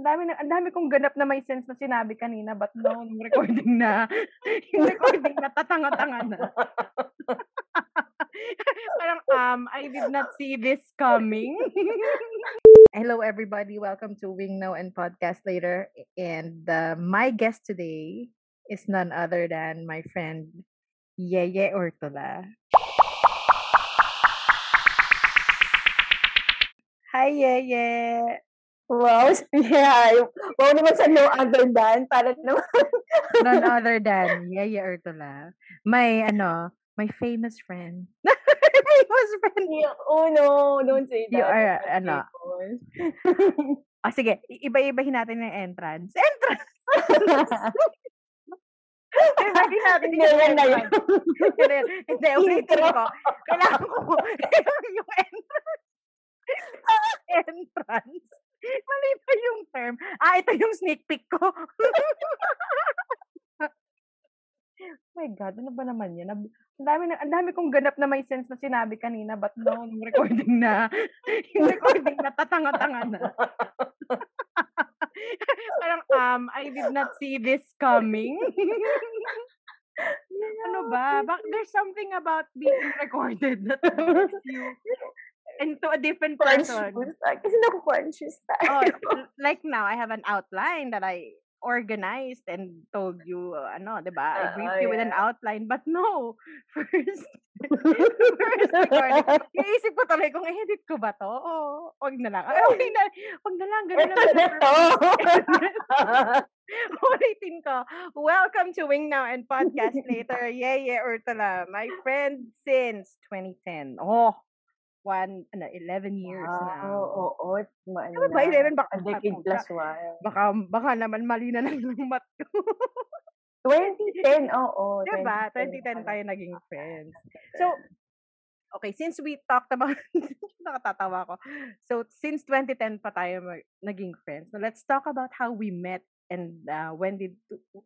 Ang dami, na, ang dami kong ganap na may sense na sinabi kanina, but no, yung recording na, yung recording na, tatanga-tanga na. Parang, um, I did not see this coming. Hello, everybody. Welcome to Wing Now and Podcast Later. And uh, my guest today is none other than my friend, Yeye Ortola. Hi, Yeye. Wow, yeah. Wow naman sa no other than. Para naman. None other than Yeye Ortola. My, ano, my famous friend. famous friend. oh no, don't say that. You are, ano. Ah, sige, iba-ibahin natin yung entrance. Entrance! Ibahin natin yung yan na yun. Hindi, ulitin ko. Kailangan ko yung entrance. entrance. Mali pa yung term. Ah, ito yung sneak peek ko. oh my God, ano ba naman yun? Ang dami, na, ang dami kong ganap na may sense na sinabi kanina, but no, yung recording na, yung recording na, tatanga-tanga na. Parang, um, I did not see this coming. ano ba? There's something about being recorded that makes you into a different person. Conscious. Kasi naku-conscious Oh, tayo. l- like now, I have an outline that I organized and told you, uh, ano, di ba? I Ah, briefed you with an yeah. outline, but no. First, first recording. Naisip ko tuloy kung i-edit ko ba to? O, wag na lang. Ay, okay na. Wag na lang. Ganun Ito na to. Ulitin ko. Welcome to Wing Now and Podcast Later. Yeye Urtula, my friend since 2010. Oh, one, ano, 11 years na. Wow, oo. Oh, Ano ba, 11? Baka, A decade baka- plus one. Baka, baka naman mali na lang yung mat ko. 2010, oo. diba? 2010 tayo naging friends. So, okay, since we talked about, nakatatawa ko. So, since 2010 pa tayo mag- naging friends. So, let's talk about how we met and uh, when did,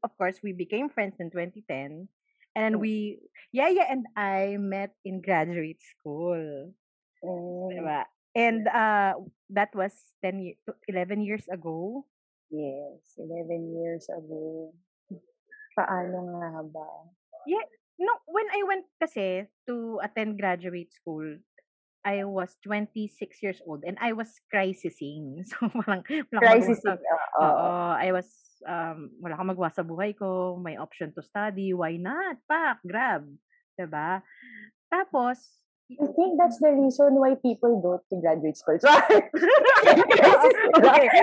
of course, we became friends in 2010. And then we, Yaya and I met in graduate school. Mm, Diba? And uh, that was 10, ye- 11 years ago. Yes, 11 years ago. Paano nga ba? No, when I went kasi to attend graduate school, I was 26 years old and I was crisising. So, walang, walang Crisis. magawa sa- Oo. Oo, I was, um, wala kang magawa sa buhay ko, may option to study, why not? Pak, grab. 'Di ba? Tapos, I think that's the reason why people go to graduate school. Sorry. okay.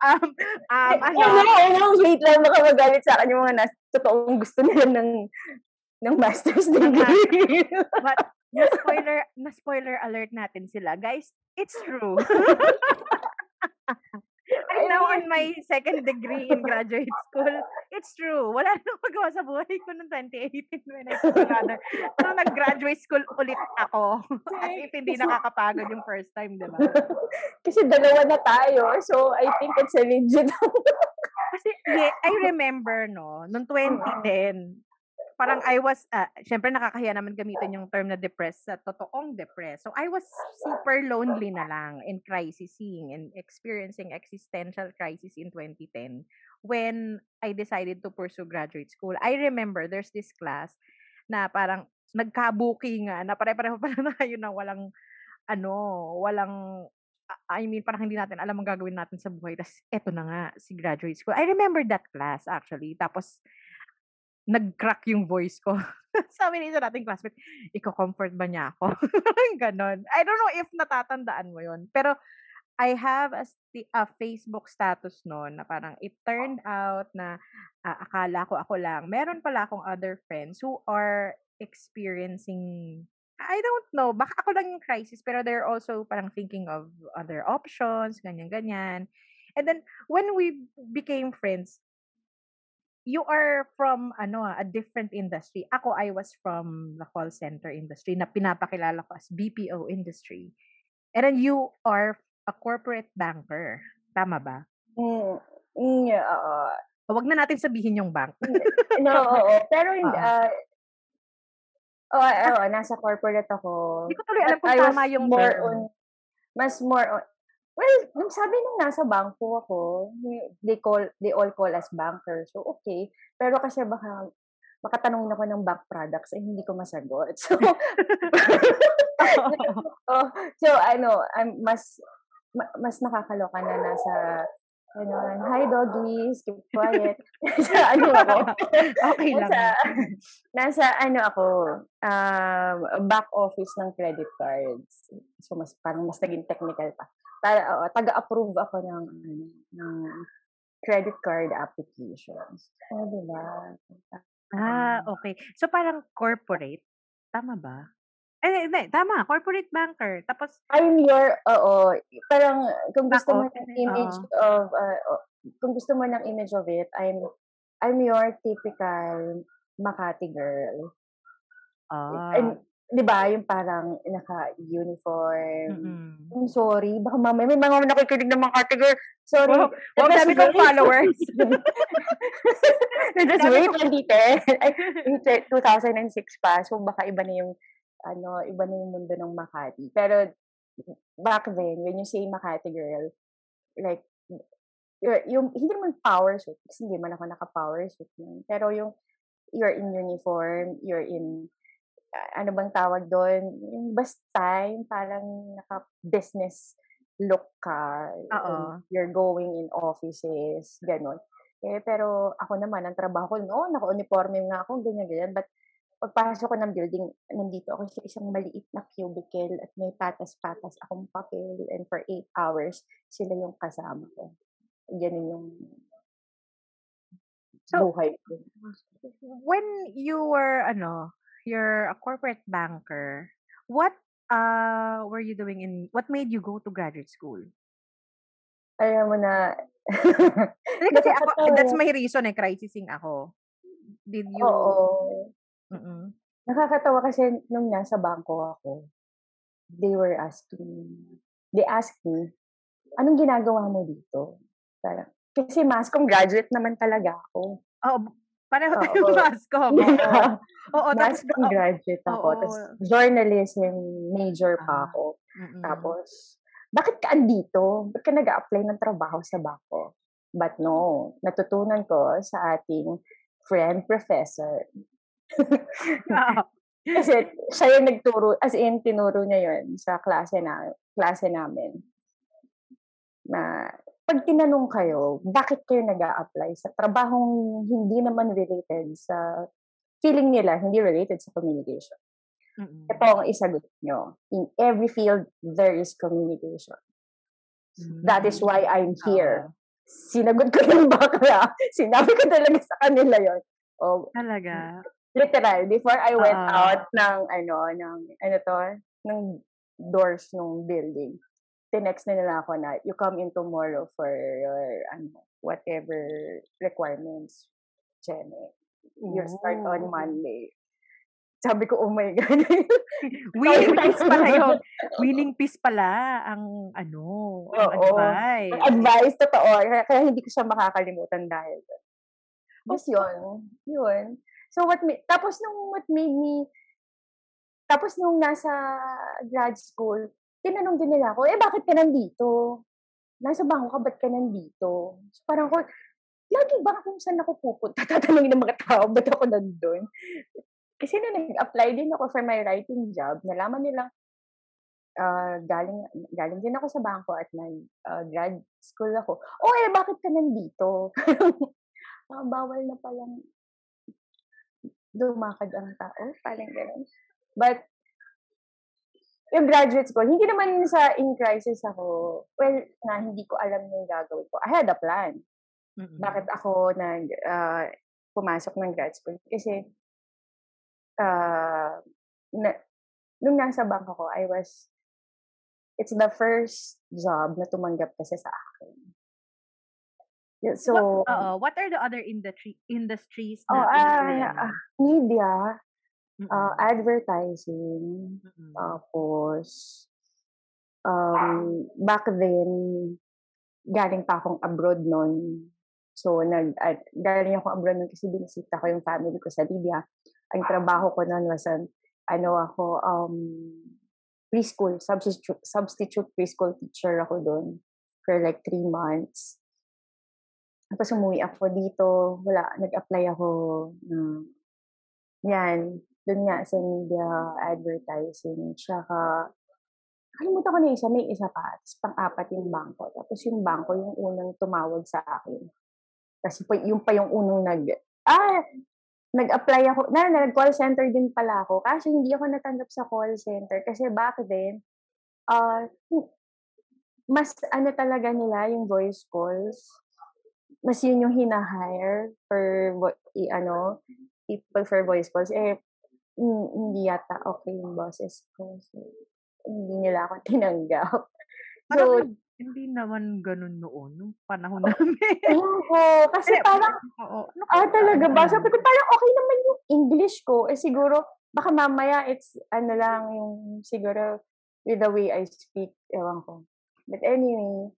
um, um, ano, Ano, ano, wait lang, baka magalit sa akin yung mga nas, totoong gusto nila ng, ng master's degree. But na spoiler na spoiler alert natin sila. Guys, it's true. Now on my second degree in graduate school. It's true. Wala nang magawa sa buhay ko noong 2018 when I another. So, nag-graduate school ulit ako. As if hindi nakakapagod yung first time, di ba? Kasi dalawa na tayo, so I think it's a legit. Kasi, I remember, no, noong 2010, parang I was, uh, syempre nakakahiya naman gamitin yung term na depressed sa totoong depressed. So, I was super lonely na lang in crisising and experiencing existential crisis in 2010 when I decided to pursue graduate school. I remember there's this class na parang nagkabuki nga, na pare-pareho pala na tayo na walang, ano, walang I mean, parang hindi natin alam ang gagawin natin sa buhay. Tapos, eto na nga, si graduate school. I remember that class, actually. Tapos, nag-crack yung voice ko. Sabi ni isa nating classmate, iko-comfort ba niya ako? Ganon. I don't know if natatandaan mo yon Pero, I have a, sti- a Facebook status noon na parang it turned out na ah, akala ko ako lang. Meron pala akong other friends who are experiencing I don't know, baka ako lang yung crisis, pero they're also parang thinking of other options, ganyan-ganyan. And then, when we became friends, you are from ano ah, a different industry. Ako, I was from the call center industry na pinapakilala ko as BPO industry. And then you are a corporate banker. Tama ba? Mm, mm, yeah. Huwag na natin sabihin yung bank. No, oo. Pero hindi, Oo. ah, oh, oo, nasa corporate ako. Hindi ko tuloy alam kung tama yung more term. on, mas more on, Well, nung sabi nung nasa bangko ako, they call, they all call us bankers. So, okay. Pero kasi baka makatanong ako ng bank products, eh, hindi ko masagot. So, oh, so ano, I'm mas mas nakakaloka na nasa ano, hi doggies, keep quiet. nasa ano ako. okay lang. Nasa, nasa ano ako, um, back office ng credit cards. So mas parang mas naging technical pa. Ta- uh, taga-approve ako ng ano, ng credit card applications. Oh, diba? Ah, okay. So parang corporate, tama ba? Eh, hindi, tama, corporate banker. Tapos I'm your, oo, parang kung gusto mo ng image oo. of, uh, kung gusto mo ng image of it, I'm, I'm your typical Makati girl. ah, And, di ba, yung parang naka-uniform. mm. I'm sorry, baka mamaya may mga nakikinig ng Makati girl. Sorry. Wow, wow, dami kong wait. followers. Dami wait, kong- 2010. Ay, yung 2006 pa. So, baka iba na yung, ano, iba na yung mundo ng Makati. Pero, back then, when you say Makati girl, like, you're, yung, hindi naman power suit, kasi hindi man ako naka-power suit nun. Pero yung, you're in uniform, you're in, ano bang tawag doon? Yung basta, yung parang naka-business look ka. You're going in offices, ganun. Eh, pero ako naman, ang trabaho ko, no, naka-uniforme nga ako, ganyan-ganyan. But, pagpasok ko ng building, nandito ako sa isang maliit na cubicle at may patas-patas akong papel and for eight hours, sila yung kasama ko. Ganun yung So, buhay ko. when you were, ano, you're a corporate banker, what uh were you doing in, what made you go to graduate school? Alam mo na, kasi ako, that's my reason eh, crisising ako. Did you, oo. Mm-mm. Nakakatawa kasi nung nasa bangko ako, they were asking, they asked me, anong ginagawa mo dito? Parang, kasi mass comm graduate naman talaga ako. Oo, pareho Oo. tayo mascom. Oo, comm graduate ako. oo. Tapos journalism major Ah. pa ako. Mm-mm. Tapos, bakit ka andito? Ba't ka nag apply ng trabaho sa bangko? But no, natutunan ko sa ating friend professor. Kasi siya yung nagturo, as in, tinuro niya yun sa klase, na, klase namin. Na, pag tinanong kayo, bakit kayo nag apply sa trabahong hindi naman related sa, feeling nila, hindi related sa communication. Mm-mm. Ito ang isagot nyo. In every field, there is communication. That is why I'm here. Sinagot ko yung bakla. Sinabi ko talaga sa kanila yon. Oh, Talaga. Literal, before I went Oo. out ng, ano, ng, ano to, ng doors ng building, tinext na nila ako na, you come in tomorrow for your, ano, whatever requirements, Jenny. You start on Oh. Monday. Sabi ko, oh my God. Sorry. piece pala yun. Winning piece pala ang ano, ang Oo. advice. advice, totoo. Kaya, kaya hindi ko siya makakalimutan dahil doon. Tapos yun, yun. So what made, tapos nung what made me, tapos nung nasa grad school, tinanong din nila ako, eh bakit ka nandito? Nasa bangko ka, ba't ka nandito? So, parang ko, lagi ba kung saan ako pupunta? Tatanungin ng mga tao, ba't ako nandun? Kasi nung nag-apply din ako for my writing job, nalaman nilang ah, galing galing din ako sa bangko at nag ah, grad school ako. Oh, eh, bakit ka nandito? Ah, bawal na palang lumakad ang tao. Parang ganun. But, yung graduate school, hindi naman sa in crisis ako. Well, na hindi ko alam yung gagawin ko. I had a plan. Mm-mm. Bakit ako nag ah, pumasok ng grad school? Kasi, ah, na, nung nasa bangko ko, I was, it's the first job na tumanggap kasi sa akin. Yeah, So, what, oo, what are the other industry industries oh, na ah, ah, media, Mm-mm. ah, advertising, Mm-mm. tapos, um, back then, galing pa akong abroad noon. So, nag, ah, galing ako abroad noon kasi binisita ko yung family ko sa Libya. Ang trabaho ko noon was, an, ano ako, um, preschool, substitute, substitute preschool teacher ako doon for like three months. Tapos umuwi ako dito, wala, nag-apply ako ng, yan, doon nga sa media advertising, tsaka, kalimutan ko na isa, may isa pa, tapos pang-apat yung bangko. Tapos yung bangko, yung unang tumawag sa akin. Kasi pa, yung pa yung unang nag, ah, nag-apply ako, na, na, nag-call center din pala ako. Kasi hindi ako natanggap sa call center. Kasi back then, uh, mas ano talaga nila yung voice calls. Mas yun yung hinahire for, i, ano, people for voice calls. Eh, hindi yata okay yung bosses ko. So, hindi nila ako tinanggap. So, Parang hindi naman ganun noon, nung panahon namin. Oo, kasi parang, oo, ano ah, talaga ba? Sabi ko, parang okay naman yung English ko. Eh, siguro, baka mamaya, it's, ano lang, yung, siguro, with the way I speak, ewan ko. But anyway,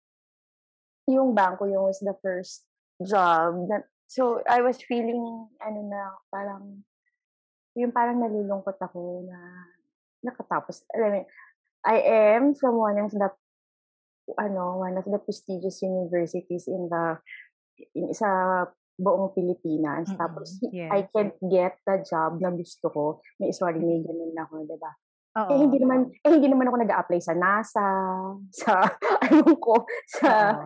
yung bangko, yung was the first job. That, so, I was feeling, ano na, parang, yung parang nalulungkot ako na nakatapos. Alam mo, I am from one of the ano, one of the prestigious universities in the in, sa buong Pilipinas. Mm-hmm. Tapos, yes. I can't get the job na gusto ko. May sorry, may ganun na ako, di ba? Eh, hindi naman, eh, hindi naman ako nag-apply sa NASA, sa, ano ko, sa,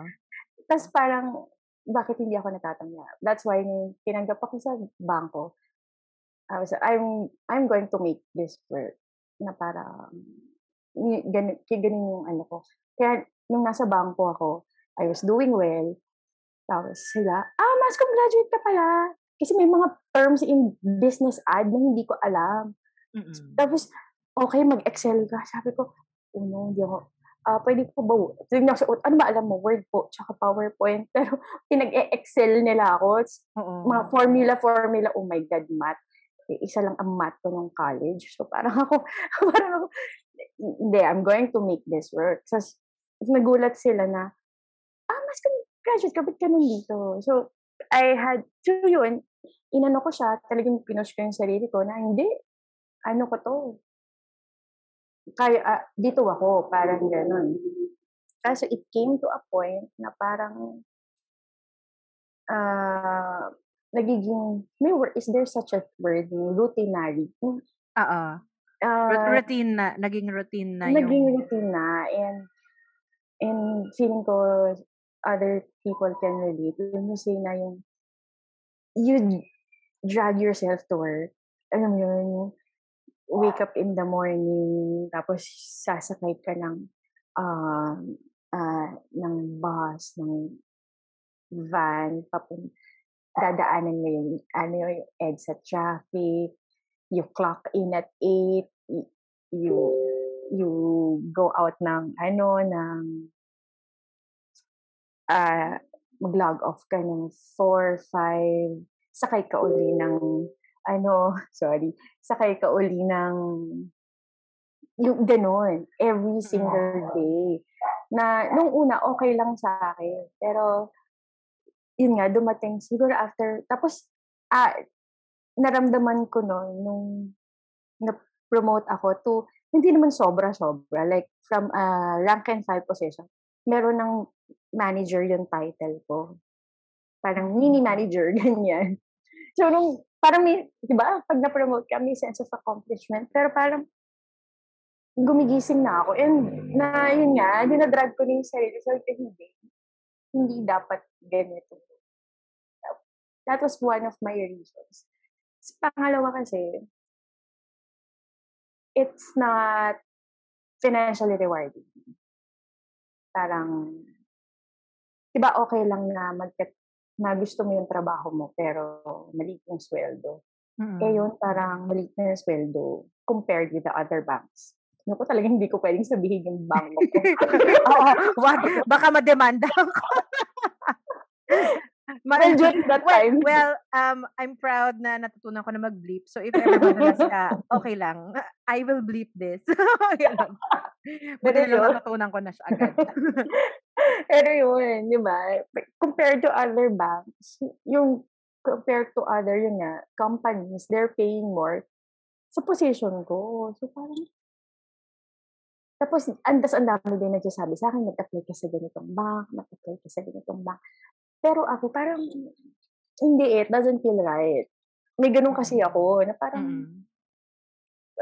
tapos parang, bakit hindi ako natatanggap? That's why, tinanggap ako sa bangko. I was, I'm, I'm going to make this work. Na parang, ganun, ganun yung ano ko. Kaya, nung nasa bangko ako, I was doing well. Tapos sila, ah, mass com graduate ka pala. Kasi may mga terms in business ad na hindi ko alam. Mm-mm. Tapos, okay, mag-excel ka. Sabi ko, oh no, hindi ako, uh, pwede ko ba, tingnan sa, ano ba alam mo, Word po, tsaka PowerPoint, pero pinag-excel nila ako. Uh-uh. Mga formula, formula, oh my God, math. Eh, isa lang ang math ko nung college. So, parang ako, parang ako, hindi, I'm going to make this work. So, nagulat sila na, ah, mas graduate ka, ba't ka nandito? So, I had, so yun, inano ko siya, talagang pinush ko yung sarili ko na hindi, ano ko to, kaya, uh, dito ako, parang gano'n. Kaso it came to a point na parang, uh, nagiging, may word, is there such a word, routinary? Oo. Uh, routine na, naging routine na naging yung... routine na, and And feeling ko other people can relate. Yung you say na yung you drag yourself to work. Alam mo yun, wake up in the morning, tapos sasakay ka ng uh, uh, ng bus, ng van, papun dadaanan mo yung, ano yung EDSA traffic, you clock in at 8, you you go out ng ano ng uh, mag-log off ka ng 4, 5, sakay ka uli ng ano, sorry, sakay ka uli ng yung ganun, every single day. Na, nung una, okay lang sa akin. Pero, yun nga, dumating, siguro after, tapos, ah, naramdaman ko no, nung na-promote ako to hindi naman sobra-sobra. Like, from a rank and file position, meron ng manager yung title ko. Parang mini manager, ganyan. So, nung, parang may, di ba, pag na-promote ka, may sense of accomplishment. Pero parang, gumigising na ako. And, na, yun nga, dinadrag ko na yung sarili. So, hindi. Hindi dapat ganito. That was one of my reasons. Pangalawa kasi, it's not financially rewarding. Parang, di ba okay lang na mag na gusto mo yung trabaho mo pero maliit yung sweldo. Mm-hmm. Eh yun, parang maliit na yung sweldo compared with the other banks. Ano ko talagang hindi ko pwedeng sabihin yung bank ko. Oo, baka mademanda ako. well, during that well, time. Well, um, I'm proud na natutunan ko na mag-bleep. So, if ever madalas ka, okay lang. I will bleep this. Buti na lang natutunan ko na siya agad. Pero yun, di ba? Compared to other banks, yung compared to other, yun nga, companies, they're paying more sa position ko. So, parang, Tapos, andas ang dami din nagsasabi sa akin, nag-apply ka sa ganitong bank, nag-apply ka sa ganitong bank. Pero ako, parang, hindi it doesn't feel right. May ganun kasi ako, na parang, Mm.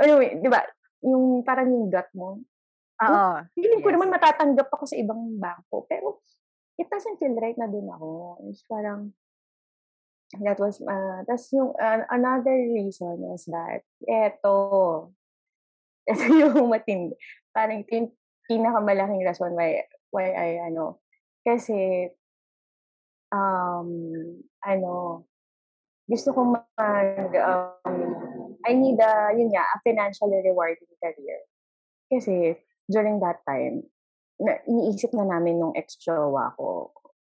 anyway, di ba, yung parang yung gut mo, Oo. feeling ko Yes. naman matatanggap ako sa ibang bangko. Pero, it doesn't feel right na din ako. It's parang, that was, uh, that's yung, uh, another reason is that, eto, eto yung matindi. Parang ito yung pinakamalaking rason why, why I, ano, kasi, um, ano, gusto ko mag, um, I need a, yun nga, a financially rewarding career. Kasi, during that time, na, iniisip na namin nung ex-jowa ko,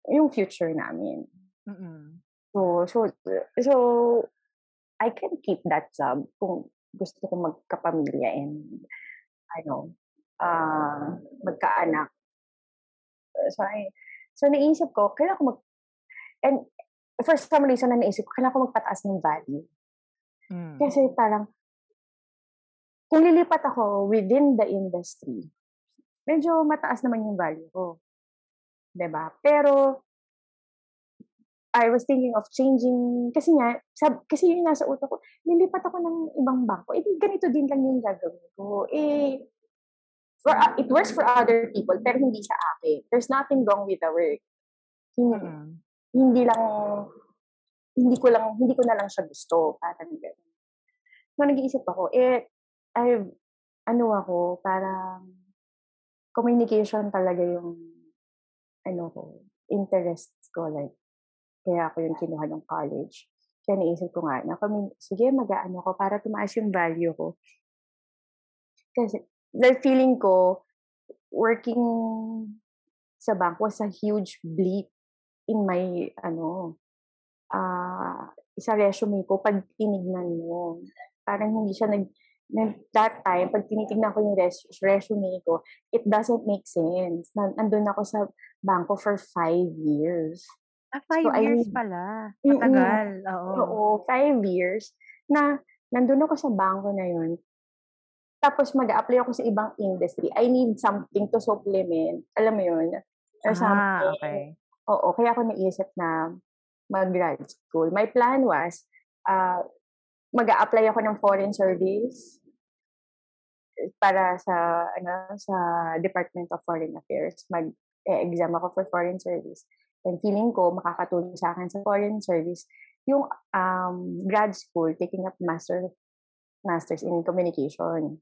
yung future namin. Mm. So, so, so, I can keep that job kung gusto ko magkapamilya and, ano, ah magkaanak. So, I, so naisip ko, kailangan ko mag, and for some reason na naisip ko, kailangan ko magpataas ng value. Mm. Kasi parang, kung lilipat ako within the industry, medyo mataas naman yung value ko. ba? Pero, I was thinking of changing, kasi nga, sab, kasi yung nasa utak ko, lilipat ako ng ibang bangko, eh ganito din lang yung gagawin ko. Eh, for, uh, it works for other people, pero hindi sa akin. There's nothing wrong with the work. Hindi, Mm. Hindi lang, hindi ko lang, hindi ko na lang siya gusto. Parang gano'n. So, nag-iisip ako, eh, I, ano ako, parang, communication talaga yung, ano ko, interest ko, like, kaya ako yung kinuha ng college. Kaya naisip ko nga, na, commu- sige, mag-ano ko para tumaas yung value ko. Kasi, the feeling ko, working sa bank was a huge bleep in my, ano, ah, sa resume ko, pag tinignan mo, parang hindi siya nag, nag that time, pag tinitignan ko yung res, resume ko, it doesn't make sense. Na, nandun ako sa banko for five years. Ah, five So, I years need- pala. Matagal. Oo. Oo, five years na nandun ako sa bangko na yun. Tapos mag-apply ako sa ibang industry. I need something to supplement. Alam mo yun? Or Ah, something. okay. Oo, kaya ako naisip na mag-grad school. My plan was, uh, mag-a-apply ako ng foreign service para sa ano sa Department of Foreign Affairs. Mag-exam ako for foreign service. And feeling ko makakatulong sa akin sa foreign service yung um, grad school taking up master masters in communication.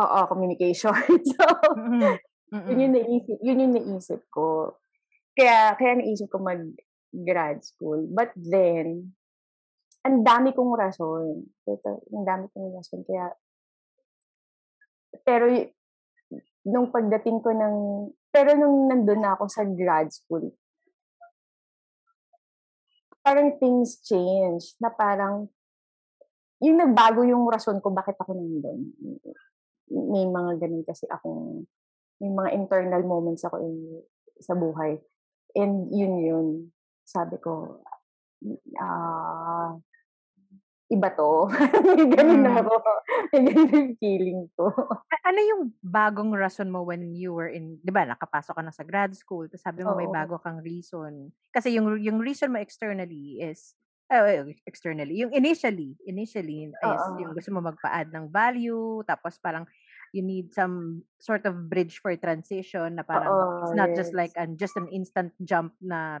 Oo, communication. so, Mm-mm. yun yung naisip, yun yung naisip ko. Kaya, kaya naisip ko mag grad school. But then, ang dami kong rason. Ito, ang dami kong rason. Kaya, pero, nung pagdating ko ng, pero nung nandun na ako sa grad school, parang things change. Na parang, yung nagbago yung rason ko bakit ako nandun. May mga ganun kasi akong, may mga internal moments ako in, sa buhay. And yun yun. Sabi ko, ah, iba to. May ganun na Mm. ako. May ganun yung feeling ko. Ano yung bagong rason mo when you were in, di ba, nakapasok ka na sa grad school, tapos sabi mo may Oo. bago kang reason. Kasi yung yung reason mo externally is, eh, externally, yung initially, initially is Oo. yung gusto mo magpa-add ng value, tapos parang you need some sort of bridge for transition na parang Oo, it's not just yes. like an just an instant jump na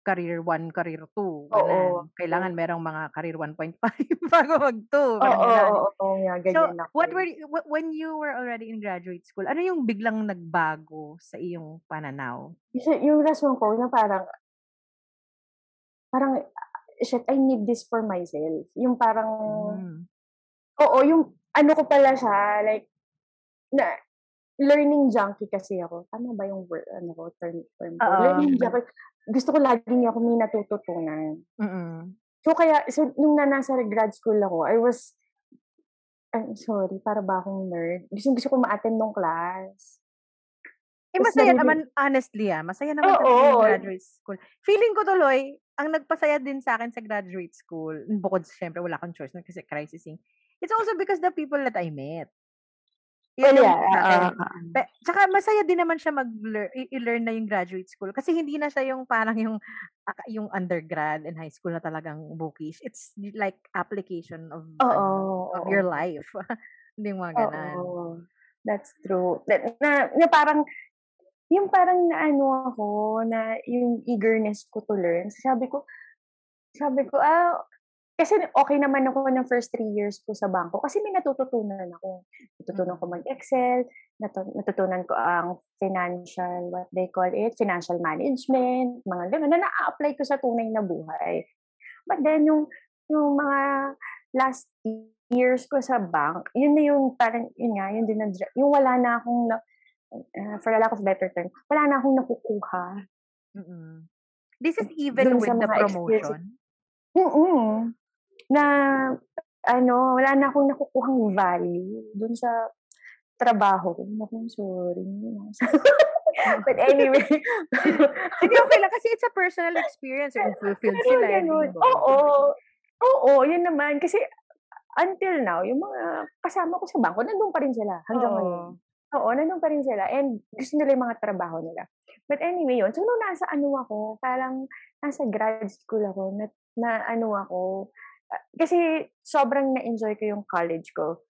career 1, career 2. Oo. Kailangan merong mga career 1.5 bago mag 2. Oo, oo, So, ako. what were you, wh- when you were already in graduate school, ano yung biglang nagbago sa iyong pananaw? Kasi yung rason ko na parang, parang, shit, I need this for myself. Yung parang, Mm. oo, yung, ano ko pala siya, like, na, learning junkie kasi ako. Tama ba yung word, ano ko, term, term ko? Learning junkie. Gusto ko laging ako may natututunan. Mm-mm. So, kaya, so, nung na nasa grad school ako, I was, I'm sorry, para ba akong nerd? Gusto, gusto ko ma-attend nung class. Eh, masaya naman, honestly ah, masaya naman Oo. talaga yung graduate school. Feeling ko tuloy, ang nagpasaya din sa akin sa graduate school, bukod syempre wala akong choice na kasi crisising, it's also because the people that I met. Yun Well, yung yeah, oo, oo. Pe tsaka masaya din naman siya mag-lear i i-learn na yung graduate school kasi hindi na siya yung parang yung aka yung undergrad and high school na talagang bookish. It's like application of Oo, ano, of your life. Hindi mga gano'n. Oo, that's true. Na na na parang yung parang naano ako na yung eagerness ko to learn, sabi ko sabi ko, ah, kasi okey naman ako ng first 3 years ko sa bangko kasi may natututunan ako. Natutunan ko Mm. mag-Excel, natu natutunan ko ang financial, what they call it, financial management, mga gano'n na naa-apply ko sa tunay na buhay. But then yung yung mga last years ko sa bank, yun na yung parang yun nga, yung dinadra yung wala na akong na ah, for a lack of better term, wala na akong nakukuha. Mm. This is even Dun with the promotion? mm, na ano, wala na akong nakukuhang value dun sa trabaho ko. Naku, sorry. But anyway. Hindi, okey lang kasi it's a personal experience and fulfilled sila, eh, ba? oo. Oo, yun naman kasi until now, yung mga kasama ko sa bangko nandun pa rin sila hanggang ngayon. Oo. Nandun pa rin sila and gusto nila yung mga trabaho nila. But anyway yun, so nung nasa ano ako, parang nasa grad school ako, na na ano ako, kasi sobrang na-enjoy ko yung college ko.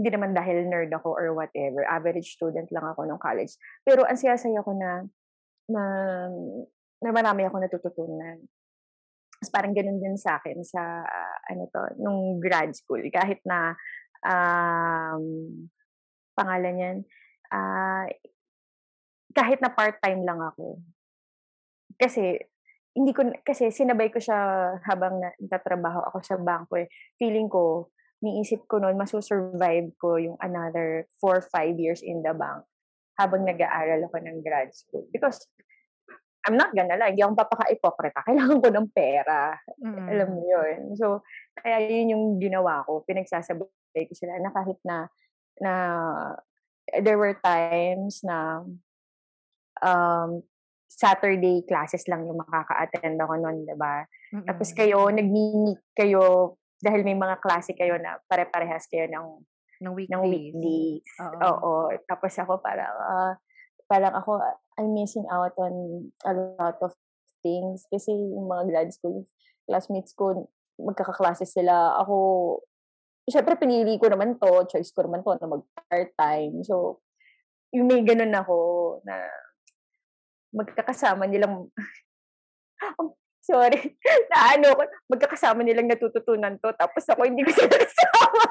Hindi naman dahil nerd ako or whatever, average student lang ako nung college. Pero ang saya-saya ko na na na marami akong natututunan. Ta's parang gano'n din sa'kin sa ano 'to, nung grad school kahit na, um, pangalan niyan, ah, kahit na part-time lang ako. Kasi hindi ko kasi sinabay ko siya habang na nagtatrabaho ako sa bangko, eh. Feeling ko, iniisip ko nun masu-survive ko yung another 4, 5 years in the bank habang nag-aaral ako ng grad school. Because I'm not gonna lie, hindi ako papaka-ipokrita, kailangan ko ng pera. Alam Mm. mo yun? So, kaya yun yung ginawa ko, pinagsasabay ko sila na kahit na na there were times na, um, Saturday classes lang yung makaka-attend ako nun, 'di ba? Tapos kayo nagmi-meet kayo dahil may mga klase kayo na pare-parehas kayo ng Ng ng weekdays. weekdays. Oo. Oo, tapos ako parang, ah, parang ako I'm missing out on a lot of things kasi yung mga grad school classmates ko magkakaklase sila. Ako, siyempre pinili ko naman 'to, choice ko naman 'to na mag-part-time. So, yung may gano'n ako na magkakasama nilang oh, sorry, naano ko, magkakasama nilang natututunan 'to tapos ako hindi ko sila kasama.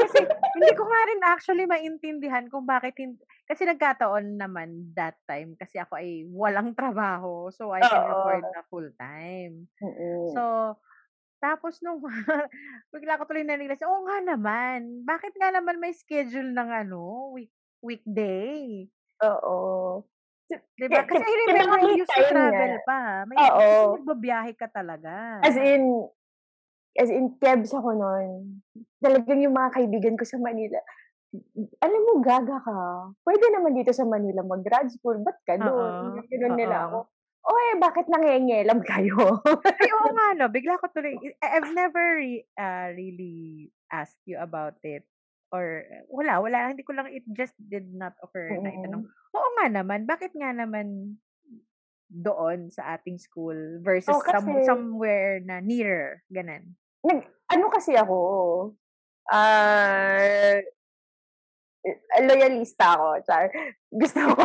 Kasi hindi ko nga rin actually maintindihan kung bakit hin kasi nagkataon naman that time kasi ako ay walang trabaho. So, I can afford na full-time. Mm. So, tapos nung bigla ko tuloy na-realize, oo nga naman, bakit nga naman may schedule ng ano, week weekday? Oo. 'Di ba? Ki Kasi I remember you used to travel pa. May Oo. nagbabiyahe ka talaga. As in as in kebs ako nun. Talagang yung mga kaibigan ko sa Manila, alam mo gaga ka, puwede naman dito sa Manila mag-grad school, ba't ka Oo, dun? Ginanon nila ako. Oo. "Oh, eh, bakit nangingialam kayo?" Ay, oo nga 'no, bigla ko tuloy I I've never re ah, really asked you about it or wala, wala, hindi ko lang it just did not occur na itanong. Oo nga naman, bakit nga naman doon sa ating school versus Oo, some kasi somewhere na nearer, gano'n? Nag ano kasi ako, ah, loyalista ako, char. Gusto ko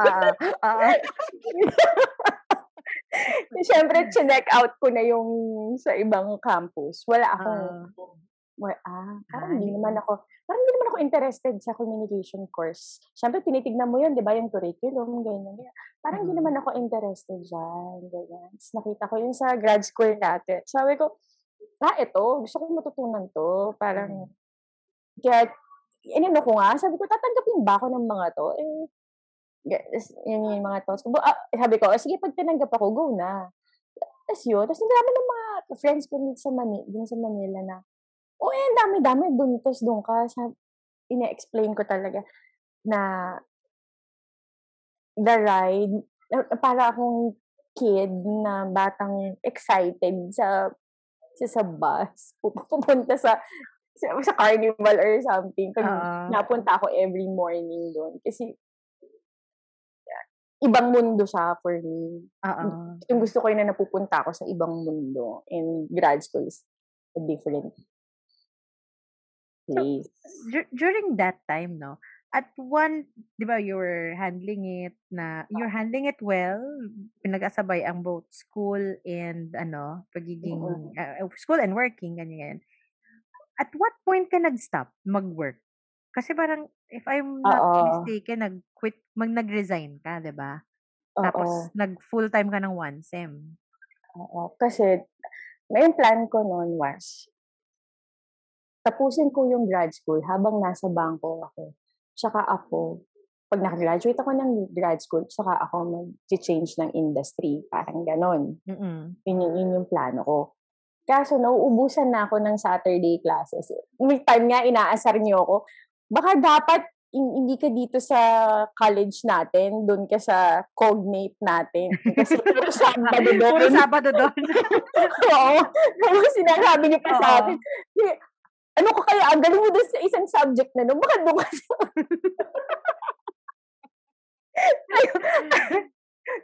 Oo, oo. Siyempre chineck out ko na yung sa ibang campus. Wala akong wa ah, Ah, parang hindi hindi naman ako parang hindi naman ako interested sa communication course. Siyempre tinitignan mo yun 'di ba, yung curriculum, ganyan, ganyan. Parang hindi Mm. naman ako interested diyan, ganyan. Ta's nakita ko yun sa grad school natin. Sabi ko, "Ah, eto, gusto kong matutunan 'to." Parang. Kaya inano ko nga, sabi ko, "Tatanggapin ba ako ng mga 'to?" Eh, yun yung mga thoughts ko. Ah, sabi ko, "O sige 'pag tinanggap ako, go na." Ta's yun, ang dami ng mga friends ko dun sa Mani dun sa Manila na, "Oh, eh, dami-dami dun ta's dun ka." Sab ine-explain ko talaga na the ride para akong kid na batang excited sa sa, sa bus, pupunta sa sa, sa carnival or something. Pag Oo. napunta ako every morning doon. Kasi ibang mundo siya for me. Oo. Yung gusto ko yun na napupunta ako sa ibang mundo. And grad school is a different place. Dur- during that time, no, at one, di ba, you were handling it na, you're handling it well, pinag-asabay ang both school and, ano, pagiging, uh, school and working, ganyan. At what point ka nag-stop mag-work? Kasi parang, if I'm not Oo. mistaken, nag-quit, mag nag-resign ka, di ba? Tapos, nag-full-time ka ng one sem. Oo. Kasi, ngayon plan ko noon was, tapusin ko yung grad school habang nasa bangko ako. Tsaka ako, pag nakagraduate ako ng grad school, tsaka ako mag-change ng industry. Parang ganon. Mm-mm. Yun, yun, yun yung plano ko. Kaso, nauubusan na ako ng Saturday classes. May time nga, inaasar niyo ako. Baka dapat hin- hindi ka dito sa college natin, doon ka sa cognate natin. Kasi puro Sabado doon. Puro Sabado doon. Oo. Sinasabi niyo pa sa akin, "Eh, ano ko kaya, ang galing mo doon sa isang subject na, no? Baka doon ka sa...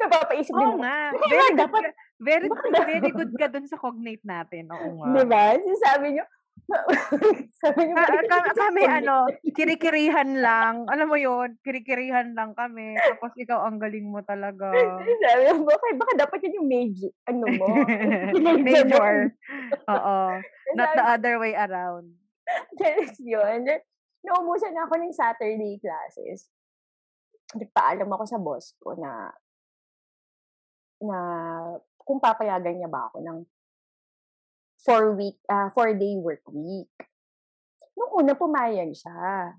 Napapaisip din Oo nga. Kaya dapat-. Very, dapat- very good ka dun sa cognate natin. Oo nga. Di ba? Sinasabi niyo, sabi niyo, Ka- "Bakit ka- ka sa kami cognate?" ano, kirikirihan lang. Alam mo yon kirikirihan lang kami. Tapos ikaw ang galing mo talaga. Sabi niyo, bakit? Baka dapat yun yung major, ano mo? Major. Oo. Not Sabi- the other way around. Tapos yun. Then, Naubusan na ako ng Saturday classes. Nagpaalam ako sa boss ko na na kung papayagan niya ba ako ng four week, ah four day work week. Nung una pumayag siya.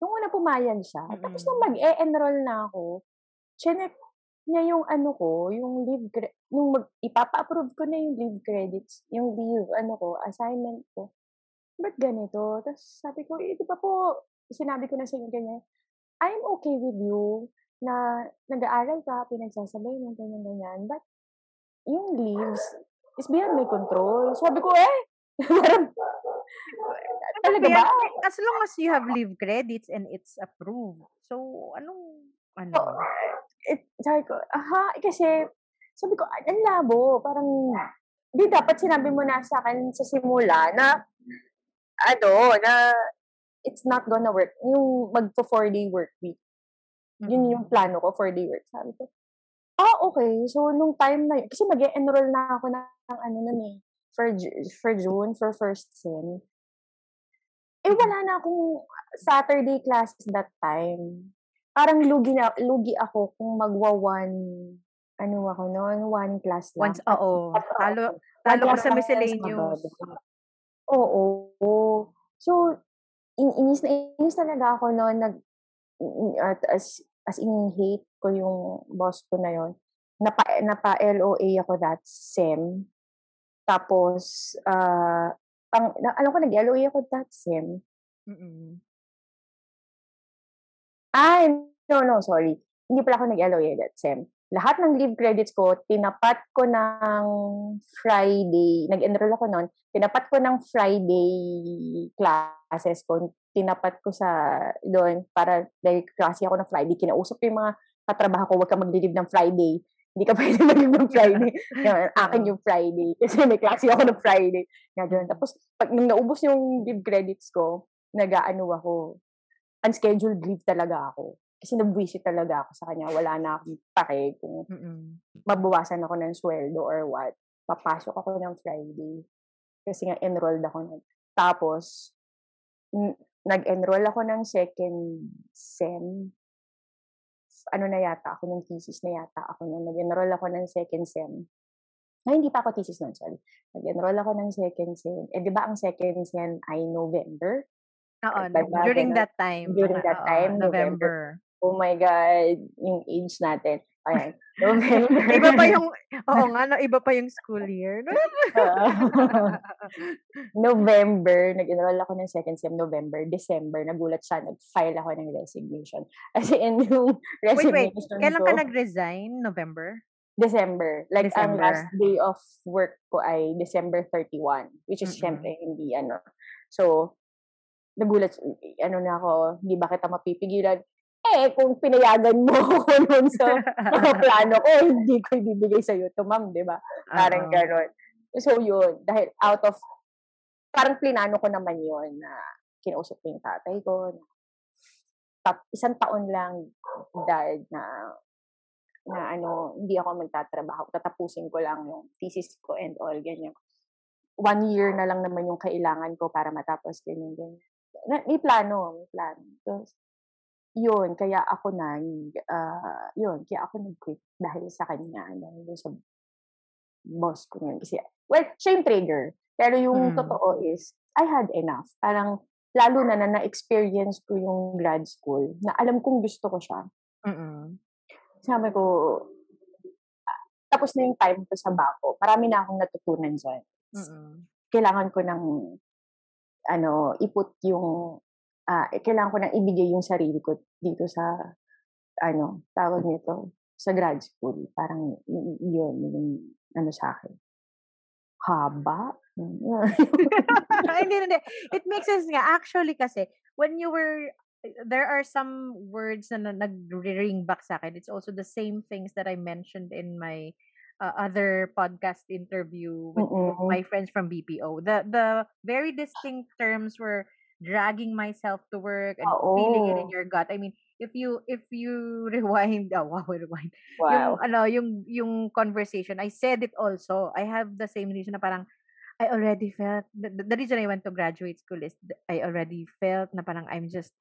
Nung una pumayag siya. Tapos nung Mm. mag-e-enroll na ako, chinek niya yung ano ko, yung leave, cre- nung mag, ipapa-approve ko na yung leave credits, yung leave, ano ko, assignment ko. Ba't ganito? Tapos sabi ko, eh, di ba po, sinabi ko na sa inyo ganyan, I'm okay with you na nag-aaral ka, pinagsasabay mo, ganyan-ganyan. But yung leaves is beyond my control. Sabi ko, eh, parang, talaga ba? As long as you have leave credits and it's approved. So, anong, ano? So, it, sabi ko, aha, kasi, sabi ko, "Ah, ang labo, parang, di dapat sinabi mo na sa akin sa simula na, ano, na, it's not gonna work. Yung magpo four day work week. Yun yung plano ko, four day work. Sabi ko, ah, okay. So, nung time na yun, kasi mag enroll na ako ng, ano nun eh, for, for June, for first sem. Eh, wala na akong Saturday classes that time. Parang lugi na, lugi ako kung magwa one, ano ako noon, one class lang. Once, oo. Talo, talo class sa miscellaneous. Oo. So, in inis na inis talaga ako noon nag at as as in hate ko yung boss ko na yon. Napa napa LOA ako that sem. Tapos ah pang, na, alam ko nag-LOA ako that sem. Mm-mm. Ay, no, no, sorry. Hindi pala ako nag-LOA that sem. Lahat ng leave credits ko, tinapat ko ng Friday. Nag-enroll ako noon. Tinapat ko ng Friday classes ko. Tinapat ko sa doon para dahil klase ako ng Friday. Kinausap ko yung mga katrabaho ko, huwag ka mag-leave ng Friday. Hindi ka pwede mag-leave ng Friday. Akin yung Friday. Kasi may klase ako ng Friday. Nga doon. Tapos, pag nung naubos yung leave credits ko, nag-ano ako, unscheduled leave talaga ako. Kasi nabwisit talaga ako sa kanya. Wala na akong pake kung Mm-mm. mabawasan ako ng sweldo or what. Papasok ako ng Friday. Kasi nga enrolled ako nun. Tapos, nag-enroll ako ng second sem. Ano na yata ako, ng thesis na yata ako nun. Nag-enroll ako ng second sem. Ay, hindi pa ako thesis nun, sorry. Nag-enroll ako ng second sem. Eh, di ba ang second sem ay November? Oo, Diba, during ganun? that time. During that oo, time, November. Oh my God, yung age natin. Ayan. November. iba pa yung, oo nga, no, iba pa yung school year. November, nag-enroll ako ng second sem November. December, nagulat siya, nag-file ako ng resignation. Kasi in yung resignation wait, wait. Kailan ko, ka nag-resign? November? December. Like, ang December. last day of work ko ay December 31, which is Mm-mm. syempre hindi ano. So, nagulat, ano na ako, hindi ba kita mapipigilan? Eh, kung pinayagan mo ako nun sa mga plano ko, hindi ko ibibigay sa'yo to, ma'am, di ba? Parang Oo. gano'n. So, yun. Dahil out of, parang plinano ko naman yun na kinausap ko yung tatay ko. Na, tap, isang taon lang dahil na na ano, hindi ako magtatrabaho. Tatapusin ko lang yung thesis ko and all, ganyan. One year na lang naman yung kailangan ko para matapos ganyan, ganyan. Na, may plano, may plano. So, yun, kaya ako nag, ah, yun, kaya ako nag-quit dahil sa kanya, dahil sa boss ko yun. Kasi, well, siya yung trigger. Pero yung Mm. totoo is, I had enough. Parang, lalo na na na-experience ko yung grad school, na alam kong gusto ko siya. Mm-mm. Sabi ko, ah, tapos na yung time ko sa bako. Marami na akong natutunan dyan. Mm-mm. Kailangan ko ng, ano, iput yung, ah, eh, kailangan ko nang ibigay yung sarili ko dito sa, ano, tawag nito, sa grad school. Parang, yun, yung, ano sa akin. Haba? hindi, hindi. It makes sense nga. Actually kasi, when you were, there are some words na na- nag-ring back sa akin. It's also the same things that I mentioned in my uh, other podcast interview with Mm-mm. my friends from BPO. The the very distinct terms were dragging myself to work and feeling it in Oo. your gut. I mean, if you if you rewind, oh wow, rewind yung Wow. ano, yung yung conversation, I said it also. I have the same reason na parang I already felt the, the reason I went to graduate school is I already felt na parang I'm just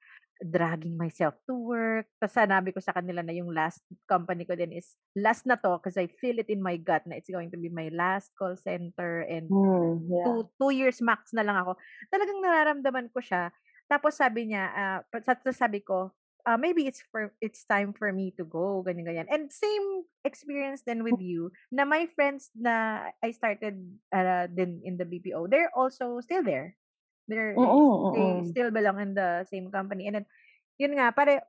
dragging myself to work. Tapos sanabi ko sa kanila na yung last company ko din is last na to because I feel it in my gut na it's going to be my last call center and Hmm, yeah. two, two years max na lang ako. Talagang nararamdaman ko siya. Tapos sabi niya, ah, sa- sabi ko, ah, maybe it's for it's time for me to go, ganyan ganyan. And same experience then with you, na my friends na I started uh, din in the BPO, they're also still there. They're Mm-mm, they mm-mm. still belong in the same company. And then yun nga, pare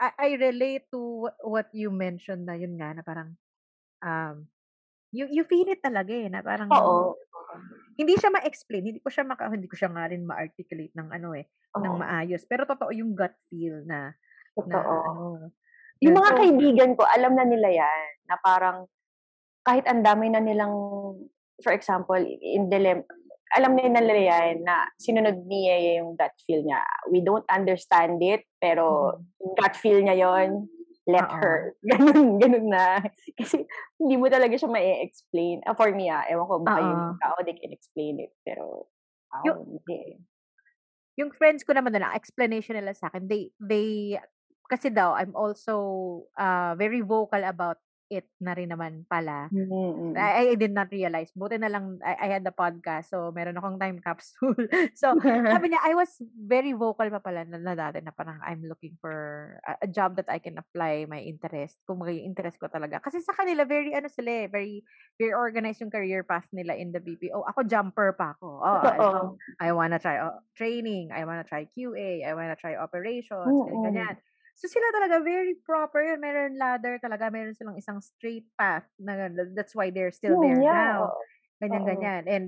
I, I relate to wh- what you mentioned na yun nga na parang um you you feel it talaga eh na parang Oo. hindi siya ma-explain, hindi ko siya maka hindi ko siya nga rin ma-articulate ng ano eh, ng Oo. maayos. Pero totoo yung gut feel na na Totoo. ano. Yung Yun. mga So, kaibigan ko, alam na nila yan. Na parang, kahit ang dami na nilang, for example, in dilem, alam na nila yan na sinunod niya yung gut feel niya. We don't understand it, pero mm, gut feel niya yon let Oo. her. Ganun, ganun na. Kasi hindi mo talaga siya ma-explain. Uh, for me, ah, ewan ko, baka yung ibang tao, they can explain it. Pero, ako, Yung hindi. yung friends ko naman na explanation nila sa akin, they they kasi daw I'm also uh, very vocal about it na rin naman pala. Mm-mm. I, I did not realize. Buti na lang I, I had the podcast so meron akong time capsule. so sabi niya I was very vocal pa pala na, na dati na parang I'm looking for a, a job that I can apply my interest. Kung yung interest ko talaga. Kasi sa kanila very ano sila eh, very very organized yung career path nila in the BPO. Ako jumper pa ako. Oh, ano, I wanna try uh, training, I wanna try QA, I wanna try operations, ganyan, ganyan. So sila talaga very proper yun. Meron ladder talaga. Meron silang isang straight path. Na, that's why they're still Hmm, there yeah. now. Ganyan, ganyan. And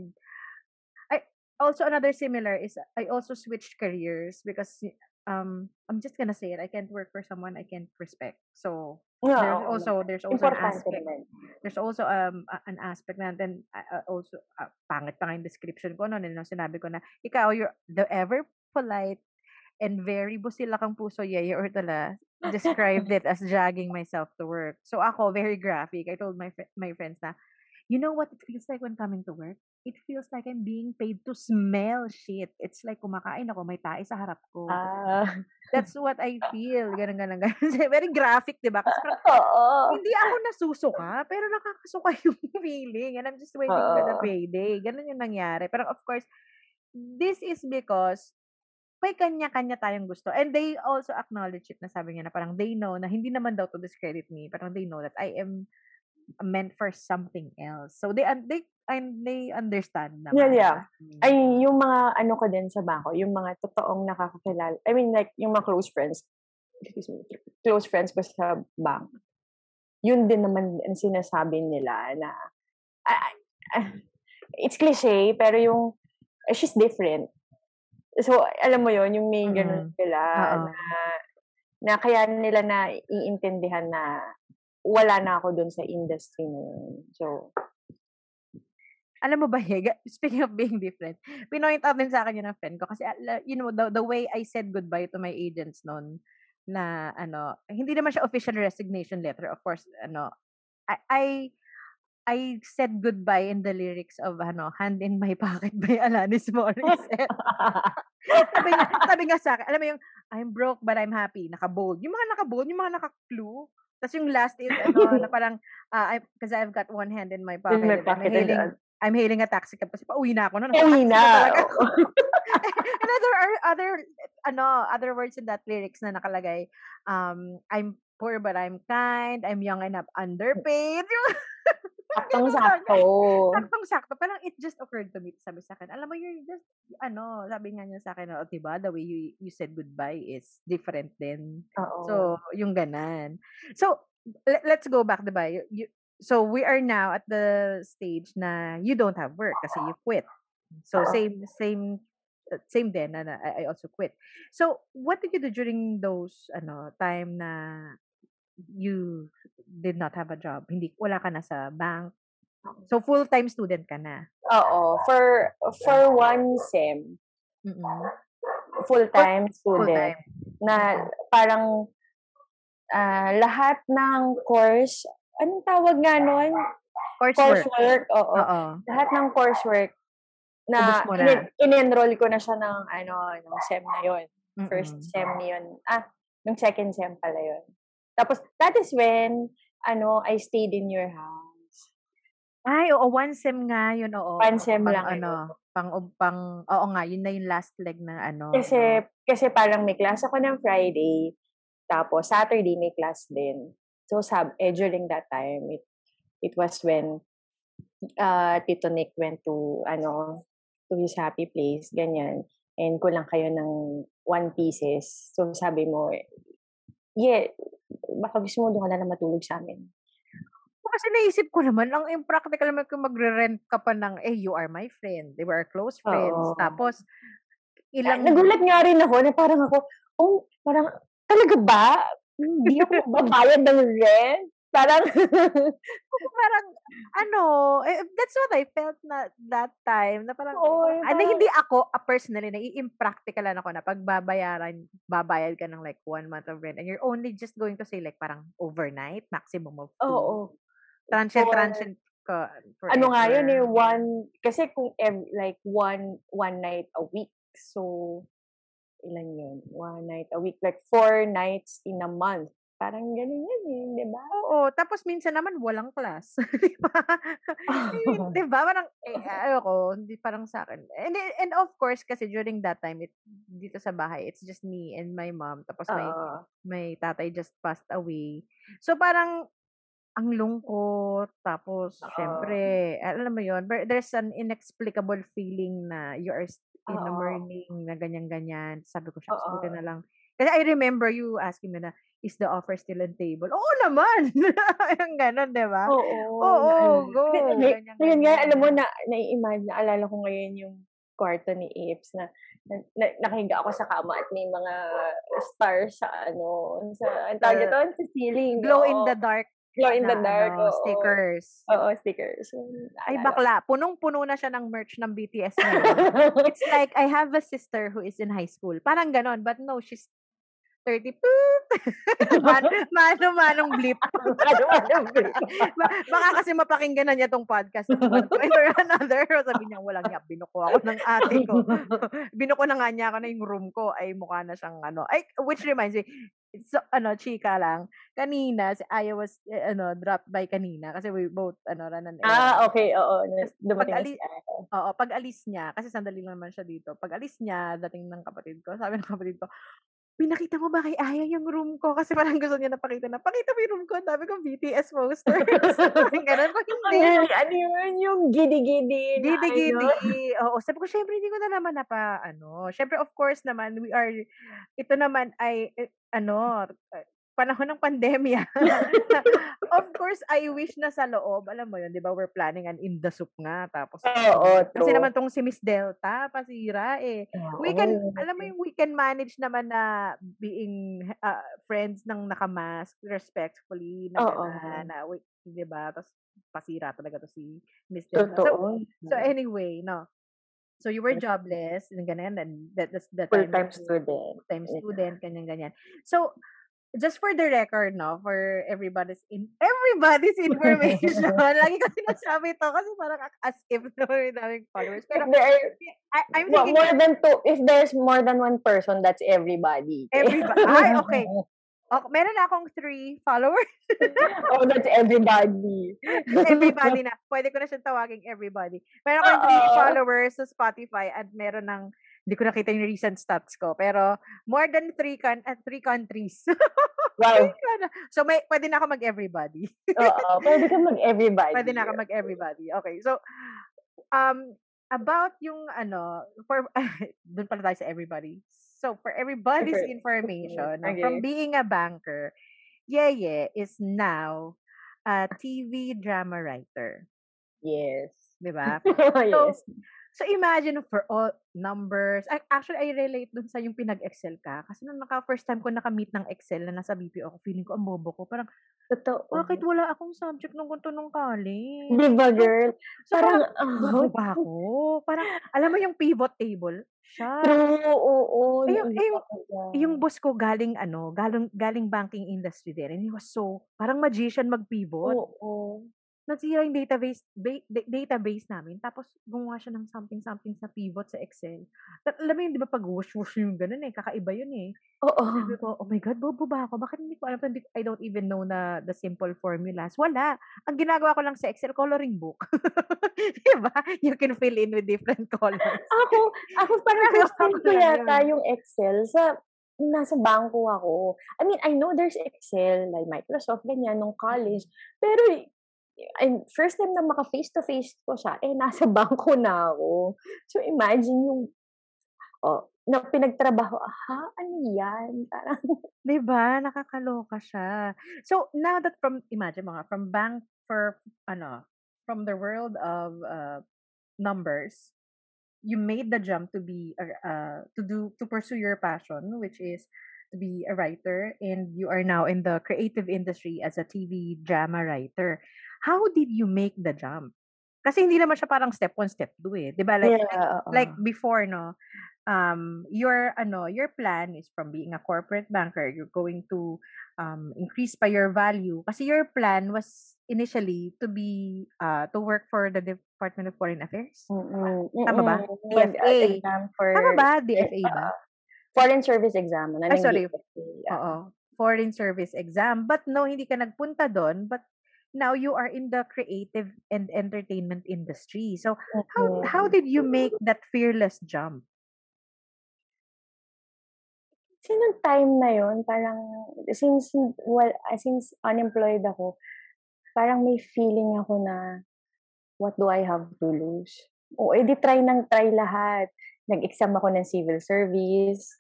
I also another similar is I also switched careers because um I'm just gonna say it. I can't work for someone I can't respect. So Yeah, there's also there's also an aspect naman. there's also um a- an aspect na then uh, uh, also uh, pangit pa nga yung description ko noon no sinabi ko na ikaw you're the ever polite and very busila kang puso yaya or tala described it as dragging myself to work. So ako very graphic. I told my my friends na you know what it feels like when coming to work? It feels like I'm being paid to smell shit. It's like kumakain ako, may tae sa harap ko. Ah. That's what I feel. Ganun, ganun, ganun. Very graphic, di ba? Kasi parang, hindi ako nasusuka, pero nakakasuka yung feeling. And I'm just waiting for the payday. Ganun yung nangyari. Pero of course, this is because may kanya-kanya tayong gusto. And they also acknowledge it na sabi niya na parang they know na hindi naman daw to discredit me. Parang they know that I am meant for something else. So they un- they and they understand naman. Yeah, yeah. Mm. Ay, yung mga ano ko din sa bangko, yung mga totoong nakakakilala. I mean, like, yung mga close friends. Excuse me. Close friends ko sa bank. Yun din naman ang sinasabi nila na ah, ah, it's cliche, pero yung eh, she's different. So, alam mo yon yung may ganun Mm. sila Oo. na, na kaya nila na iintindihan na wala na ako dun sa industry na yun. So, Alam mo ba, Hega, speaking of being different, pinoint out din sa akin yun ng friend ko kasi, ala- you know, the, the way I said goodbye to my agents noon, na, ano, hindi naman siya official resignation letter, of course, ano, I, I, I said goodbye in the lyrics of, ano, Hand in My Pocket by Alanis Morissette. sabi, nga, sabi nga sa akin, alam mo yung, I'm broke but I'm happy, naka-bold. Yung mga naka-bold, yung mga naka-clue. Tapos yung last is, ano, na parang, uh, I, because I've got one hand in my pocket. in my I'm pocket and hailing. I'm hailing a taxi cab kasi pauwi na ako. No? Uwi Naka-taxi na. and other, other, ano, other words in that lyrics na nakalagay, um, I'm poor but I'm kind, I'm young and I'm underpaid. Yung Saktong ganun lang. sakto. Saktong sakto. Parang it just occurred to me. Sabi sa akin, alam mo, you're just, ano, sabi nga niya sa akin, oh, diba, the way you, you said goodbye is different. Oo. So, yung ganan. So, le- let's go back, diba? You, you, so, we are now at the stage na you don't have work kasi you quit. So, same, same, same din, na, na I, also quit. So, what did you do during those, ano, time na you did not have a job? Hindi, wala ka na sa bank. So, full-time student ka na. Oo. For, for one SEM, Mm-mm. full-time student, Full-time. na parang ah, lahat ng course, anong tawag nga nun? Coursework. Coursework, oo. Oo. Lahat ng coursework na in-enroll ko na siya ng ano, ng SEM na yon First Mm-mm. SEM yun. Ah, ng second SEM pala yun. Tapos, that is when, ano, I stayed in your house. Ay, oo, one sem nga yun, oo. One sem pang lang ano, pang, pang, oo nga, yun na yung last leg ng ano. Kasi, kasi parang may class ako ng Friday, tapos Saturday may class din. So, sab, eh, during that time, it, it was when uh, Tito Nick went to, ano, to his happy place, ganyan. And kulang kayo ng one pieces. So, sabi mo, yeah, baka gusto mo doon ka na lang matulog sa amin. Kasi naisip ko naman, ang impractical naman kung magre-rent ka pa ng, eh, you are my friend. They were close friends. Oo. Tapos, Ilang... Nagulat nga rin ako na parang ako, oh, parang, talaga ba? Hindi ako babayad ng rent? Parang, parang, ano, eh, that's what I felt na that time. Na parang, na parang- hindi ako, ah, personally, nai-impracticalan ako na pag babayaran, babayad ka ng like one month of rent and you're only just going to say like parang overnight, maximum of two. oo. Transient, For- transient ka Ano nga yun eh, forever. one, kasi kung ev- like one, one night a week, so, ilan yun? One night a week, like four nights in a month. Parang ganun yan eh, di ba? Oo, tapos minsan naman walang class. di ba? Di ba? Parang, eh, ayoko, hindi parang sa akin. And, and of course, kasi during that time, it, dito sa bahay, it's just me and my mom. Tapos may, may tatay just passed away. So parang, ang lungkot. Tapos, Oo. syempre, alam mo yon there's an inexplicable feeling na you are in a Oo. mourning na ganyan-ganyan. Sabi ko, shucks, buti na lang. Kasi I remember you asking me na, is the offer still on table? Oo naman! Yung ganon, di ba? Oo. Oo, naalala. go. Ngay- Ganyan, Ngayon nga, alam mo, ganyan. na, na-imagine, naalala ko ngayon yung kwarto ni Apes na, na, na nakahiga ako sa kama at may mga stars sa ano, sa, ang tawag Uh, ito, sa ceiling. Glow in oo. the dark Glow in the na, dark. ano, oo. stickers. Oo, stickers. Ay, Naalala ko. bakla. Punong-puno na siya ng merch ng BTS ngayon. It's like, I have a sister who is in high school. Parang ganon. But no, she's 30, poop! Man, mano-manong blip. Mano-manong blip. Ba- Baka kasi mapakinggan na niya tong podcast or another. Sabi niya, walang niya, binuko ako ng ate ko. binuko na nga niya ako na yung room ko ay mukha na siyang ano. Ay, which reminds me, so, ano, chika lang. Kanina, si Aya was, eh, ano, dropped by kanina kasi we both, ano, ran an ah, okay. Oo. Dumating si ate. Oo, pag alis niya, kasi sandali lang naman siya dito. Pag alis niya, dating ng kapatid ko, sabi ng kapatid ko, pinakita mo ba kay Aya yung room ko? Kasi parang gusto niya napakita na, pakita mo yung room ko, ang dami kong BTS posters. Parang ganun ko, Ang hindi. galing, ano yun, yung gidi-gidi. Gidi-gidi. ano. Oo, sabi ko, syempre, hindi ko na naman na pa, ano. Syempre, of course naman, we are, ito naman ay, eh, ano, panahon ng pandemya. of course, I wish na sa loob, alam mo yun, di ba, we're planning an in the soup nga. Tapos, Oo, kasi true. naman tong si Miss Delta, pasira eh. We can, Oo. alam mo yung we can manage naman na being uh, friends ng nakamask respectfully na Oo. gano'n, na, wait, di ba? Tapos pasira talaga to si Miss Delta. So, Totoo. so anyway, no. So you were jobless, and ganyan, and that, that's the time Full-time student. full-time Yeah. student, ganyan, ganyan. So, just for the record, no, for everybody's in everybody's information. Lagi ko sinasabi to kasi parang as if no, may daming followers. Pero If there are I, I'm thinking more than two, if there's more than one person, that's everybody. Everybo- Ay, okay. okay, meron na akong three followers. oh, that's everybody. everybody na. Pwede ko na siyang tawaging everybody. Meron akong three followers sa Spotify at meron ng hindi ko nakita yung recent stats ko. Pero more than three, con- at three countries. Wow. so may pwede na ako mag-everybody. Oo, pwede ka mag-everybody. Pwede na ako mag-everybody. Okay. So, um, about yung ano, for, dun pala tayo sa everybody. So, for everybody's For- information, Okay. from being a banker, Yeye is now a TV drama writer. Yes. Di ba? yes. So, imagine for all numbers. ac- Actually, I relate dun sa yung pinag-Excel ka. Kasi nung naka first time ko nakamit ng Excel na nasa BPO ako, feeling ko ang bobo ko. Parang, Totoo. bakit wala akong subject nung ganito nung college? Di ba, girl? So, Parang, parang, bobo ba ako? Parang, alam mo yung pivot table? Siya. true, oo. Eh, yung- yung-. Yung boss ko galing ano, galing galing banking industry din. And he was so, parang magician mag-pivot. Oo. Nasira yung database ba- da- database namin. Tapos gumawa siya ng something-something sa pivot sa Excel. Ta- Alam mo yun, di ba pag whoosh-whoosh yung ganun eh. Kakaiba yun eh. Oo. Sabi ko, oh my God, bobo ba ako? Bakit hindi ko alam? I don't even know na the simple formulas. Wala. Ang ginagawa ko lang sa Excel, coloring book. diba? You can fill in with different colors. Ako, ako parang first time ko yata yun. yung Excel sa nasa bangko ako. I mean, I know there's Excel, like Microsoft, ganyan, nung college. Pero, and first time na maka face-to-face ko siya, eh, nasa bangko na ako. So, imagine yung, oh, na pinagtrabaho, ha, ano yan? Parang, Diba? Nakakaloka siya. So, now that from, imagine mga, from bank for, ano, from the world of uh, numbers, you made the jump to be, uh, to do, to pursue your passion, which is to be a writer, and you are now in the creative industry as a TV drama writer. How did you make the jump? Kasi hindi naman siya parang step one, step two eh. Diba? Like, yeah, oo. like before no um your ano your plan is from being a corporate banker you're going to um increase pa your value kasi your plan was initially to be uh to work for the Department of Foreign Affairs Mm-mm, Tama ba? mm-mm. DFA. Exam for, tama ba DFA ba uh, Foreign Service Exam. Ano sorry. DFA, yeah. oo foreign service exam but no hindi ka nagpunta doon but now you are in the creative and entertainment industry so how Mm-mm. how did you make that fearless jump Sinong time na yon parang, since, well, ah, since unemployed ako, parang may feeling ako na, what do I have to lose? O, edi try ng try lahat. Nag-exam ako ng civil service,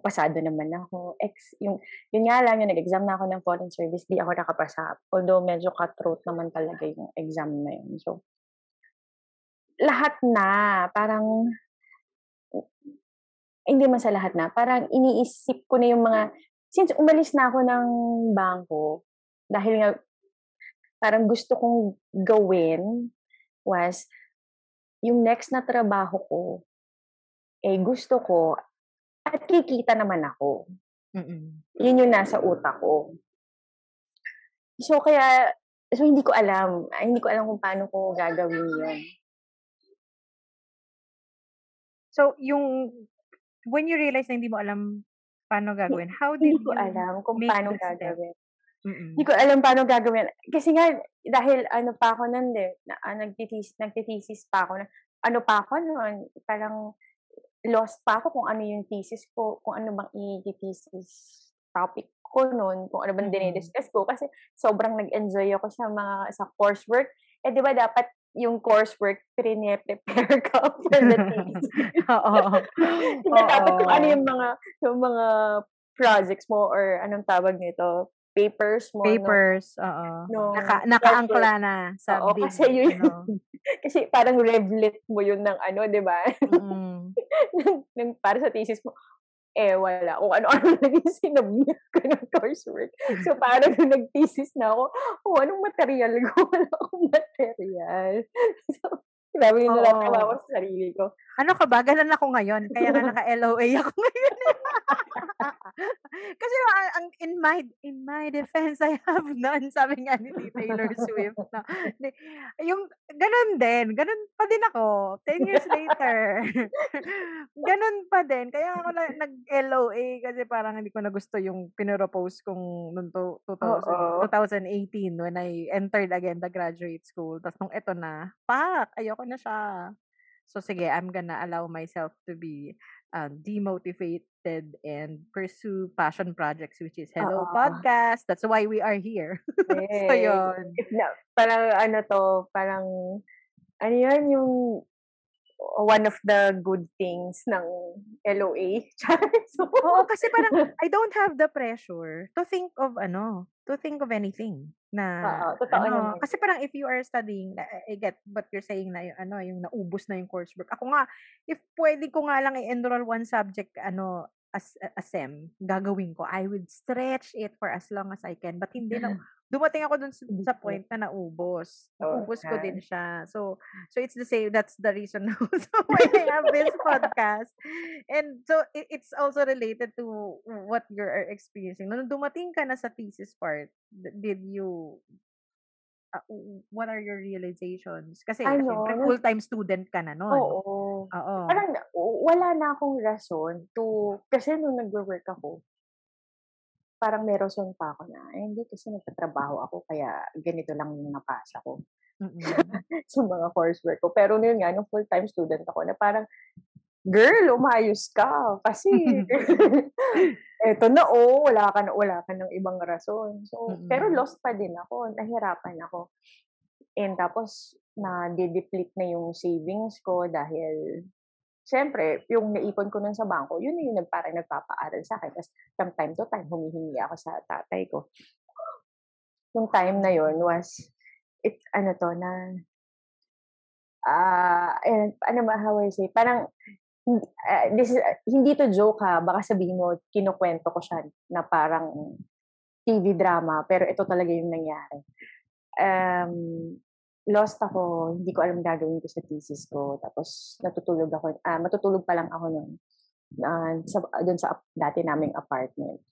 pasado naman ako. Ex, yung, yun nga lang, yung nag-exam na ako ng foreign service, di ako nakapasa. Although medyo cutthroat naman talaga yung exam na yun. So, lahat na, parang, hindi man sa lahat na, parang iniisip ko na yung mga, since umalis na ako ng bangko, dahil nga, parang gusto kong gawin was, yung next na trabaho ko, eh gusto ko, at kikita naman ako. Mm. Yun yung nasa utak ko. So, kaya, so hindi ko alam. Ay, hindi ko alam kung paano ko gagawin yun. So, yung, when you realize na hindi mo alam paano gagawin, how did Hindi ko alam kung paano gagawin. Mm-mm. Hindi ko alam paano gagawin. Kasi nga, dahil ano pa ako nun din, na, ah, nagtitis, nagtitesis pa ako. Na, ano pa ako nun, parang lost pa ako kung ano yung thesis ko, kung ano bang i-thesis topic ko nun, kung ano bang Mm. dinidiscuss ko. Kasi sobrang nag-enjoy ako sa mga, sa coursework. Eh, di ba dapat yung coursework, prepare ka for the thesis. Oo. Dapat kung ano yung mga, yung mga projects mo or anong tawag nito, papers mo. Papers, oo. No, Naka, nakaangkla na sa Oo, big, kasi yun, ano. Kasi parang revlet mo yun ng ano, di ba? Mm. ng, para sa thesis mo, eh, wala. Kung ano-ano naging sinabmit ko ng coursework. So, parang nung nag-thesis na ako, oh, anong material ko? Wala akong material. So, grabe yung naratawa ko sa sarili ko. Ano ka ba? Ganun ako ngayon. Kaya nga naka-LOA ako ngayon. Kasi ang, ang in my in my defense, I have none. Sabi nga ni Taylor Swift. Na, yung ganun din. Ganun pa din ako. 10 years later. ganun pa din. Kaya ako na, nag-LOA kasi parang hindi ko na gusto yung pinropose kong noong to- 2000, Oo. 2018 when I entered again the graduate school. Tapos nung eto na, pak, ayoko na siya. So sige, I'm gonna allow myself to be um, demotivated and pursue passion projects which is Hello Oo. Podcast. That's why we are here. so Eh, yun. na, parang ano to, parang, ano yan, yung one of the good things ng LOA. so, Oo, kasi parang I don't have the pressure to think of ano, to think of anything na Oo, totoo ano, naman. kasi parang if you are studying, I I get what you're saying na yung ano, yung naubos na yung coursework. Ako nga, if pwede ko nga lang i-enroll one subject ano as a SEM, gagawin ko. I would stretch it for as long as I can. But hindi na, dumating ako dun sa, ko. point na naubos. Oo Naubos ko nga. din siya. So, so it's the same. That's the reason so why I have this podcast. And so, it, it's also related to what you're experiencing. Nung dumating ka na sa thesis part, did you, uh, what are your realizations? Kasi, Ano, syempre, nung- full-time student ka na nun. Oo. Oo. Parang wala na akong rason to, kasi nung nagwo-work ako, parang may rason pa ako na, eh, hindi kasi nagtatrabaho ako, kaya ganito lang yung napasa ko Mm-mm. sa mga coursework ko. Pero noon nga, nung full-time student ako, na parang, girl, umayos ka. Kasi, eto na, oh, wala ka na, wala ka ng ibang rason. So, pero Mm-mm. lost pa din ako. Nahirapan ako. And tapos, na-deplete na yung savings ko dahil, syempre, yung naipon ko nun sa bangko, yun yung nag, parang nagpapaaral sa akin. Tapos, from time to time, humihingi ako sa tatay ko. Yung time na yun was, it, ano to, na, ah, eh, ano ba, how I say, parang, ah, this is, hindi to joke ha, baka sabihin mo, kinukwento ko siya na parang TV drama, pero ito talaga yung nangyari. Um, lost ako, hindi ko alam gagawin ko sa thesis ko, tapos natutulog ako, ah, matutulog pa lang ako nun, ah, sa, dun sa dati naming apartment.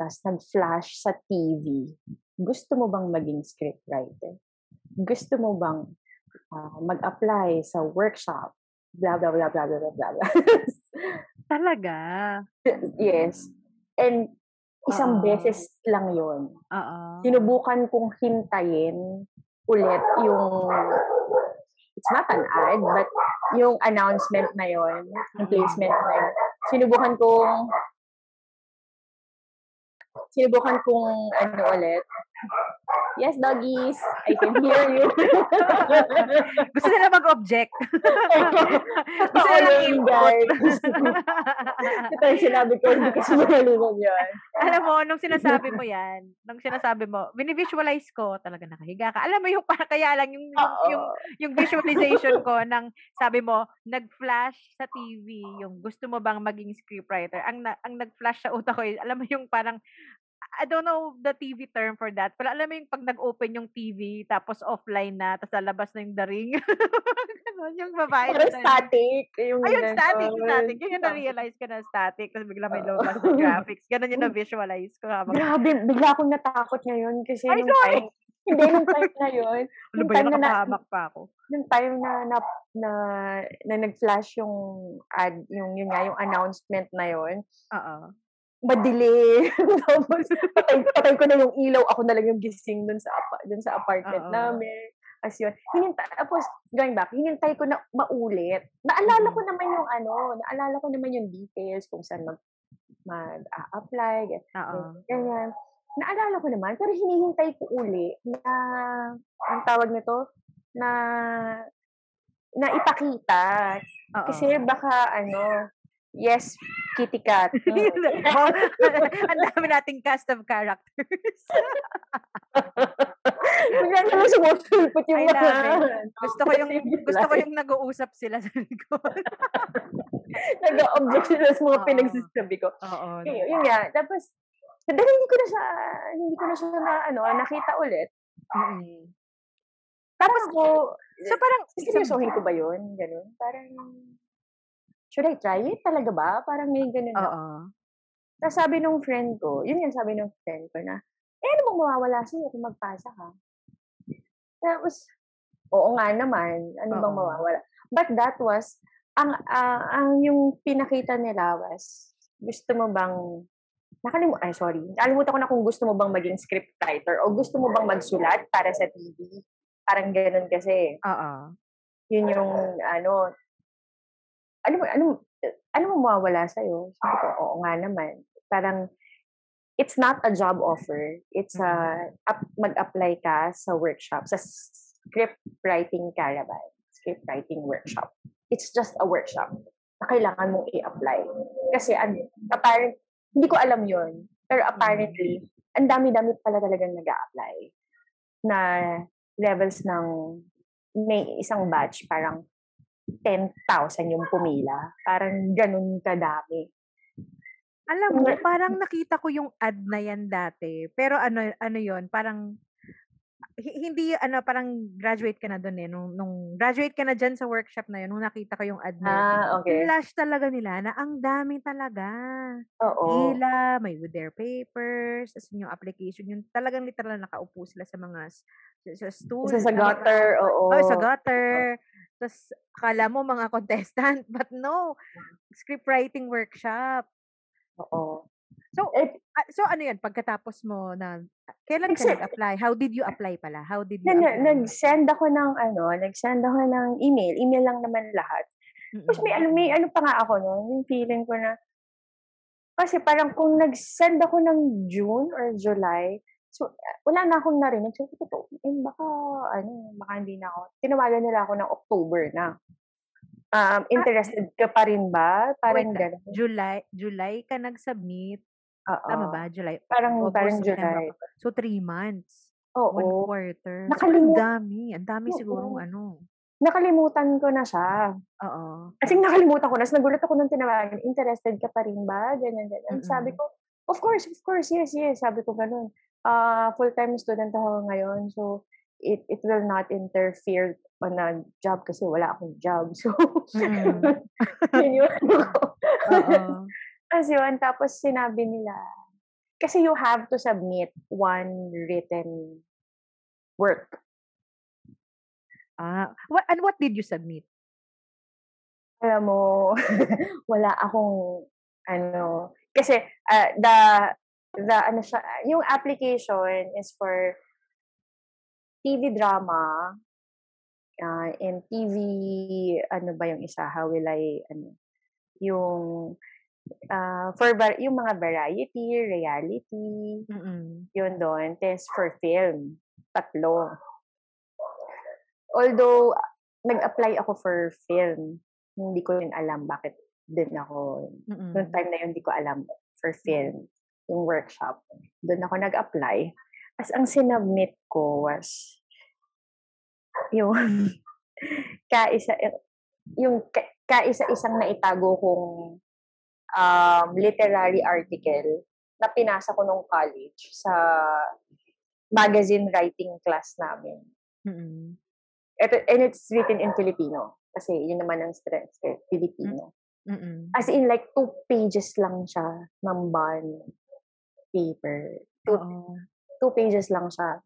Tapos nag-flash sa TV, gusto mo bang maging scriptwriter? Gusto mo bang ah, mag-apply sa workshop? Blah, blah, blah, blah, blah, blah, blah. Talaga. yes. And isang Oo. beses lang yon Oo. Sinubukan kong hintayin ulit yung it's not an ad, but yung announcement na yon, yung placement na yun. Sinubukan kong sinubukan kong ano ulit. Yes, doggies. I can hear you. Gusto nila mag-object. Gusto nila yun, input. guys. Ito yung sinabi ko, hindi kasi marunong yun. Alam mo, nung sinasabi mo yan, nung sinasabi mo, binivisualize ko, talaga nakahiga ka. Alam mo yung para kaya lang yung, yung, yung, yung visualization ko ng sabi mo, nag-flash sa TV, yung gusto mo bang maging scriptwriter. Ang, ang nag-flash sa utak ko, eh, alam mo yung parang I don't know the TV term for that. Pero alam mo yung pag nag-open yung TV, tapos offline na, tapos lalabas na yung daring. Ganon, yung babae. Na- static. Yung Ayun, static, ganon. static. Yun yung na-realize ko na static. Tapos bigla may lumabas na graphics. Ganon yung na-visualize ko. Habang, Grabe, bigla akong natakot ngayon kasi Ay, nung sorry! time, hindi nung time na yun, ano ba yun? na Nakapahamak pa ako. nung time na na, na, na nag-flash yung ad, yung yun nga, yung announcement na yun, Oo. Madilim. Tapos, patay, patay ko na yung ilaw. Ako na lang yung gising dun sa, dun sa apartment Oo. namin. As yun. Hinintay, tapos, going back, hinintay ko na maulit. Naalala ko naman yung ano, naalala ko naman yung details kung saan mag, mag-apply, ganyan. Naalala ko naman, pero hinihintay ko uli na, ang tawag nito, na, na ipakita. Oo. Kasi baka, ano, yes, kitty cat. Wow, Ang dami nating cast of characters. Bigla na lang sumusulpot yung mga. it. Gusto ko yung gusto ko yung nag-uusap sila sa likod. Nag-object sila sa mga Oo. pinagsasabi ko. Oo. Yun, yun nga. Tapos, dahil hindi ko na siya, hindi ko na siya na, ano, nakita ulit. Mm-mm. Tapos ko, So parang seryosohin ko ba yun? Ganun. Parang, should I try it? Talaga ba? Parang may ganun ako. Oo. Tapos sabi nung friend ko, yun yung sabi nung friend ko na, eh, ano bang mawawala sa'yo kung magpasa ka? Tapos, oo nga naman, ano bang Oo. mawawala? But that was, ang, ah, ang yung pinakita nila was, gusto mo bang, nakalimutan, ay sorry, nakalimutan ko na kung gusto mo bang maging scriptwriter o gusto mo bang magsulat para sa TV. Parang ganun kasi Oo. yun yung ano ano mo ano ano mo mawawala sa iyo sabi ko oo nga naman. Parang it's not a job offer. It's a up, mag-apply ka sa workshop sa script writing caravan script writing workshop. It's just a workshop na kailangan mong i-apply. Kasi an, apparent hindi ko alam yun pero apparently ang dami-dami pala talagang nag apply na levels ng may isang batch parang 10,000 yung pumila. Parang ganun kadami. Alam mo, parang nakita ko yung ad na yan dati. Pero ano ano 'yon, parang hi- hindi ano parang graduate ka na doon eh nung, nung graduate ka na diyan sa workshop na yun nung nakita ko yung ad na yun. Ah, okay. Flash talaga nila na ang dami talaga. Oo. Pila, may with their papers, as yung application, yung talagang literal na nakaupo sila sa mga sa, sa stool. Sa mga- gutter, oo. Oh, sa gutter. Tapos, akala mo mga contestant. But no, script writing workshop. Oo. So, Eh, so ano yan, pagkatapos mo na, kailan ka nag-apply? How did you apply pala? How did you na, apply? nag-send ako ng ano, nag-send ako ng email. Email lang naman lahat. Tapos may, ano, may ano pa nga ako no, yung feeling ko na, kasi parang kung nag-send ako ng June or July, so ah, wala na akong narinig. So, ito, eh, baka, ano, baka hindi na ako. Tinawagan nila ako ng October na. Um, interested ka pa rin ba? Parang Ah, Wait, gano'n. July, July ka nag-submit. Oo. Tama ba? July. Parang, August, parang September, July. October. So, three months. One Oo. quarter. So, ang dami. Ang dami Oo. sigurong ano. Nakalimutan ko na siya. Oo. Kasi nakalimutan ko na. Tapos nagulat ako nung tinawagan, interested ka pa rin ba? Ganyan, ganyan. Mm-mm. Sabi ko, of course, of course, yes, yes. Sabi ko ganun. Ah, full-time student ako ngayon. So, it it will not interfere on a job kasi wala akong job. So, Mm-mm. yun yung ano. Tapos yun, tapos sinabi nila, kasi you have to submit one written work. Ah, what, and what did you submit? alam mo, wala akong, ano, kasi, ah, the, the, ano siya, yung application is for TV drama, uh, and TV, ano ba yung isa, how will I, ano, yung, ah, for, var- yung mga variety, reality, Mm-mm. yun doon, test for film, tatlo. Although, nag-apply ako for film, hindi ko rin alam bakit din ako, Mm-mm. noong time na yun, hindi ko alam for film, yung workshop. Doon ako nag-apply. As ang sinubmit ko was yung kaisa yung ka- kaisa-isang naitago kong um, literary article na pinasa ko nung college sa magazine writing class namin. Mm. Ito, and it's written in Filipino. Kasi yun naman ang strength eh, Filipino. Mm. As in like two pages lang siya ng bond paper. Two, Oo. two pages lang siya.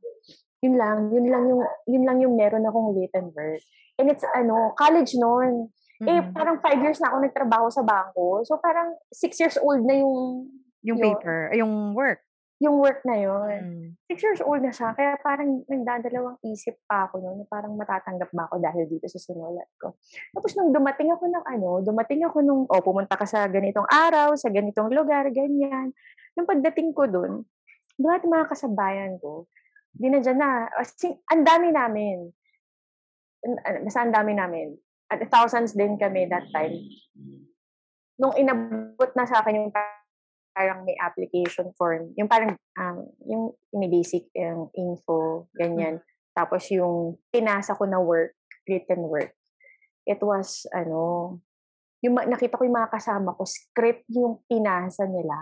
Yun lang, yun lang yung yun lang yung meron akong written work. And it's ano, college noon. Eh Mm. parang five years na ako nagtrabaho sa bangko. So parang six years old na yung Yung yun. paper, yung work. Yung work na yun. Mm. Six years old na siya. Kaya parang nagdadalawang isip pa ako noon. Parang matatanggap ba ako dahil dito sa sinulat ko. Tapos nung dumating ako ng ano, dumating ako nung, oh, pumunta ka sa ganitong araw, sa ganitong lugar, ganyan. Nung pagdating ko dun, lahat mga kasabayan ko, di na dyan na. Kasi, ang dami namin. Basta ang dami namin. At thousands din kami that time. Nung inabot na sa akin yung parang may application form, yung parang, um, yung may basic yung info, ganyan. Tapos yung pinasa ko na work, written work, it was, ano, yung nakita ko yung mga kasama ko, script yung pinasa nila.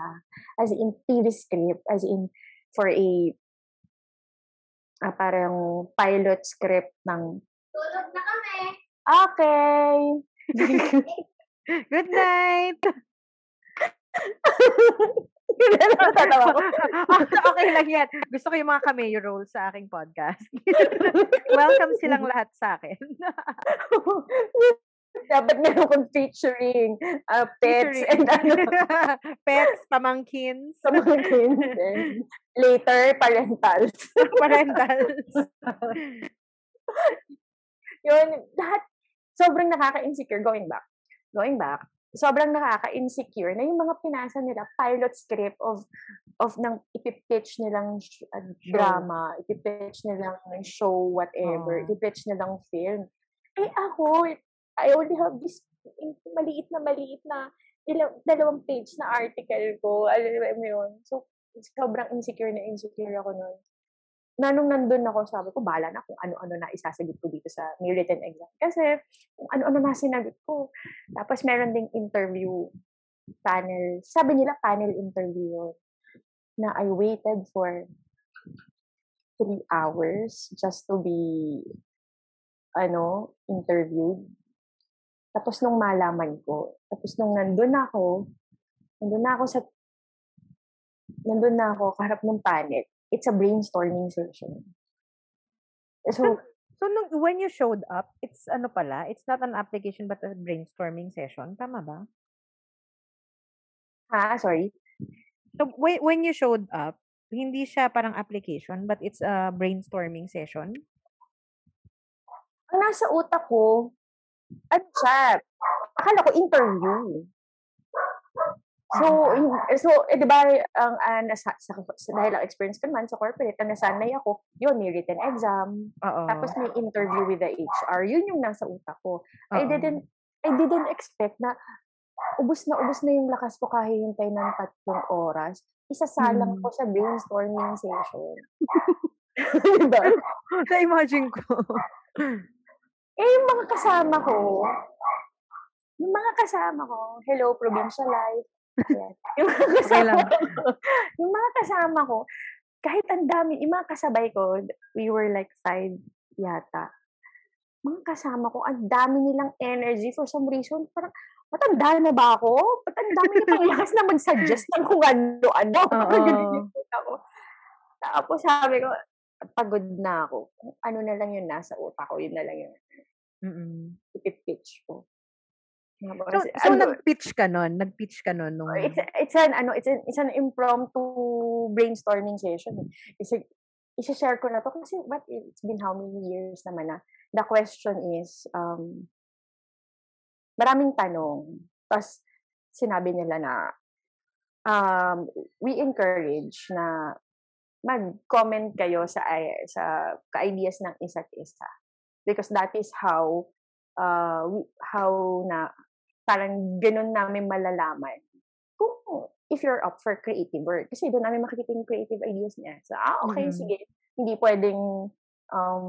As in, TV script, as in, for a, ah, parang pilot script ng, Tulog na kami. okay, Good night! Natatawa ko. okay lang yan. Gusto ko yung mga cameo roles sa aking podcast. Welcome silang lahat sa akin. Dapat meron kong featuring uh, pets Featuring. and ano, Pets, pamangkins, and Later, parentals. parentals. Yun, lahat, sobrang nakaka-insecure going back. Going back, sobrang nakaka-insecure na yung mga pinasa nila, pilot script of of ng ipipitch nilang sh- uh, drama, ipipitch nilang show, whatever, Oo. ipipitch nilang film. Eh ako, I only have this maliit na maliit na ilang, dalawang page na article ko. Alam mo yun? So, sobrang insecure na insecure ako nun. Na nung nandun ako, sabi ko, bahala na kung ano-ano na isasagot ko dito sa may written exam. Kasi, kung ano-ano na sinagot ko. Tapos, meron ding interview panel. Sabi nila, panel interview. Na I waited for three hours just to be ano, interviewed. Tapos nung malaman ko, tapos nung nandun ako, nandun na ako sa, nandun na ako kaharap ng panel, it's a brainstorming session. So, So, nung, when you showed up, it's ano pala, it's not an application but a brainstorming session. Tama ba? ha, sorry. So, when, when you showed up, hindi siya parang application but it's a brainstorming session. Ang nasa utak ko, ano siya, akala ko interview. So, in- so eh, di ba, ang ah, nasa, sa, sa, dahil ang experience ko naman sa corporate, ang nasanay ako, yun, may written exam, Oo. tapos may interview with the HR. Yun yung nasa utak ko. I Oo. didn't, I didn't expect na ubus na ubus na yung lakas ko kahihintay ng tatlong oras. Isasalang Mm. ko sa brainstorming session. diba? Na-imagine ko. Eh, yung mga kasama ko, yung mga kasama ko, hello, provincial life. Yung mga kasama ko, yung mga kasama ko, kahit ang dami, yung mga kasabay ko, we were like five yata. Mga kasama ko, ang dami nilang energy for some reason. Parang, matanda na ba ako? Ba't ang dami na pang lakas na mag-suggest ng kung ano-ano? Parang ganun yung utak ko. Tapos sabi ko, pagod na ako. Ano na lang yung nasa utak ko, yun na lang yung Mm-mm. ipipitch ko. So, so ano, nag-pitch ka nun? Nag-pitch ka nun nung... it's, it's an ano it's an, it's an impromptu brainstorming session. Kasi i-share ko na to kasi what it's been how many years naman na. The question is um maraming tanong. Tapos sinabi nila na um we encourage na mag-comment kayo sa sa ka-ideas ng isa't isa because that is how uh how na parang ganun namin malalaman kung if you're up for creative work. Kasi doon namin makikita yung creative ideas niya. So, ah, okay, Mhm. sige. Hindi pwedeng um,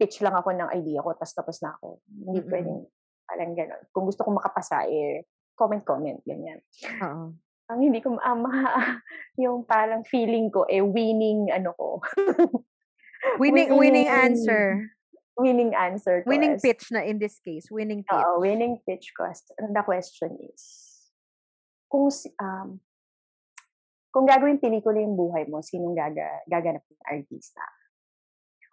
pitch lang ako ng idea ko, tapos tapos na ako. Hindi Mm-mm. pwedeng parang ganun. Kung gusto ko makapasa, eh, comment-comment, ganyan. Oo. ang hindi ko ma ma yung parang feeling ko, eh, winning ano ko. Winning winning answer. Winning answer ko Winning is pitch na in this case, winning pitch. Oo, winning pitch quest the question is, kung si um, kung gagawing pelikula yung buhay mo, sinong gaga gaganap na artista?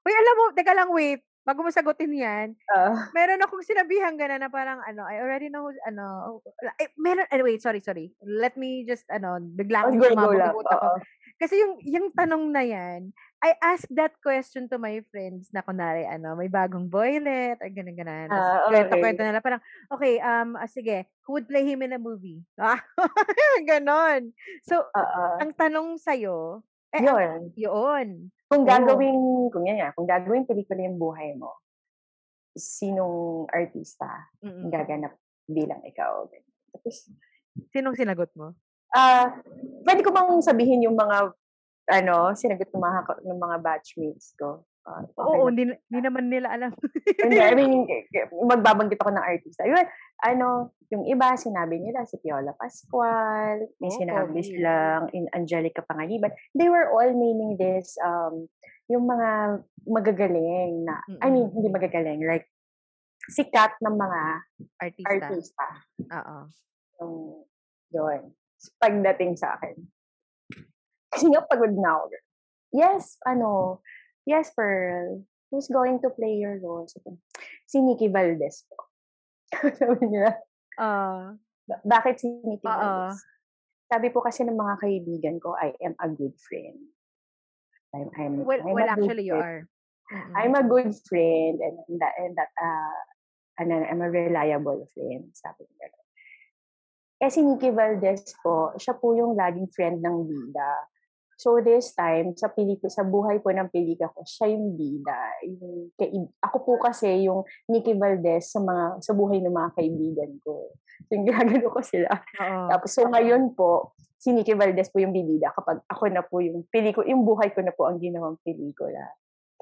Uy, alam mo, teka lang, wait. Bago mo sagutin yan, Oo. meron akong sinabihang gano'n na parang ano, I already know ano, eh, meron, eh, wait, sorry, sorry. Let me just, ano, bigla akong sumabog. Kasi yung, yung tanong na yan, I asked that question to my friends na kunwari, ano, may bagong boylet, or gano'n, gano'n. Tapos, Ah, okay. nila, parang, okay, um, ah, sige, who would play him in a movie? Ah, ganon. So, Oo. ang tanong sa'yo, eh, ang, Yun. yun. Kung Oo. gagawing, kung yan nga, kung gagawing pelikula yung buhay mo, sinong artista ang Mm-mm. gaganap bilang ikaw? Tapos, Sinong sinagot mo? ah, pwede ko bang sabihin yung mga, ano, sinagot ng mga, ng mga batchmates ko? Ah, okay Oo, na. hindi, hindi naman nila alam. Hindi, I mean, magbabanggit ako ng artista. Yun, ano, yung iba, sinabi nila si Piola Pascual, may Oh, sinabi pogi. silang in Angelica Panganiban. They were all naming this, um, yung mga magagaling na, I mean, hindi magagaling, like, sikat ng mga Artista. artista. Oo. Yung, yun. Pagdating sa akin. Kasi nga, pagod na ako. Yes, ano, yes, Pearl. Who's going to play your role? Sabi, si Nikki Valdez po. Sabi nila, Ah, "Ba- bakit si Nikki Oo. Valdez? Sabi po kasi ng mga kaibigan ko, I am a good friend. I'm, I'm, well, I'm well, actually, you are. Mm-mm. I'm a good friend and that, and that uh, and I'm a reliable friend. Sabi niya. Eh si Nikki Valdez po, siya po yung laging friend ng bida. So this time, sa pelikula, sa buhay po ng pelikula ko, siya yung bida. Yung, kaib- ako po kasi yung Nikki Valdez sa mga sa buhay ng mga kaibigan ko. So yung ginagano ko sila. Oo. Tapos so ngayon po, si Nikki Valdez po yung bibida kapag ako na po yung pelikula, yung buhay ko na po ang ginawang pelikula.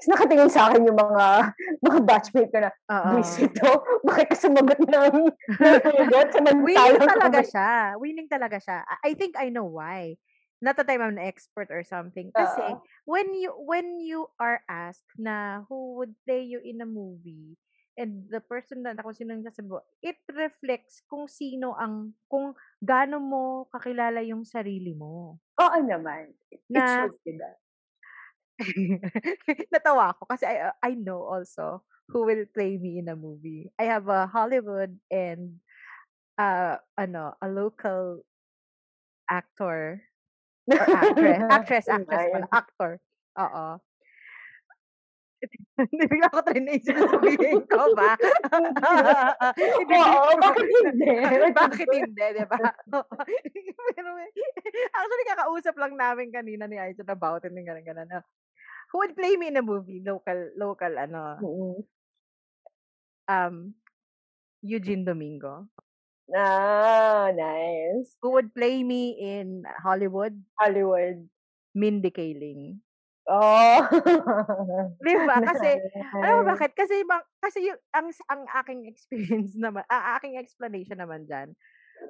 Tapos nakatingin sa akin yung mga mga batchmate ko na, Oo. Buisit to, bakit ka sumagot ng ng samantalang Winning talaga siya. Winning talaga siya. I think I know why. Not that I'm an expert or something. Kasi Oo. when you when you are asked na who would play you in a movie and the person na kung sino yung sasabi mo, it reflects kung sino ang kung gaano mo kakilala yung sarili mo. Oo naman. It Na- shows me that. Natawa ako kasi I, I know also who will play me in a movie. I have a Hollywood and uh ano, a local actor or actress. actress, actress pala. Actor. Oo. Hindi bigla ako try na sabihin ko ba? Oo, bakit hindi? bakit hindi, di ba? Pero actually, kakausap lang namin kanina ni Aizon about it, yung ganun-ganun. na, Who would play me in a movie? Local, local, ano, um, Eugene Domingo. Ah, nice. Who would play me in Hollywood? Hollywood. Mindy Kaling. Oh. Di ba? Kasi, alam mo bakit? Kasi, kasi yung, ang, ang aking experience naman, ang aking explanation naman dyan,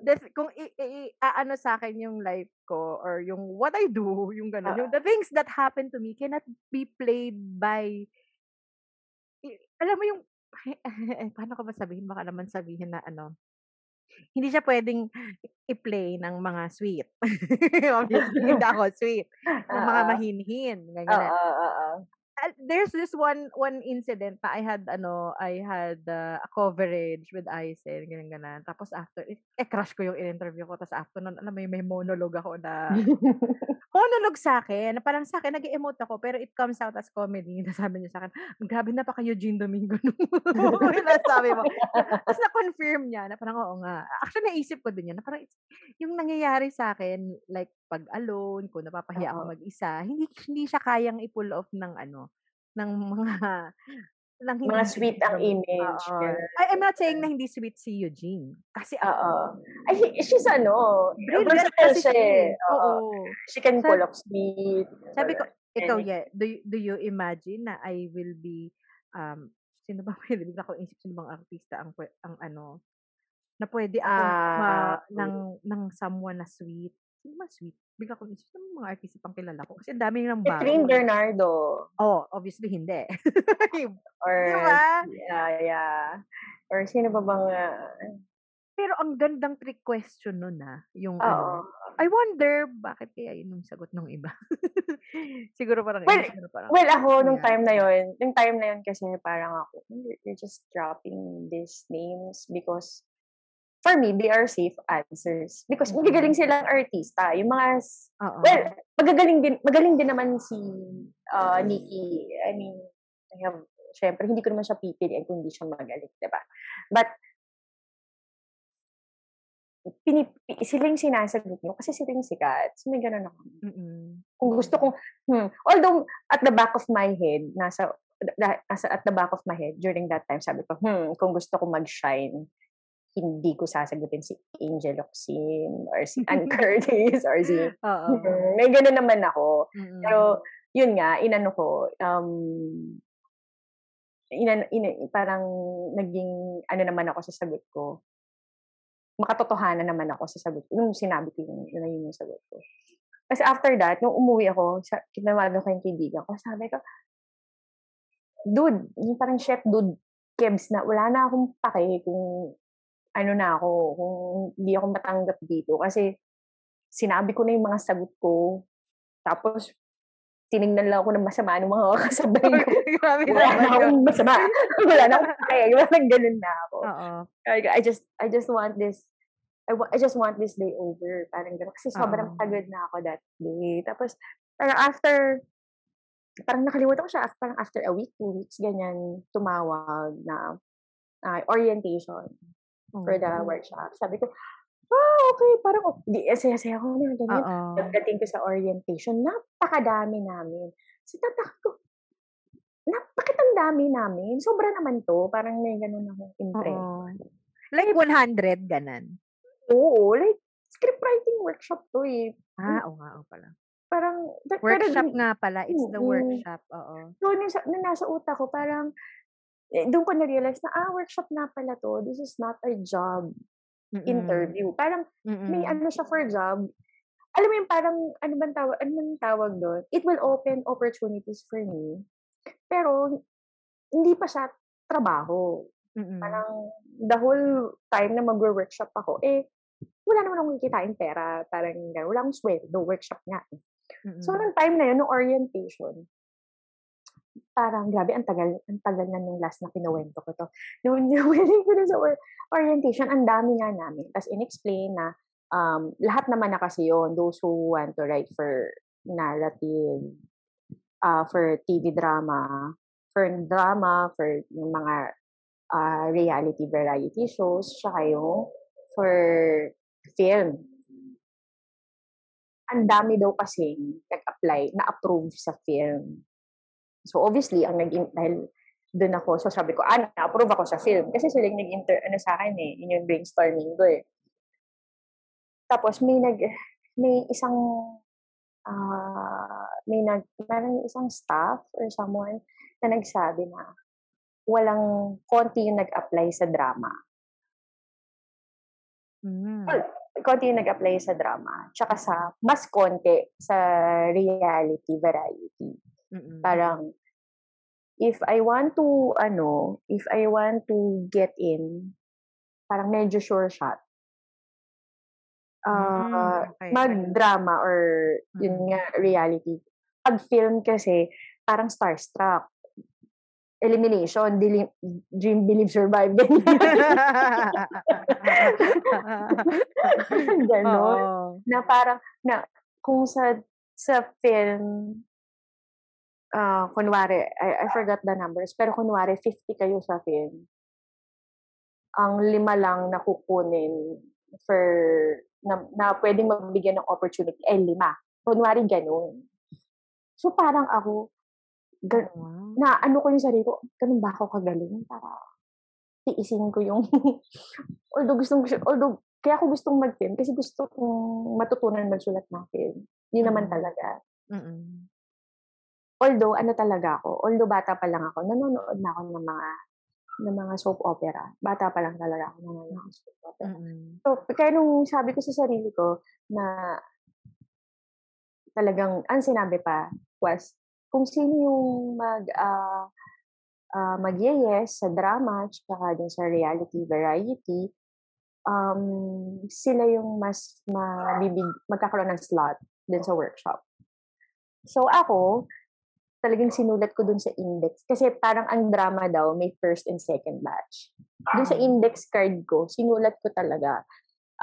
the, th- kung i, i, i- aano sa akin yung life ko or yung what I do, yung gano'n, yung the things that happen to me cannot be played by, i- alam mo yung, paano ko ba sabihin? Baka naman sabihin na ano, hindi siya pwedeng i-play ng mga sweet. Obviously, hindi ako sweet. Ng mga mahinhin. Ganyan. oo, oo. uh, there's this one one incident na I had ano I had uh, a coverage with Aisen ganyan ganun. Tapos after eh, eh crush ko yung in-interview ko. Tapos after nun alam mo yung may monologue ako na monologue sa akin. Na parang sa akin nag-emote ako pero it comes out as comedy. Na sabi niya sa akin grabe na pa kayo Eugene Domingo nung sabi mo. Tapos na-confirm niya na parang oo nga. Actually naisip ko din yun na parang yung nangyayari sa akin like pag alone kung napapahiya ako mag-isa hindi hindi siya kayang i-pull off ng ano ng mga ng Mga hindi sweet ang image. Ganun. I, I'm not saying na hindi sweet si Eugene. Kasi ako, Ay, he- she's ano, brilliant kasi siya siya eh. eh. Oo. She can Sabi- pull off sweet. Sabi ko, ikaw, yeah, do, you- do you imagine na I will be, um, sino ba pwede, bigla ko isip, sino bang artista ang, ang ano, na pwede ako Ah, ng, ng someone na sweet. Sino ba sweet? Bigla ko isip, sino mga artista pang kilala ko? Kasi ang dami ng Catherine bago. Bernardo. Oh, obviously hindi. Or, diba? yeah, yeah. Or sino ba bang, uh, Pero ang gandang trick question nun ah. Yung ano. I wonder, bakit kaya yun yung sagot ng iba? siguro parang, Well, siguro parang, Well, ako, nung yeah. time na yon nung time na yon kasi parang ako, "You're- you're just dropping these names because for me, they are safe answers. Because Mm. magagaling silang artista. Yung mga, Oo. well, magagaling din, magaling din naman si uh, Nikki. I mean, I have, syempre, hindi ko naman siya pipiliin kung hindi siya magaling, di ba? But, pinip, sila yung sinasagot mo kasi sila yung sikat. So, may ganun ako. Mm-mm. Kung gusto kong, hmm, although at the back of my head, nasa, nasa at the back of my head during that time, sabi ko, hmm, kung gusto kong mag-shine, hindi ko sasagutin si Angel Oxin or si Ann Curtis or si, Oo. May ganun naman ako. Mm-mm. Pero, yun nga, inano ko, um, inan, ina, parang naging, ano naman ako sa sagot ko. Makatotohanan naman ako sa sagot ko. Nung sinabi ko yun, yun yun yung sagot ko. Kasi after that, nung umuwi ako, sa, kinawagan ko yung kaibigan ko, sabi ko, dude, yung parang chef dude, kebs na, wala na akong pake kung ano na ako, kung hindi ako matanggap dito. Kasi sinabi ko na yung mga sagot ko. Tapos, tinignan lang ako ng masama ng mga kasabay ko. Grabe Wala na akong masama. Wala na akong pake. Parang ganun na ako. Like, I just, I just want this, I, wa- I just want this day over. Parang gano'n. Kasi sobrang Oo. pagod na ako that day. Tapos, parang after, parang nakalimutan ko siya, parang after a week, two weeks, ganyan, tumawag na ah, orientation for the Oo. workshop. Sabi ko, ah, okay, parang, oh, di, saya-saya ko na, ganyan. Oo. Pagdating ko sa orientation, napakadami namin. So, tatak ko, na, bakit ang dami namin? Sobra naman to. Parang may ganun akong impression. Oo. Like 100, ganan. Oo, like, script writing workshop to eh. Ah, oo nga, oo pala. Parang, pero Workshop dun- nga pala. It's the Mm-mm. workshop. Oo. So, nung, nung nasa utak ko, parang, eh, doon ko na-realize na, ah, workshop na pala to. This is not a job Mm-mm. interview. Parang, may Mm-mm. ano siya for job. Alam mo yung parang, ano bang tawag, ano bang tawag doon? It will open opportunities for me. Pero, hindi pa siya trabaho. Mm-mm. Parang, the whole time na mag-workshop ako, eh, wala naman akong kikitain pera. Parang, wala akong sweldo. Workshop nga. eh. Mm-mm. So, nung time na yun, nung orientation, parang, grabe, ang tagal, ang tagal na nung last na kinuwento ko to. Nung nung ko sa or- orientation, ang dami nga namin. Tapos, in-explain na, um, lahat naman na kasi yun, those who want to write for narrative, uh, for TV drama, for drama, for yung mga uh, reality variety shows, tsaka yung for film. Ang dami daw kasi nag-apply, na-approve sa film. So obviously, ang naging, dahil doon ako, so sabi ko, ah, na-approve ako sa film. Kasi sila yung nag-inter, ano sa akin eh, yun yung brainstorming ko eh. Tapos may nag, may isang, ah, may nag, parang isang staff or someone na nagsabi na walang konti yung nag-apply sa drama. Mm. konti yung nag-apply sa drama. Tsaka sa, mas konti sa reality, variety. Mm-mm. Parang, if I want to, ano, if I want to get in, parang medyo sure shot. Mm, Ah, okay. mag-drama or yun Mm. nga, reality. Pag film kasi, parang starstruck. Elimination, dili- dream, believe, survive. Ganon. Oo. na parang na kung sa sa film ah kunwari I, I forgot the numbers pero kunwari 50 kayo sa film ang lima lang na kukunin for na, na pwedeng mabigyan ng opportunity ay lima kunwari ganun so parang ako gan, Wow. na ano ko yung sarili ko ganun ba ako kagaling para tiisin ko yung although gustong although kaya ako gustong mag-film kasi gusto kong matutunan magsulat ng film. Yun naman Mm. talaga. Mm-mm. Although, ano talaga ako, although bata pa lang ako, nanonood na ako ng mga ng mga soap opera. Bata pa lang talaga ako nanonood ng soap opera. Mm-mm. So, kaya nung sabi ko sa sarili ko na talagang, ang sinabi pa was, kung sino yung mag, uh, uh, mag-yes sa drama, tsaka din sa reality variety, um, sila yung mas mabibig, magkakaroon ng slot dun sa workshop. So ako, talagang sinulat ko dun sa index. Kasi parang ang drama daw, may first and second batch. Dun sa index card ko, sinulat ko talaga,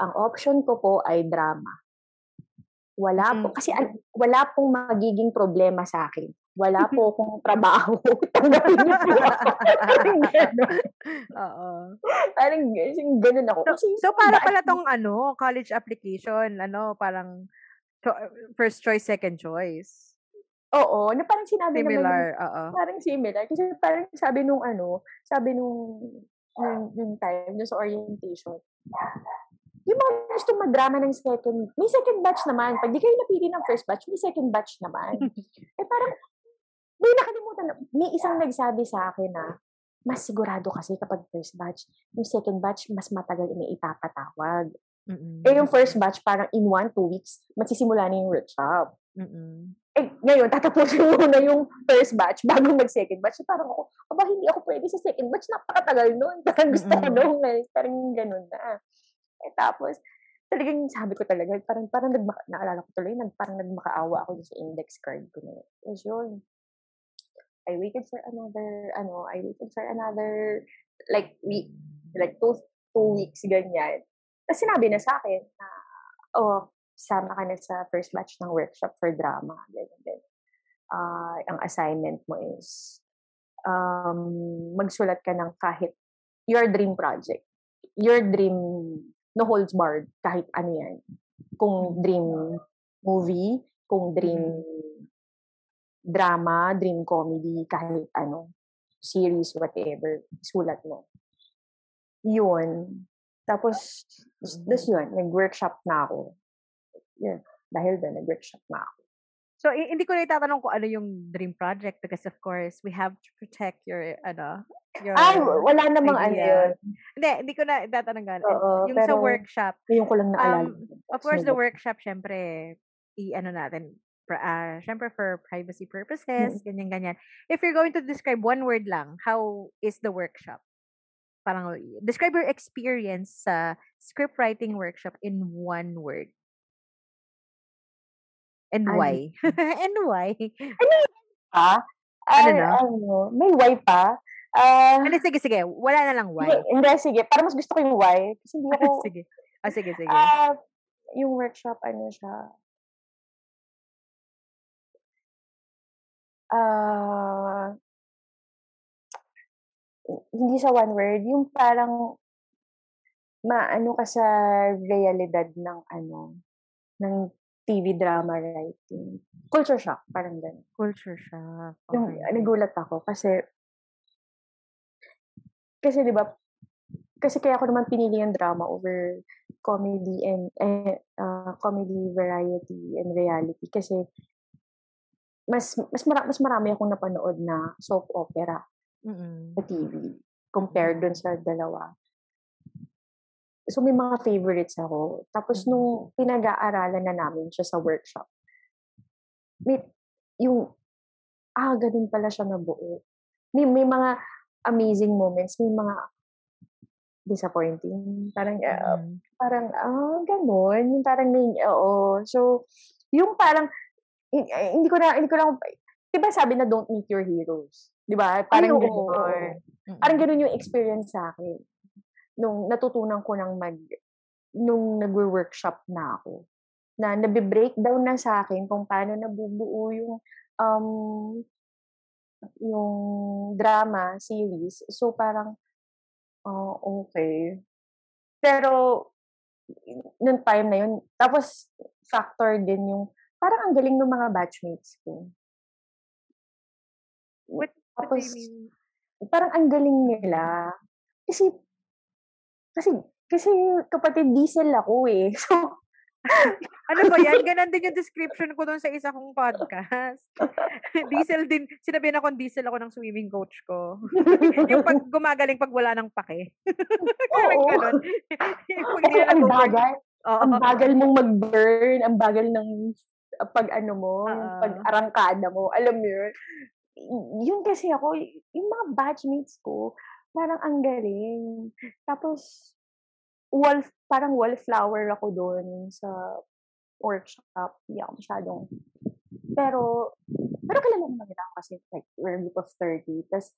ang option ko po ay drama. Wala po, kasi an, wala pong magiging problema sa akin. Wala po akong trabaho. Tanggapin niyo po ako. Oo. Parang ganun ako. So, Kasi, so para pala tong ano, college application, ano, parang first choice, second choice. Oo, na parang sinabi Similar, naman, oo. parang similar. Kasi parang sabi nung ano, sabi nung, yung, yung time, yung sa orientation, yung mga gusto madrama ng second, may second batch naman. Pag di kayo napili ng first batch, may second batch naman. eh parang, may nakalimutan, na- may isang nagsabi sa akin na, mas sigurado kasi kapag first batch, yung second batch, mas matagal na ipapatawag. Mm-mm. Eh yung first batch, parang in one, two weeks, magsisimula na yung workshop. Mm-mm. Eh, ngayon, tatapusin mo na yung first batch bago mag-second batch. Parang ako, aba, hindi ako pwede sa second batch. Napakatagal nun. Parang gusto ko nung, eh, parang ganun na. Eh, tapos, talagang sabi ko talaga, parang, parang nagmaka, naalala ko tuloy, nag, parang nagmakaawa ako sa index card ko na yun. Tapos yun, I waited for another, ano, I waited for another, like, week, like, two, two weeks, ganyan. Tapos sinabi na sa akin na, oh, sama ka na sa first batch ng workshop for drama. Ganyan, ganyan. Ah, ang assignment mo is um, magsulat ka ng kahit your dream project. Your dream, no holds barred, kahit ano yan. Kung dream movie, kung dream drama, dream comedy, kahit ano, series, whatever, sulat mo. Yun. Tapos, tapos yun, nag-workshop na ako. Yun. Dahil doon, nag-workshop na ako. So, hindi ko na itatanong kung ano yung dream project because of course, we have to protect your, ano, your... Ay, wala namang ano yun. Hindi, hindi ko na itatanong ganun. Oo, yung sa pero workshop, Ngayon ko lang naalala. Um, of course, the workshop, syempre, i-ano natin, ah, syempre for privacy purposes, ganyan-ganyan. If you're going to describe one word lang, how is the workshop? Parang, describe your experience sa script writing workshop in one word. And Ano? why? And why? Ano Ano na? Ano, may why pa? Ah, Ano, sige, sige. Wala na lang why. hindi, hindi, sige. Para mas gusto ko yung why. Kasi hindi ako, sige. Ah, sige, sige. ah, yung workshop, ano siya, ah, hindi sa one word, yung parang maano ka sa realidad ng ano, ng TV drama writing. Culture shock, parang ganun. Culture shock. Yung Okay. nagulat ako kasi kasi 'di ba kasi kaya ako naman pinili yung drama over comedy and eh, ah, comedy variety and reality kasi mas mas mara, mas marami akong napanood na soap opera Mm-mm. sa TV compared dun sa dalawa. So may mga favorites ako. Tapos nung pinag-aaralan na namin siya sa workshop, may, yung, ah, ganun pala siya nabuo. May, may mga amazing moments, may mga disappointing. Parang, ah, Mm. parang, ah, ganun. Yung parang may, oo. So, yung parang, hin- hindi ko na, hindi ko na, di ba sabi na don't meet your heroes? Di ba? Parang oo, ganun. Parang ganun yung experience sa akin. Nung natutunan ko ng mag, nung nag-workshop na ako. Na nabe-breakdown na sa akin kung paano nabubuo yung, um, yung drama series. So parang, oh, okay. Pero, nung time na yun, tapos factor din yung, parang ang galing ng mga batchmates ko. What, what do you Tapos, mean? parang ang galing nila. Kasi, kasi, kasi kapatid diesel ako eh. So, Ano ba yan? Ganon din yung description ko doon sa isa kong podcast. diesel din. Sinabihan ako diesel ako ng swimming coach ko. yung pag gumagaling pag wala ng pake. Parang Oo. ganon. Yung pag kasi na ang bagal, Oo. ang bagal mong mag-burn, ang bagal ng, pag ano mo, yung Oo. pag-arangkada mo, alam mo yun? Yun kasi ako, yung mga batchmates ko, parang ang galing. Tapos, wall, parang wallflower ako doon sa workshop. Hindi ako masyadong, pero, pero kilala naman nila ako kasi like, we're a group of 30. Tapos,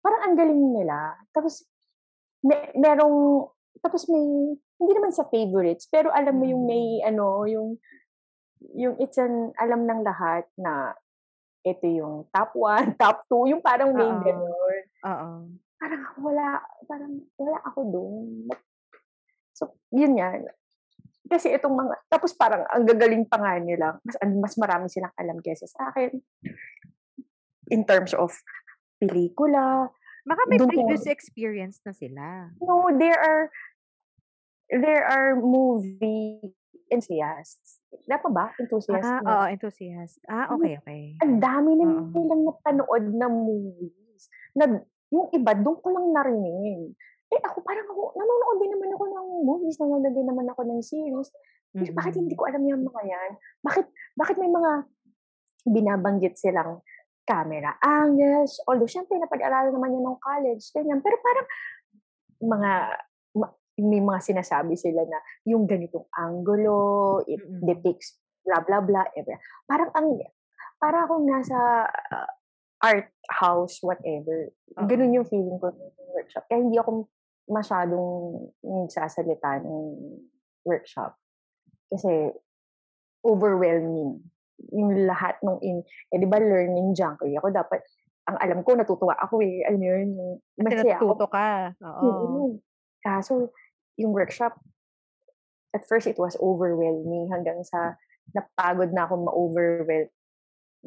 parang ang galing nila. Tapos, may, merong, tapos may, hindi naman sa favorites, pero alam mo yung may, ano, yung, yung it's an, alam ng lahat na ito yung top 1, top 2, yung parang may Oo. Oo. Parang ako wala, parang wala ako doon. So, yun yan. Kasi itong mga, tapos parang ang gagaling pa nga nila, mas, mas marami silang alam kesa sa akin. In terms of pelikula, Baka may ko- previous experience na sila. No, there are there are movie enthusiasts. Dapat ba? Enthusiast. Ah, oo, enthusiast. Ah, okay, okay. Ang dami na Oo. nilang napanood na movies. Na, yung iba, doon ko lang narinig. Eh, ako parang ako, nanonood din naman ako ng movies, nanonood din naman ako ng series. Eh, Bakit hindi ko alam yung mga yan? Bakit, bakit may mga binabanggit silang camera angles? Although, syempre, napag-aralan naman yun ng college, ganyan. Pero parang, mga, ma- may mga sinasabi sila na yung ganitong angulo, it depicts blah, blah, blah. eh, Parang ang, para akong nasa uh, art house, whatever. Oo. Ganun yung feeling ko ng workshop. Kaya hindi ako masyadong nagsasalita ng workshop. Kasi overwhelming. Yung lahat ng in, eh di ba learning junkie ako dapat, ang alam ko natutuwa ako eh, alam mo yun, yung masaya ako. natututo ka. Oo. Mm. Kaso, yung workshop, at first it was overwhelming hanggang sa napagod na akong ma-overwhelm.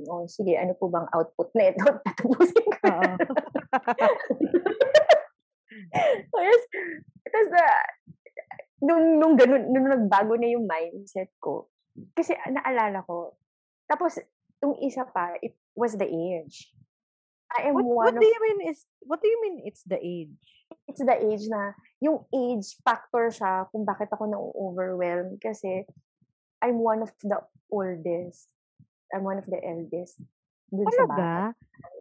Oh, sige, ano po bang output na ito? Tatapusin ko. Oo. Tapos, tapos na, nung, nung ganun, nung nagbago na yung mindset ko, kasi naalala ko, tapos, yung isa pa, it was the age. I am What, one what of do you mean is, what do you mean it's the age? it's the age na, yung age factor siya kung bakit ako na-overwhelm kasi I'm one of the oldest. I'm one of the eldest. Dun sa bahay. Talaga?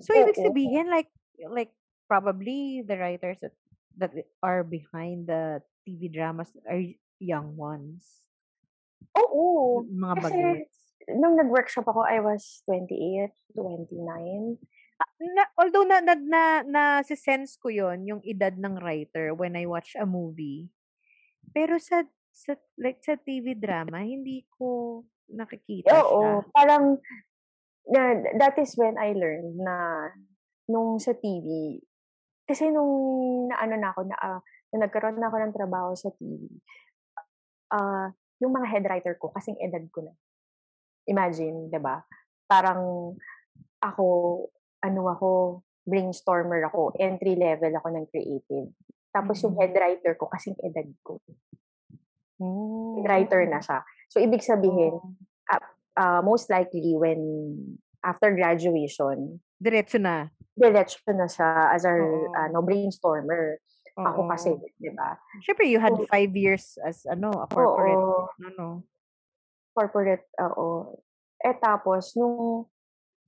So, ibig sabihin, like, like, probably the writers that, that are behind the TV dramas are young ones. Oo. Mga Kasi, bagets. nung nag-workshop ako, I was 28, 29. Na, although na, na, na, na si sense ko yon yung edad ng writer when I watch a movie. Pero sa, sa like sa TV drama, hindi ko nakikita siya. Oo. Parang, na, that is when I learned na nung sa TV, kasi nung naano na ako, na, ah, na nagkaroon na ako ng trabaho sa TV, ah yung mga head writer ko, kasing edad ko na. Imagine, 'di ba Parang ako, ano ako, brainstormer ako, entry level ako ng creative. Tapos yung Mm. head writer ko, kasing edad ko. Oh. Writer na siya. So, ibig sabihin, Oo. uh, most likely when after graduation, Diretso na. diretso na siya as a Oo. ano, brainstormer. Ako Oo. kasi, di ba? Siyempre, you had So- five years as, ano, a corporate, Oo, ano. corporate, oo. Eh tapos, nung,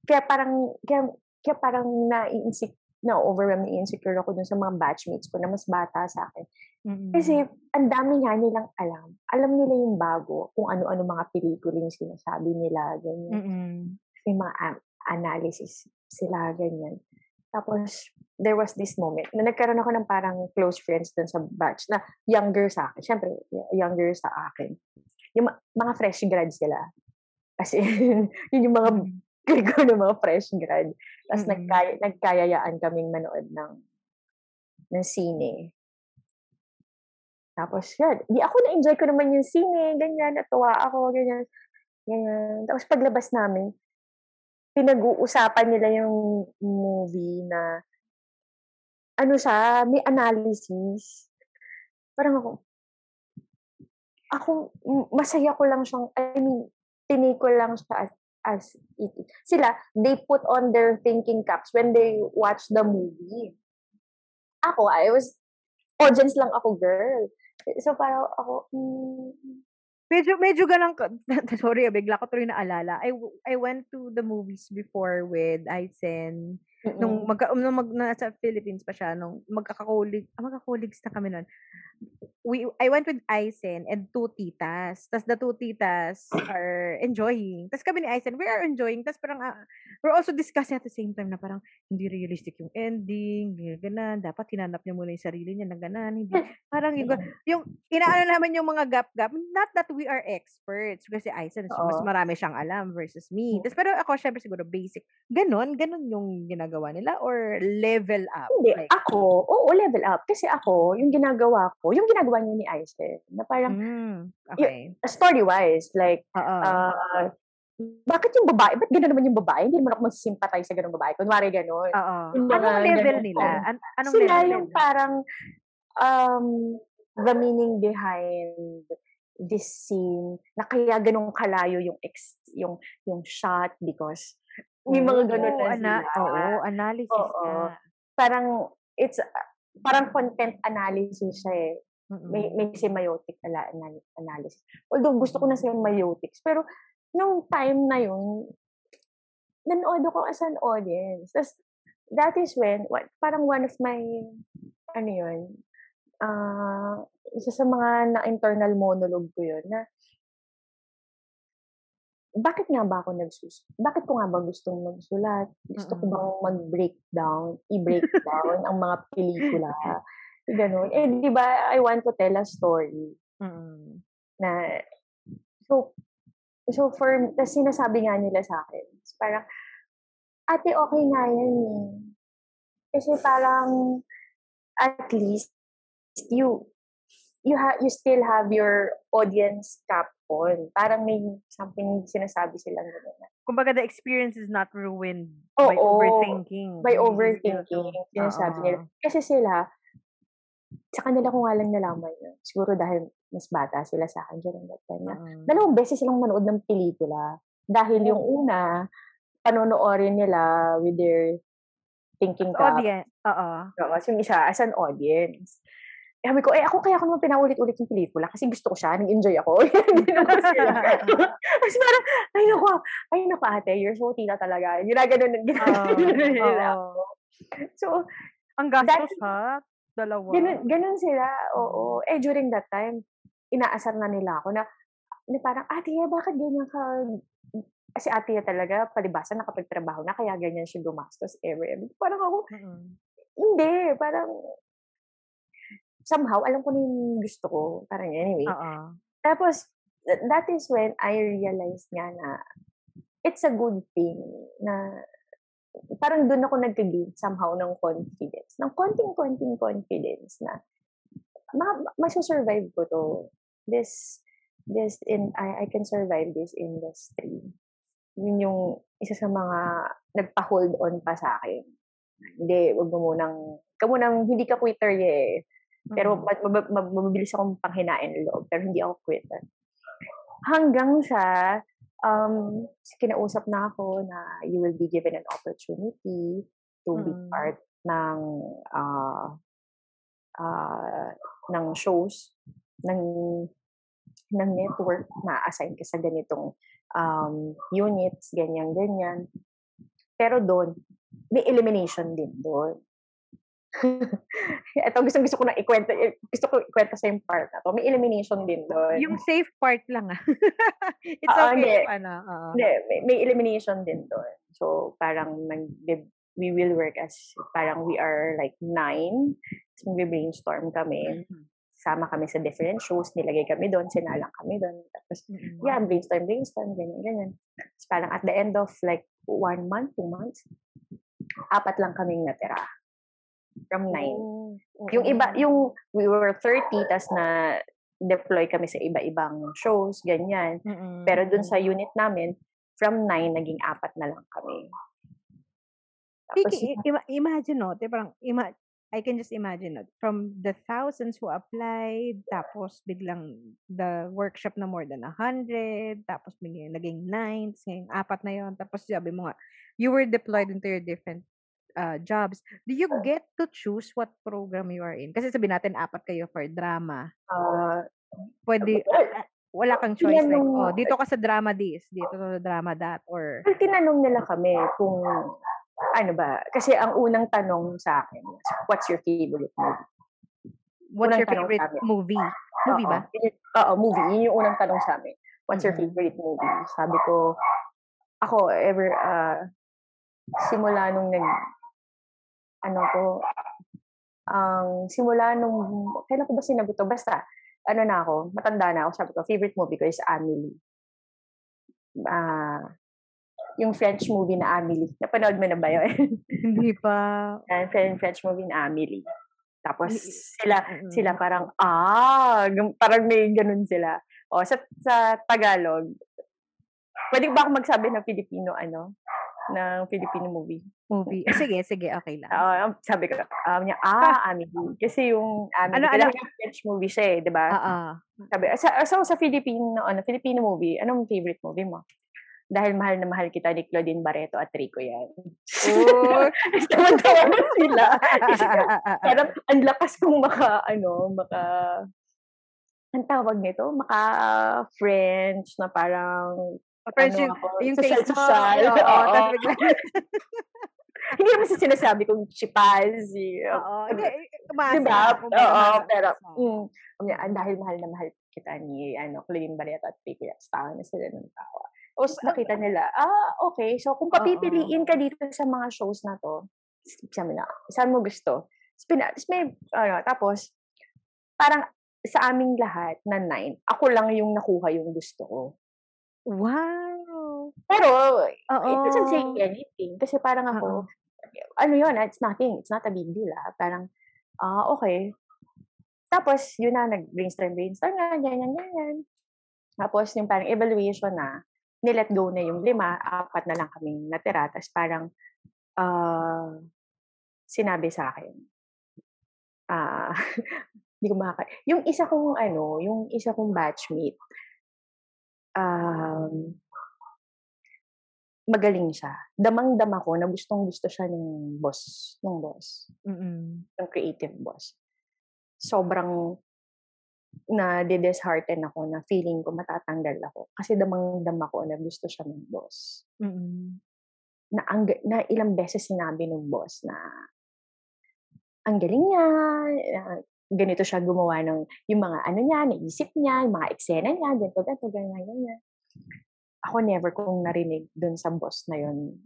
kaya parang, kaya, kaya parang naiinsik, na-overwhelm, na-insecure ako dun sa mga batchmates ko na mas bata sa akin. Mm-mm. Kasi, ang dami nga nilang alam. Alam nila yung bago, kung ano-ano mga pelikula yung sinasabi nila, ganyan. Mm-mm. may mga a- analysis sila, ganyan. Tapos, there was this moment na nagkaroon ako ng parang close friends dun sa batch na younger sa akin. Siyempre, younger sa akin. Yung mga fresh grad sila. Kasi, yun yung mga Mm. click ko ng mga fresh grad. Tapos, Mm-mm. nagkaya, nagkayayaan kaming manood ng ng sine. Tapos, yan. Di ako na-enjoy ko naman yung sine, ganyan, natuwa ako, ganyan. Ganyan. Tapos, paglabas namin, pinag-uusapan nila yung movie na ano siya, may analysis. Parang ako, ako, masaya ko lang siyang, I mean, tinake ko lang siya as, as it. Sila, they put on their thinking caps when they watch the movie. Ako, I was, audience lang ako, girl. So, parang ako, mm, Medyo medyo gano'n ka sorry, ah, bigla ko tuloy naalala. I I went to the movies before with Aizen nung Mm. magka nung mag nasa Philippines pa siya nung magkaka-colleague ah, magka-colleagues na kami nun. We I went with Aizen and 2 titas. Tas the 2 titas are enjoying. Tas kami ni Aizen, we are enjoying. Tas parang, ah, we're also discussing at the same time na parang hindi realistic yung ending, ganon. Dapat hinanap niya muna yung sarili niya na ganon, hindi parang yung Mm. yung inaano namin yung mga gap-gap. Not that we are experts kasi Aizen mas marami siyang alam versus me. Tas pero ako siyempre siguro basic. Gano'n, gano'n yung ginagawa nila or level up? Hindi, Like ako, oo, level up. Kasi ako, yung ginagawa ko, yung ginagawa niya ni Aizen, na parang, Hmm, yu okey. story-wise, like, ah, bakit yung babae, ba't gano'n naman yung babae? Hindi naman ako magsi-sympathize sa gano'ng babae. Kunwari gano'n. Oo. Yung Anong level nila? An anong Sila level yung nila? parang, um, the meaning behind this scene na kaya gano'n kalayo yung ex yung yung shot because may mga gano'n Oh, na ana sila. oo, analysis Oo. nga. Parang it's parang content analysis siya, eh. May Mm. may semiotic ala anal analysis. Although gusto ko na semiotics, pero nung time na yun, nanood ako as an audience. Tas that is when what parang one of my ano yun, ah, isa sa mga na-internal monologue ko yun na bakit nga ba ako nagsus bakit ko nga ba gustong magsulat? Gusto ko bang mag-breakdown, i-breakdown ang mga pelikula, gano'n. Eh, 'di ba, I want to tell a story Mm. na so so for tas sinasabi nga nila sa'kin, parang, "Ate, okey nga yan, eh. Kasi parang at least you you ha you still have your audience cap on." Parang may something sinasabi silang gano'n na Kumbaga the experience is not ruined by Oo, overthinking. by overthinking, sinasabi nila. Kasi sila sa kanila ko nga lang nalaman yun. Siguro dahil mas bata sila sa'kin during that time na Mm. dalawang beses silang manood ng pelikula. Dahil yung una, panonoorin nila with their thinking cap. audien oo. Tapos yung isa as an audience. Sabi ko, eh, ako kaya ko naman pinaulit-ulit yung pelikula kasi gusto ko siya, nag-enjoy ako. Tapos parang, ay naku, ay naku ate, you're so tita talaga. Ginaganon, ginaganon nila ako. oo. So, Ang that gastos, ha? Dalawa. Ganun, ganun sila, Mm. oo. Eh, during that time, inaasar na nila ako na, na parang, ate, bakit ganyan ka? Kasi ate talaga, palibasa nakapagtrabaho na, kaya ganyan siya gumastos every, every. Parang ako, Mm. hindi, parang, somehow, alam ko na yung gusto ko. Parang anyway. Oo. Tapos, th- that is when I realized nga na, it's a good thing na, parang doon ako nag-gain somehow ng confidence. Ng konting-konting confidence na, ma masu-survive ko to. This, this, in, I, I can survive this industry. Yun yung isa sa mga nagpa-hold on pa sa akin. Hindi, wag mo munang, ka munang, hindi ka quitter eh. Pero Mm. ma- mab- mab- mabilis akong panghinain ng loob, pero hindi ako quitter. Hanggang sa, um, kinausap na ako na you will be given an opportunity to be Mm. part ng ah ah, ng shows ng ng network na assign ka sa ganitong um, units, ganyan ganyan. Pero doon, may elimination din doon. Ito gusto gusto ko na ikwento eh, gusto ko ikwento sa yung part na to. May elimination din doon. Yung safe part lang, ah. It's Oo, okay hindi. ano, oo. Hindi, may, may elimination din doon. So, parang nag, we will work as, parang we are like nine. Tapos magbe-brainstorm kami. Mm. Sama kami sa different shows. Nilagay kami doon. Sinalang kami doon. Tapos, Mm. yeah, brainstorm, brainstorm, ganyan, ganyan. Tapos parang at the end of like one month, two months, apat lang kaming natira. From nine. Oh, Yung iba, yung we were 30, tas na deploy kami sa iba-ibang shows, ganyan. Mm, Pero dun sa unit namin, from nine, naging apat na lang kami. Tapos, Speaking, i- ima- imagine, no? Di parang, ima- I can just imagine, no? From the thousands who applied, tapos biglang the workshop na more than a hundred, tapos biglang naging nine, ngayong apat na yon tapos sabi mo nga, you were deployed into your different uh, jobs. Do you get to choose what program you are in? Kasi sabi natin, apat kayo for drama. ah, Pwede, Wala kang choice like, Tinanong oh, dito ka sa drama this, dito sa drama that, or tinanong nila kami kung ano ba, kasi ang unang tanong sa akin, what's your favorite movie? what's Unang your favorite sa amin. movie? Movie ba? Oo, movie. Yun yung unang tanong sa amin. What's your Mm-mm. favorite movie? Sabi ko, ako, ever, ah, simula nung nag, ano ko, ang simula nung, kailan ko ba sinabi to? Basta, ano na ako, matanda na ako, sabi ko, favorite movie ko is Amelie. Ah, yung French movie na Amelie. Napanood mo na ba yun? Hindi pa. Yan, French, French movie na Amelie. Tapos sila, sila parang, ah, parang may ganun sila. O, sa, sa Tagalog, pwede ba ako magsabi ng Filipino, ano, ng Filipino movie? Movie. Eh, sige, sige, okay lang. Ah, sabi ko, um, niya, ah, Amelie. Kasi yung Amelie, Ano, ano, yung French movie siya eh, di ba? Oo. Sabi, sa, so, sa Filipino, ano, Filipino movie, anong favorite movie mo? Dahil mahal na mahal kita ni Claudine Barreto at Rico yan. Oh. Tawa-tawa sila. Parang ang lakas kong maka, ano, maka, ang tawag nito, maka French na parang French, ano yung, ako, yung social, taste mo. Oo, Oo. tapos bigla. Hindi naman sa sinasabi kong chipazi. Oo. Hindi, umasa. Diba? kumbaga, Oo, pero, mm, um, dahil mahal na mahal kita ni, ano, Claudine Barreto at Pico Yats, tawa na sila ng tawa. Tapos nakita nila, ah, okay, so kung papipiliin ka dito sa mga shows na to, sabi na, saan mo gusto? Tapos may, ano, tapos, parang sa aming lahat na nine, ako lang yung nakuha yung gusto ko. Wow. Pero, Oo. it doesn't say anything. Kasi parang ako, ano yun, it's nothing. It's not a big deal, ah. Parang, ah, okay. Tapos, yun na, nag-brainstorm, brainstorm nga, ganyan, ganyan. Tapos, yung parang evaluation na, nilet go na yung lima, apat na lang kaming natira. Tapos parang, ah, sinabi sa akin, ah, hindi ko makaka... Yung isa kong, ano, yung isa kong batchmate, um, magaling siya. Damang-dama ko na gustong-gusto siya ng boss, ng boss, Mm-mm. ng creative boss. Sobrang na dishearten ako na feeling ko matatanggal ako kasi damang-dama ko na gusto siya ng boss. Mm-mm. Na, ang, na ilang beses sinabi ng boss na ang galing niya, na ganito siya gumawa ng yung mga ano niya, naisip niya, yung mga eksena niya, ganito, ganito, ganyan, ganyan. Ako never kong narinig dun sa boss na yun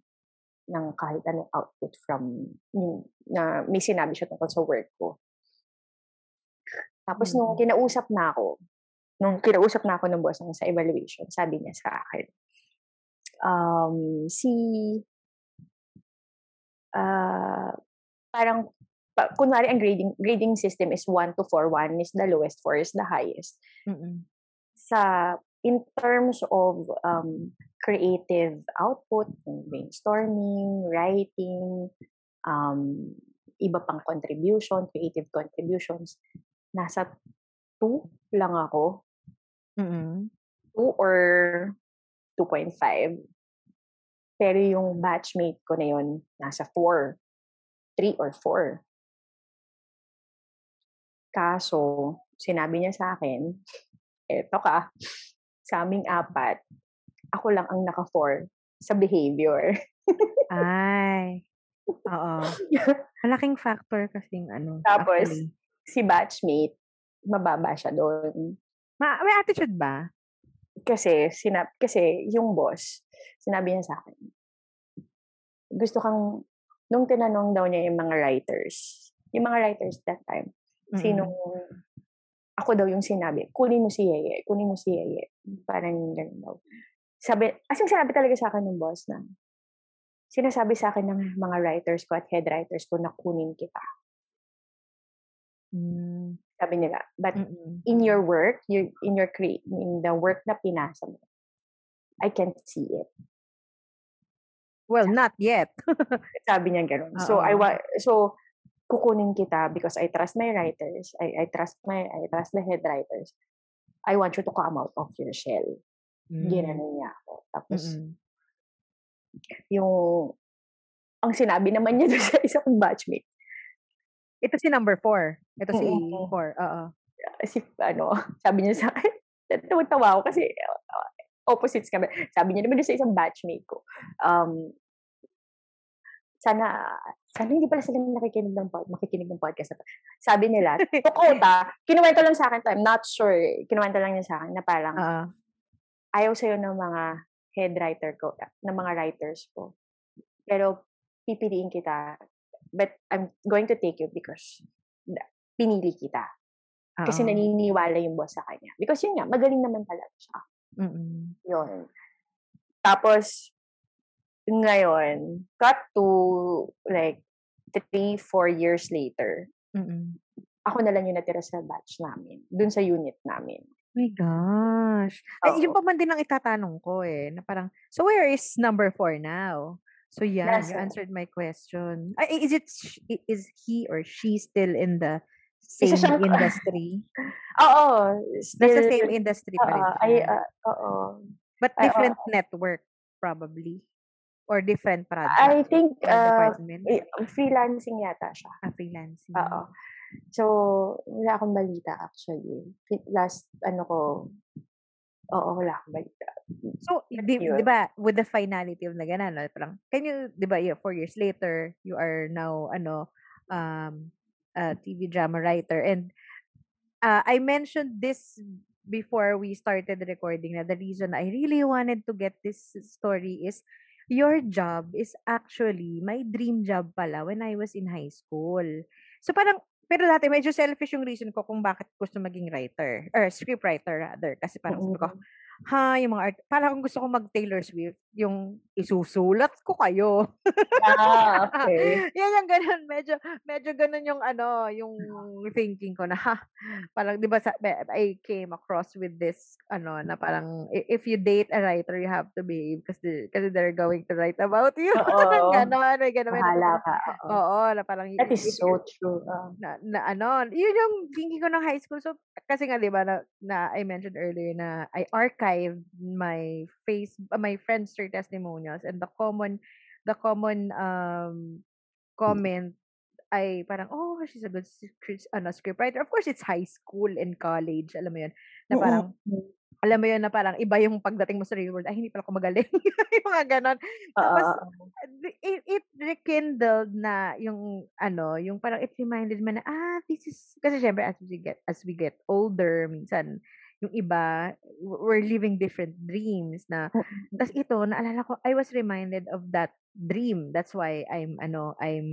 ng kahit anong output from yung, na may sinabi siya tungkol sa work ko. Tapos nung Mm. kinausap na ako, nung kinausap na ako ng boss ng sa evaluation, sabi niya sa akin, um, si, ah, parang, pa, kunwari ang grading, grading system is 1 to 4, 1 is the lowest, 4 is the highest. Mm-mm. Sa, in terms of um, creative output, brainstorming, writing, um, iba pang contribution, creative contributions, nasa 2 lang ako. Mm-mm. 2 or 2.5. Pero yung batchmate ko na yun, nasa 4. 3 or 4. Kaso, sinabi niya sa akin, eto ka, sa aming apat, ako lang ang naka-4 sa behavior. Ay. Oo. Malaking factor kasing ano. Tapos, actually. si batchmate, mababa siya doon. Ma- may attitude ba? Kasi, sinab kasi yung boss, sinabi niya sa akin, gusto kang, nung tinanong daw niya yung mga writers, yung mga writers that time, Sinong, ako daw yung sinabi, kunin mo si Yeye, kunin mo si Yeye. Parang ganun daw. Sabi, as in, sinabi talaga sa akin ng boss na, sinasabi sa akin ng mga writers ko at head writers ko na kunin kita. Mm. Sabi nila, but Mm-mm. in your work, your, in your create, in the work na pinasa mo, I can't see it. Well, not yet. Sabi niya gano'n. So, I wa- so, kukunin kita because I trust my writers. I, I trust my, I trust the head writers. I want you to come out of your shell. Mm. Ginanon niya ako. Tapos, Mm-mm. yung, ang sinabi naman niya doon sa isa kong batchmate, Ito si number four. Ito si Mm-mm. four. Oo. si, ano, sabi niya sa akin, tawa ako kasi uh, opposites kami. Sabi niya naman sa isang batchmate ko, um, sana, sana hindi pala sila nakikinig ng, pod, makikinig ng podcast na to. Sabi nila, Tokota, kinuwento lang sa akin to, I'm not sure, kinuwento lang niya sa akin na parang, uh, ayaw sa'yo ng mga head writer ko, ng mga writers ko. Pero, pipiliin kita, but I'm going to take you because pinili kita. Kasi oo. naniniwala yung boss sa kanya. Because yun nga, magaling naman talaga siya. Mm. Yun. Tapos, ngayon, cut to like three, four years later, Mm. ako na lang yung natira sa batch namin. Dun sa unit namin. My gosh. Ay, yun Oo. pa man din ang itatanong ko eh, na parang, so where is number four now? So you Nasa- answered my question. Ay, is it, is he or she still in the Isa same siyang- industry? Oo. Nasa still- same industry pa rin Oo, ah, oo. But ay, different network, probably. Or different project. I think, uh, freelancing yata siya. Ah, freelancing. Oo. So, wala akong balita actually. Last, ano ko, oo, wala akong balita. So, di, di ba, with the finality of na ganun, no, parang, can you, di ba, yeah, four years later, you are now, ano, um, a TV drama writer. And uh, I mentioned this before we started recording na the reason I really wanted to get this story is your job is actually my dream job pala when I was in high school. So parang, pero dati medyo selfish yung reason ko kung bakit gusto maging writer, or script writer rather. Kasi parang sabi ko. Ha, yung mga art, parang gusto ko mag Taylor Swift, yung isusulat ko kayo. Ah, okay. Yan yung ganun, medyo, medyo ganun yung ano, yung thinking ko na, ha, parang, di ba, sa, I came across with this, ano, na parang, if you date a writer, you have to behave kasi, kasi they're going to write about you. Oo. ganon. may Bahala natutunan- ka. Oo. Oo, na parang, That is so true. Ah. na, na ano, yun yung thinking ko ng high school. So, kasi nga, di ba, na, na I mentioned earlier na I archived my face, uh, my Friendster testimonials and the common, the common um comment ay parang, oh, she's a good script, ano, scriptwriter. Of course, it's high school and college, alam mo yun, na parang, alam mo yun na parang iba yung pagdating mo sa real world, ay, hindi pala ako magaling. yung mga ganon. Tapos, Oo. it, it rekindled na yung ano, yung parang it reminded me na ah, this is kasi syempre as we get as we get older, minsan yung iba we're living different dreams na tas ito naalala ko I was reminded of that dream. That's why I'm ano, I'm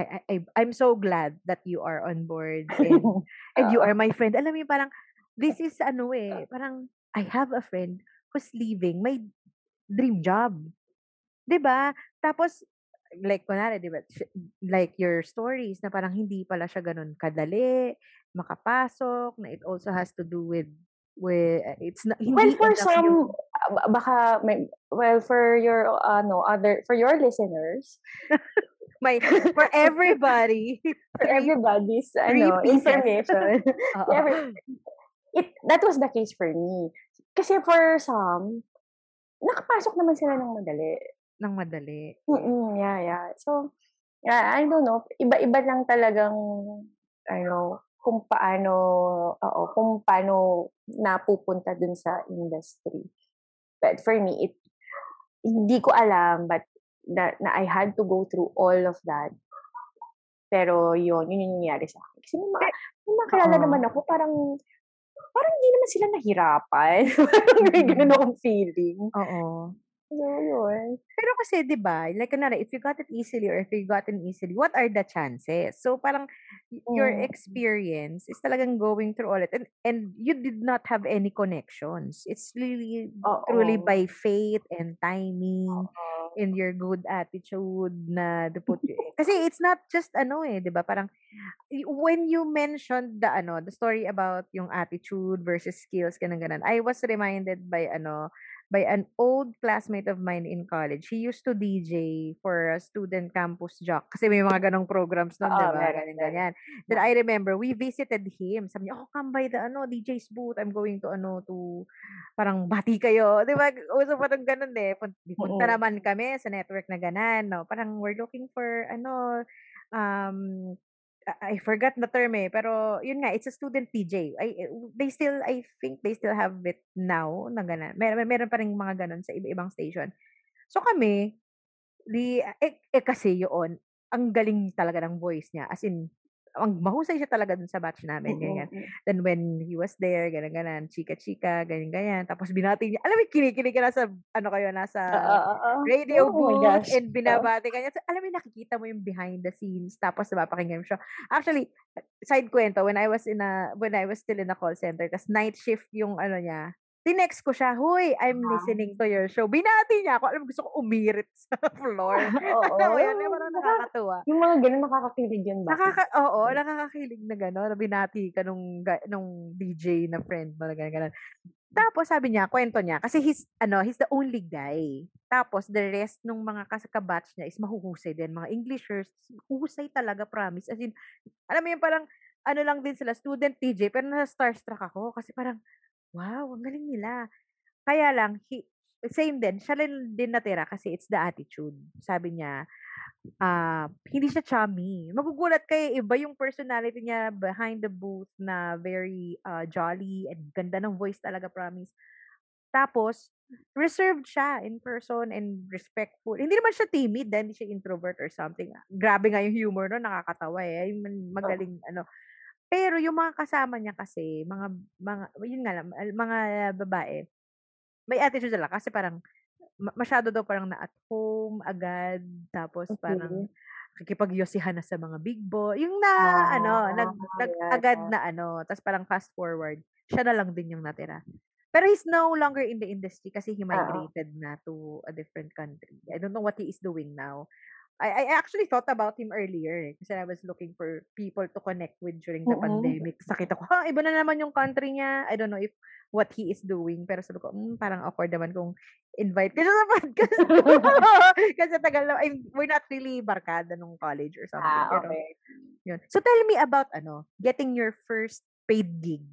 I, I I'm so glad that you are on board and and you are my friend. Alam mo yung parang this is ano eh, parang I have a friend who's leaving my dream job. 'Di ba? Tapos like kunwari, 'di ba? Like your stories na parang hindi pala siya ganun kadali makapasok, na it also has to do with with it's not hindi Well, for some, yung- baka, may, well, for your, ano, other, for your listeners, my for everybody for everybody's, ano, information, every- it, that was the case for me. Kasi for some, nakapasok naman sila ng madali. ng madali. Mm, yeah, yeah. So, yeah, I don't know. Iba-iba lang talagang, ano, kung paano, oo, kung paano napupunta dun sa industry. But for me, it, hindi ko alam, but that, na I had to go through all of that. Pero yun, yun yung nangyari sa akin. Kasi may mga, may mga kilala naman ako, parang, parang hindi naman sila nahirapan. parang may ganun akong feeling. Oo. So, yun. Pero kasi 'di ba, like kunwari, if you got it easily or if you got it easily, what are the chances? So parang y- your Mm. experience is talagang going through all it and and you did not have any connections. It's really truly Oo. by fate and timing Oo. and your good attitude na to put you kasi it's not just ano eh, 'di ba? Parang when you mentioned the ano, the story about yung attitude versus skills ganun ganun. I was reminded by ano by an old classmate of mine in college. He used to DJ for a student campus jock. Kasi may mga ganong programs nun, Oo, di ba? meron, Ganyan, ganyan. Then I remember, we visited him. Sabi niya, oh, come by the ano, DJ's booth. I'm going to ano, to, parang bati kayo. Di ba? Uso pa nung ganun eh. Punta Oo. naman kami sa network na ganan. No? Parang we're looking for, ano, um, I forgot the term eh, pero yun nga, it's a student PJ. I, they still, I think they still have it now na ganun. Mer meron pa rin mga ganun sa iba-ibang station. So kami, di, eh, eh kasi yun, ang galing talaga ng voice niya. As in, ang mahusay siya talaga dun sa batch namin, ganyan. Then when he was there, ganyan, ganyan, chika-chika, ganyan, ganyan. Tapos binati niya, alam mo, kinikinig ka nasa, ano kayo, nasa uh, radio oh booth and binabati ka niya. So, alam mo, nakikita mo yung behind the scenes, tapos napapakinggan mo siya. Actually, side kwento, when I was in a, when I was still in a call center, tas night shift yung, ano niya, tinext ko siya, Huy, I'm Ah. listening to your show. Binati niya ako. Alam mo, gusto ko umirit sa floor. Oo. Mo yun, yung parang Naka- nakakatuwa. Yung mga ganun, nakakakilig yun ba? Nakaka oo, nakakakilig na gano'n, na binati ka nung nung DJ na friend mo na gano'n. Tapos sabi niya, kwento niya, kasi he's, ano, he's the only guy. Tapos the rest nung mga kabatch niya is mahuhusay din. Mga Englishers, husay talaga, promise. As in, alam mo yun, parang, ano lang din sila, student DJ, pero nasa starstruck ako. Kasi parang, wow, ang galing nila. Kaya lang, he, same din, siya rin din natira kasi it's the attitude. Sabi niya, ah hindi siya chummy. Magugulat kayo, iba yung personality niya behind the booth na very ah, jolly and ganda ng voice talaga, promise. Tapos, reserved siya in person and respectful. Hindi naman siya timid, dahil hindi siya introvert or something. Grabe nga yung humor no, nakakatawa eh. Yung magaling, ano. Pero yung mga kasama niya kasi, mga, mga, yun nga lang, mga babae, may attitude sila kasi parang, ma- masyado daw parang na at home agad, tapos parang, kikipagyosihan na sa mga big boy. Yung na, ano, nag, Ah, nag yeah, agad na ano, tapos parang fast forward, siya na lang din yung natira. Pero he's no longer in the industry kasi he migrated na to a different country. I don't know what he is doing now. I, I actually thought about him earlier eh, kasi I was looking for people to connect with during the Mm. pandemic. Tapos nakita ko, ha, iba na naman yung country niya. I don't know if what he is doing. Pero sabi ko, hmm, parang awkward naman kung invite ka sa podcast. kasi tagal na, I- we're not really barkada nung college or something. Ah, pero, okay. yun. So tell me about ano, getting your first paid gig.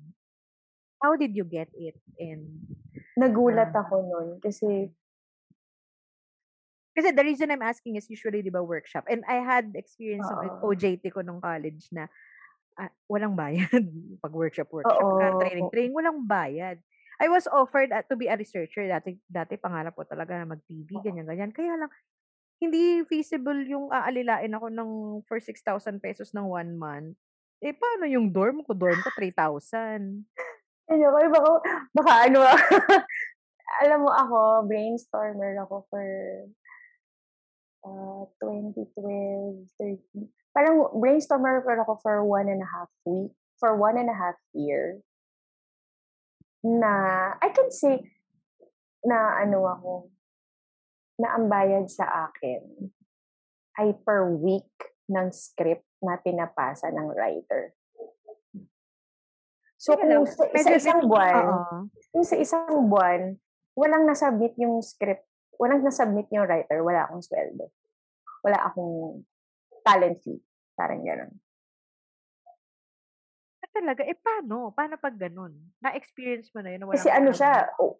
How did you get it? And Nagulat Ah. ako nun kasi kasi the reason I'm asking is usually 'di ba workshop. And I had experience sa Oo. OJT ko nung college na ah, walang bayad pag workshop workshop Oo. ka, training training walang bayad. I was offered ah, to be a researcher dati dati pangarap ko talaga na mag-TV ganyan ganyan. Kaya lang hindi feasible yung aalilain ako ng for 6,000 pesos ng one month. Eh paano yung dorm ko? Dorm ko 3,000. Ano ko, baka, baka ano, alam mo ako, brainstormer ako for uh, 2012, 13. Parang brainstormer ako for one and a half week, for one and a half year. Na, I can say, na ano ako, na ang bayad sa akin ay per week ng script na pinapasa ng writer. So, kung sa, sa isang buwan, yung sa isang buwan, walang nasubmit yung script, walang nasubmit yung writer, wala akong sweldo. Wala akong talent fee. Parang gano'n. Ah, talaga? Eh, paano? Paano pag ganun? Na-experience mo na yun? na walang Kasi ano siya, oo.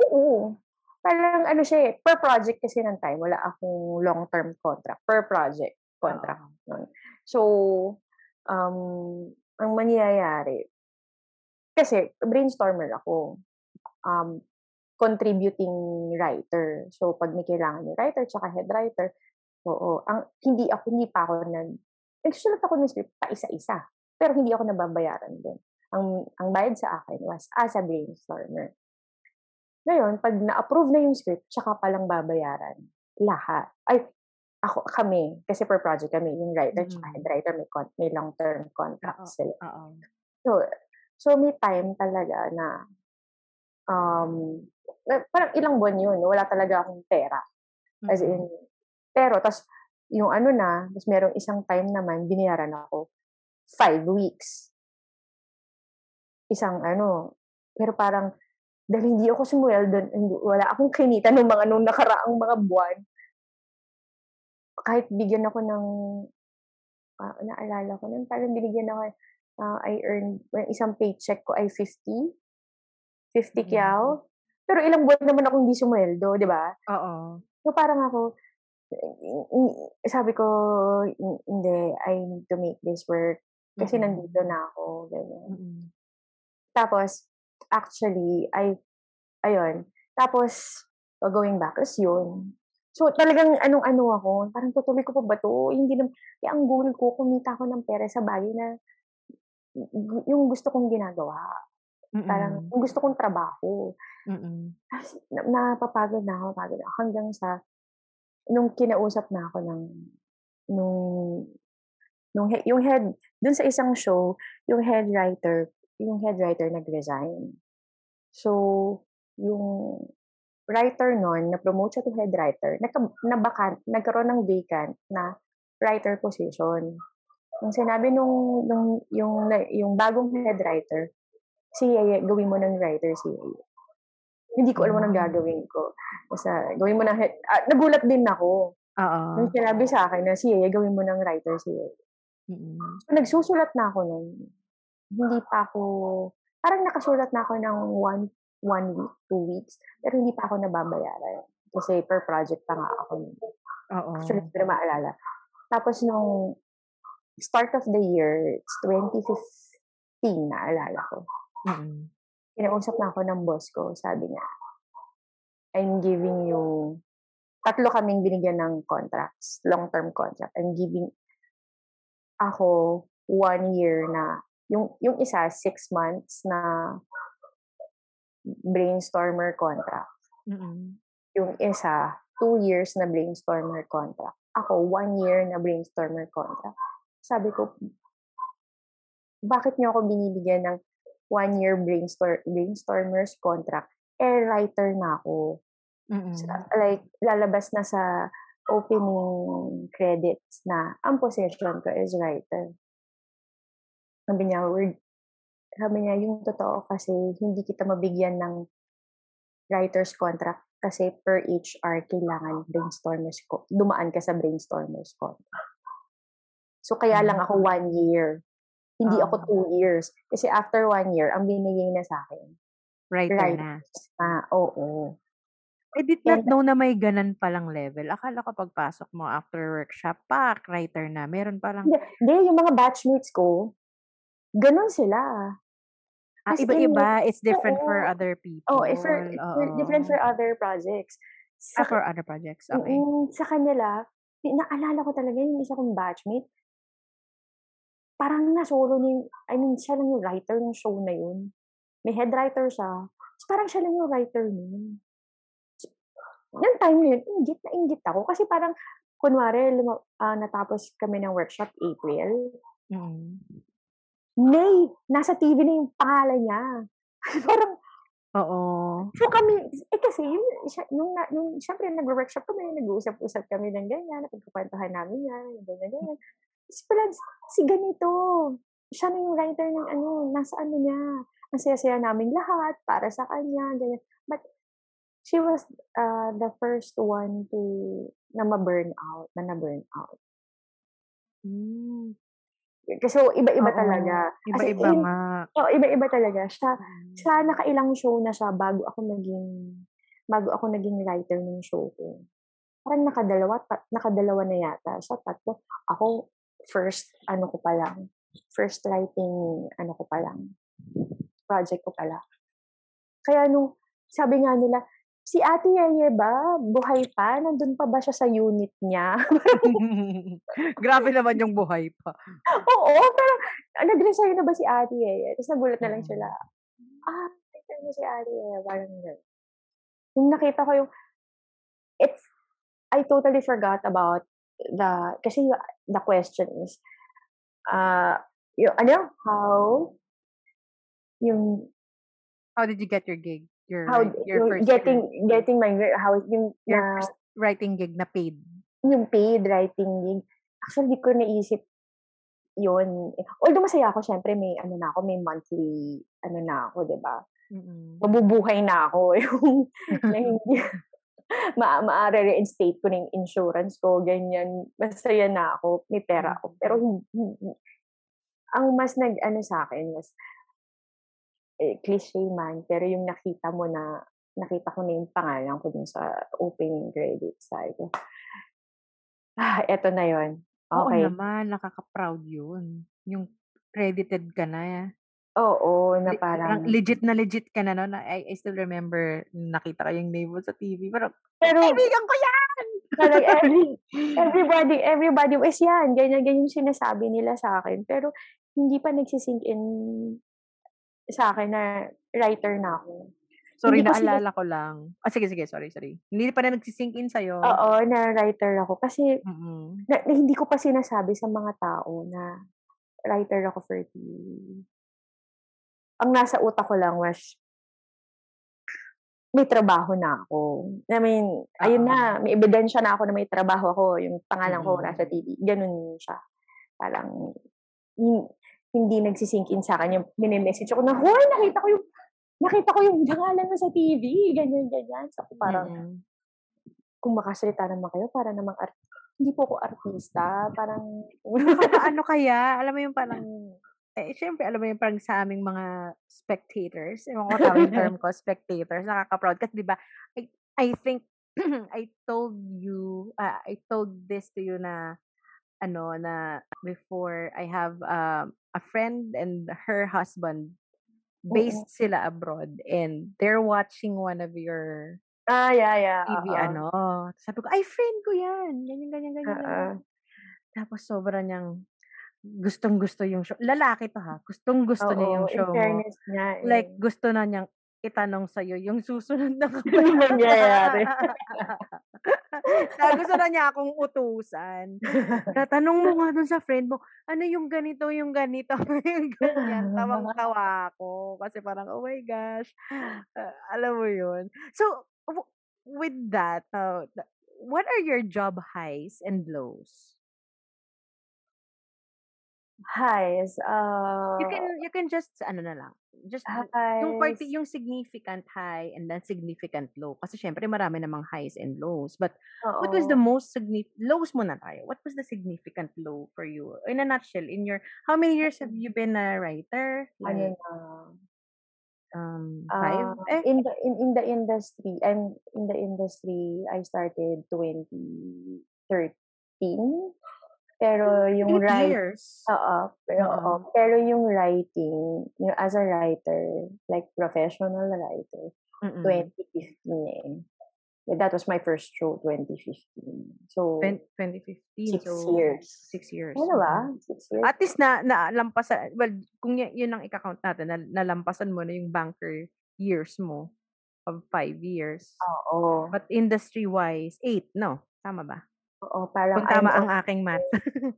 oo. Parang ano siya eh, per project kasi ng time, wala akong long-term contract. Per project contract. Nun. So, um, ang mangyayari, kasi brainstormer ako. Um, contributing writer. So, pag may kailangan yung writer tsaka head writer, oo, ang, hindi ako, hindi pa ako nag, nagsusulat ako ng script pa isa-isa. Pero hindi ako nababayaran din. Ang, ang bayad sa akin was as a brainstormer. Ngayon, pag na-approve na yung script, tsaka palang babayaran. Lahat. Ay, ako, kami, kasi per project kami, yung writer tsaka Mhm. head writer, may, con- may long-term contract Oo. sila. Oo. So, so may time talaga na um, parang ilang buwan yun, wala talaga akong pera. As in, pero, tas yung ano na, tas merong isang time naman, binayaran ako five weeks. Isang ano, pero parang, dahil hindi ako sumweldo, wala akong kinita nung mga nung nakaraang mga buwan. Kahit bigyan ako ng, ah, naalala ko nun, parang binigyan ako, ah, I earned, yung isang paycheck ko ay 50. 50 Mhm. Pero ilang buwan naman ako hindi sumweldo, di ba? Oo. So parang ako, sabi ko, hindi, I need to make this work. Kasi Mm. nandito na ako, ganyan. Mm. Tapos, actually, I, ayun. Tapos, uh, going back, is yun. So, talagang anong-ano ako, parang tutuloy ko pa ba to? Hindi na, eh, ang goal ko, kumita ako ng pera sa bagay na yung gusto kong ginagawa. Parang, Mm. yung gusto kong trabaho. Mm. Na, napapagod na ako, pagod na ako. Hanggang sa, nung kinausap na ako ng, nung, nung, yung head, dun sa isang show, yung head writer, yung head writer nag-resign. So, yung writer nun, na-promote siya to head writer, nagka, nabakan, nagkaroon ng vacant na writer position. Yung sinabi nung, nung yung, yung bagong head writer, si Yeye, gawin mo ng writer si Yeye. Hindi ko alam anong Mm. gagawin ko. Basta, gawin mo head, ah, nagulat din ako. Oo. Nung sinabi sa akin na si Yeye, gawin mo ng writer si Yeye. Mm. So, nagsusulat na ako nun. Hindi pa ako, parang nakasulat na ako ng one, one week, two weeks, pero hindi pa ako nababayaran. Kasi per project pa nga ako. nun. Oo. Actually, hindi na maalala. Tapos nung start of the year, it's 2015, naalala ko. Mm. Kinausap na ako ng boss ko. Sabi niya, I'm giving you, tatlo kaming binigyan ng contracts, long-term contract. I'm giving ako one year na, yung, yung isa, six months na brainstormer contract. Mm. Yung isa, two years na brainstormer contract. Ako, one year na brainstormer contract. Sabi ko, bakit niyo ako binibigyan ng one year brainstorm brainstormers contract? Eh, writer na ako. Mm. Sa- like, lalabas na sa opening credits na ang position ko is writer. Sabi niya, we're, sabi niya, yung totoo kasi hindi kita mabigyan ng writer's contract kasi per HR kailangan brainstormers ko. Dumaan ka sa brainstormers contract. So, kaya lang ako one year. Hindi ako Oo. two years. Kasi after one year, ang binigay na sa akin, Writer Right. na. ah, oo. I did not know na may ganan palang level. Akala ko pagpasok mo after workshop, pak, writer na. Meron palang, Hindi, yung mga batchmates ko, ganun sila. ah, as in, iba-iba. It's different for oo. other people. Oh, eh, for, for different for other projects. Ah, Sa, for other projects. Okay. Mm, sa kanila, naalala ko talaga yung isa kong batchmate, parang na-solo niya I mean, siya lang yung writer ng show na yun. May head writer siya. Tapos parang siya lang yung writer nun. Yung time na yun, inggit na inggit ako. Kasi parang, kunwari, luma, ah, natapos kami ng workshop April. Mm. May, nasa TV na yung pangalan niya. parang, Oo. So kami, eh kasi yung, na- yung syempre nag-workshop kami, nag-uusap-usap kami ng ganyan, napagkukwentuhan namin yan, ganyan, ganyan. Tapos pala, si ganito, siya na yung writer ng ano, nasa ano niya, ang saya-saya namin lahat, para sa kanya, ganyan. But, she was uh, the first one to, na ma-burn out, na na-burn out. Mm. Kasi so, iba-iba Oo. talaga. Iba-iba in- nga. Oo, iba-iba talaga. Siya, Mm. siya nakailang show na siya bago ako naging bago ako naging writer ng show ko. Parang nakadalawa, ta- nakadalawa na yata. Siya tatlo. Ako, first, ano ko pa lang. First writing, ano ko pa lang. Project ko pala. Kaya nung, sabi nga nila, si Ate Yeye ba, buhay pa? Nandun pa ba siya sa unit niya? Grabe naman yung buhay pa. Oo, pero ah, nag-resign na ba si Ate Yeye? Tapos nagulat na lang Mm. sila. Ah, resign na si Ate Yeye. Parang gano'n. Nung nakita ko yung, it's, I totally forgot about the, kasi the question is, uh, yung, ano, how, yung, How did you get your gig? Your, how, your first getting, your, getting my, how, yung, your na, first writing gig na paid. yung paid writing gig. Actually, di ko naisip yun. Although masaya ako, syempre may ano na ako, may monthly ano na ako, 'di ba? Mm-mm. Mabubuhay na ako yung na hindi ma ma-reinstate ko ng insurance ko, ganyan. Masaya na ako, may pera ako. Pero hindi, hindi- ang mas nag ano sa akin mas eh, cliche man, pero yung nakita mo na nakita ko na yung pangalan ko dun sa opening credits. Sabi ko, Ah, eto na. Oo Okay. naman, nakaka-proud yun. Yung credited ka na. Oo, na Le parang parang legit na legit ka na nun. I I still remember nakita ko yung name mo sa TV parang, Pero "Kaibigan ko yan!" parang every everybody everybody was yan, ganyan, ganyan sinasabi nila sa'kin. Pero hindi pa nagsi-sink in sa'kin na writer na ako. Sorry, Hindi ko sinas naalala ko lang. Ah, sige, sige. Sorry, sorry. Hindi pa na nagsi-sink in sa'yo? Oo, na writer ako kasi na na hindi ko pa sinasabi sa mga tao na writer ako for TV. Ang nasa utak ko lang was may trabaho na ako. I mean, ayun Oo. na, may ebidensya na ako na may trabaho ako, yung pangalan ko nasa TV, gano'n siya. Parang hin hindi nagsi-sink in sa'kin yung mini-message ako na, "Hoy, nakita ko yung nakita ko yung pangalan mo sa TV," ganyan, ganyan. Ko parang, Mm. kung makasalita naman kayo para namang art hindi po ako artista, parang Nakakaano kaya, alam mo yung parang eh, siyempre alam mo yung parang sa aming mga spectators, ewan ko tama yung term ko, spectators, nakaka-proud kasi 'di ba, I I think I told you, ah, I told this to you na ano, na before I have, um, a friend and her husband, Oo. based sila abroad and they're watching one of your Ah, yeah, yeah, TV oo. ano, sabi ko, "Ay friend ko yan, ganyan, ganyan, ganyan, ganyan." Oo. Tapos sobra niyang gustong-gusto yung show lalaki 'to ha, gustong-gusto niya Oo, yung in show fairness Like eh. gusto na niyang itanong sa'yo yung susunod na Anong mangyayari? Kaya gusto na niya akong utusan. "Tatanong mo nga dun sa friend mo, ano yung ganito, yung ganito, yung ganyan." Tawang-tawa ako kasi parang, oh my gosh, ah, alam mo yun. So, w with that, uh, what are your job highs and lows? Highs, You can you can just ano na lang, just yung parti highs yung significant high and then significant low. Kasi siyempre marami namang highs and lows. But what was the most signif lows muna tayo. What was the significant low for you? In a nutshell, in your how many years have you been a writer? Ano Like na um, 5? ah, Eh? in the in in the industry I'm in the industry, I started 2013. Pero yung 8 write years? oo, pero. Oo. Pero yung writing, yung as a writer, like professional writer, Mm. 2015 eh. That was my first show, 2015. So, Twen 2015, 6 so years. 6 years, Ano ba? 6 years. At least na nalampasan well, kung yu yun ang ika-count natin na nalampasan mo na yung banker years mo of 5 years. Oo. But industry-wise, 8, no? Tama ba? Oo, parang Kung I'm tama on ang aking math.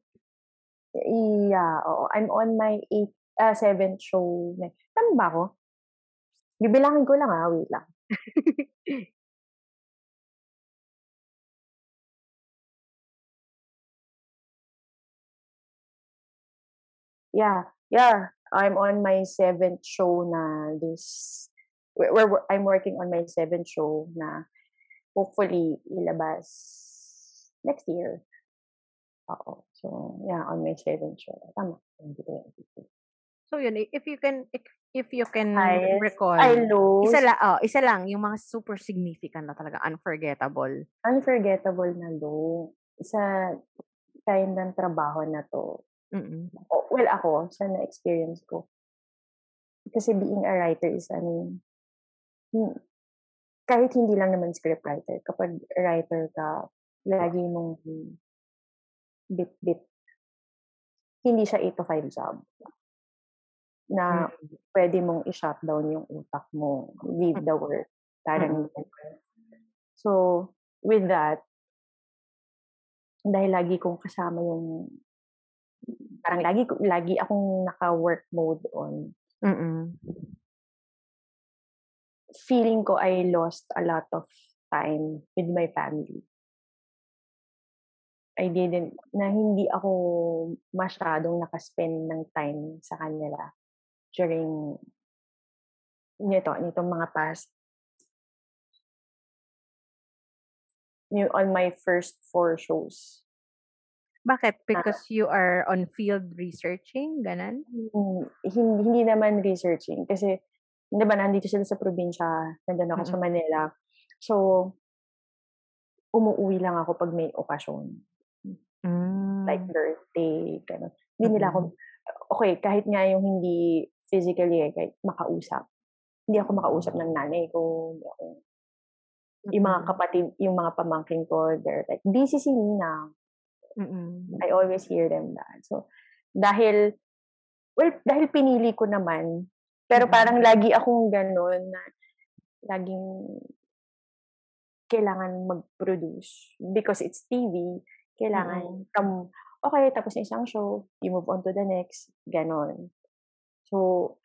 Yeah, oo. I'm on my 8 ah, 7th show na tama ba ako? Bibilangin ko lang, ah, wait lang. Yeah, yeah. I'm on my 7th show na this we're we're I'm working on my 7th show na hopefully ilabas next year. Oo. So, yeah, on my 7th show. Tama, 2022. So yun, i if you can if you can Highs, recall, ay lows. isa la oh, isa lang yung mga super significant na talaga, unforgettable. Unforgettable na low sa kind ng trabaho na 'to. Mm. O well, ako sa na-experience ko. Kasi being a writer is ano, hmm, kahit hindi lang naman scriptwriter, kapag writer ka, lagi mong bit-bit. Hindi siya 8 to 5 job. Na Mm. puwede mong i-shutdown yung utak mo with the work, parang Mm. gano'n. So, with that dahil lagi kong kasama yung parang lagi lagi akong naka-work mode on. Mm. Feeling ko I lost a lot of time with my family. I didn't na hindi ako masyadong naka-spend ng time sa kanila during nito, nitong mga past on my first 4 shows. Bakit? Because you are on field researching, gano'n? Hmm, hin hindi naman researching kasi 'di ba nandito sila sa probinsya, nandiyan ako sa Mm. Manila. So, umuuwi lang ako 'pag may okasyon. Like Mm. birthday, gano'n. Hindi nila ako Mm. okey, kahit nga yung hindi physically, eh, kahit makausap. Hindi ako makausap ng nanay ko, hindi ako yung mga Mm. kapatid, yung mga pamangkin ko, they're like, "Busy si Ninang." Mm. I always hear them that. So, dahil well, dahil pinili ko naman, pero Mm. parang lagi akong gano'n na laging kailangan mag-produce because it's TV, kailangan Mm. kam okey tapos na isang show, you move on to the next, gano'n. So,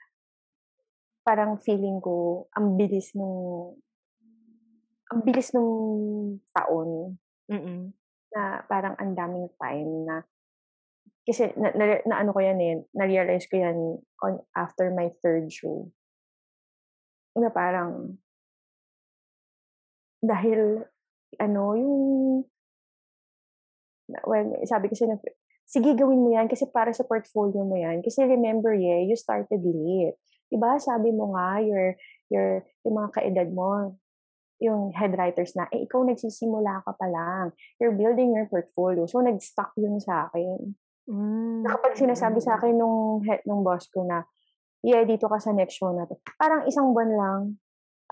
parang feeling ko ang bilis nung ang bilis nung taon Mm. na parang ang daming time na kasi na na naano ko yan, eh, na-realize ko yan on after my 3rd show. Na parang dahil ano, yung well, sabi kasi sige gawin mo yan kasi para sa portfolio mo yan. Kasi remember, yeah, you started late. 'Di ba sabi mo nga your your yung mga kaedad mo, yung head writers na, eh, ikaw nagsisimula ka pa lang. You're building your portfolio. So, nag-stuck yun sa'kin. Hmm, Na kapag sinasabi mm. sa'kin nung he nung boss ko na, "Yeah, dito ka sa next show na 'to." Parang isang buwan lang,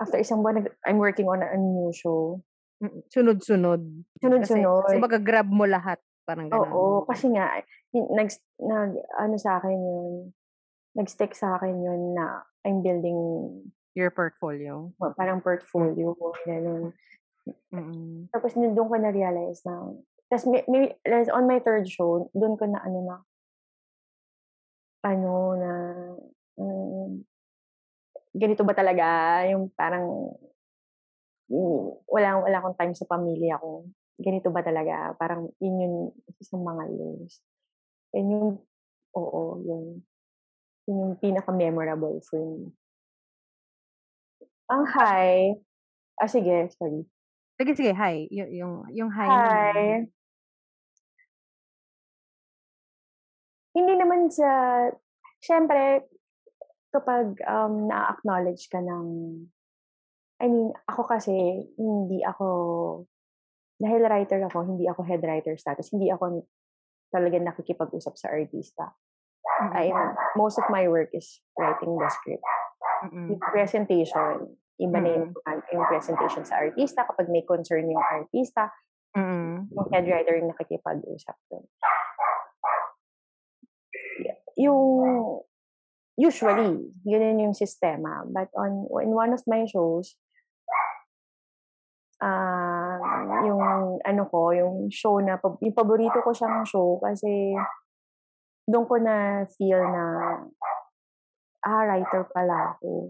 after isang buwan I'm working on a new show. Mm, sunod-sunod. Kasi Sunod-sunod. kumbaga grab mo lahat, parang gano'n. Oo, kasi nga yung nags nag-ano sa'kin yun, nag-stick sa'kin yun na I'm building Your portfolio. o parang portfolio, gano'n. Mm. Tapos dun dun ko na-realize na tas may may on my 3rd show, dun ko na ano na ano na, hmm, ganito ba talaga yung parang wala wala akong time sa pamilya ko. Ganito ba talaga? Parang yun yung isa sa mga lows. Yun yung oo, yun. Yun yung pinaka-memorable for me. Ang high ah, sige, sorry. Sige, sige, high. Yu yung yung mo. High Hindi naman sa siyempre kapag, um, naa-acknowledge ka ng I mean, ako kasi hindi ako dahil writer ako, hindi ako head writer status, hindi ako talagang nakikipag-usap sa artista. I Mm. am most of my work is writing the script. Mm. Yung presentation, iba na yung yung presentation sa artista kapag may concern yung artista, Mm. yung head writer yung nakikipag-usap dun. Ya yung usually, ganun yung sistema. But on in one of my shows ah, yung ano ko, yung show na yung paborito ko siyang show kasi dun ko na-feel na, ah, writer pala ako.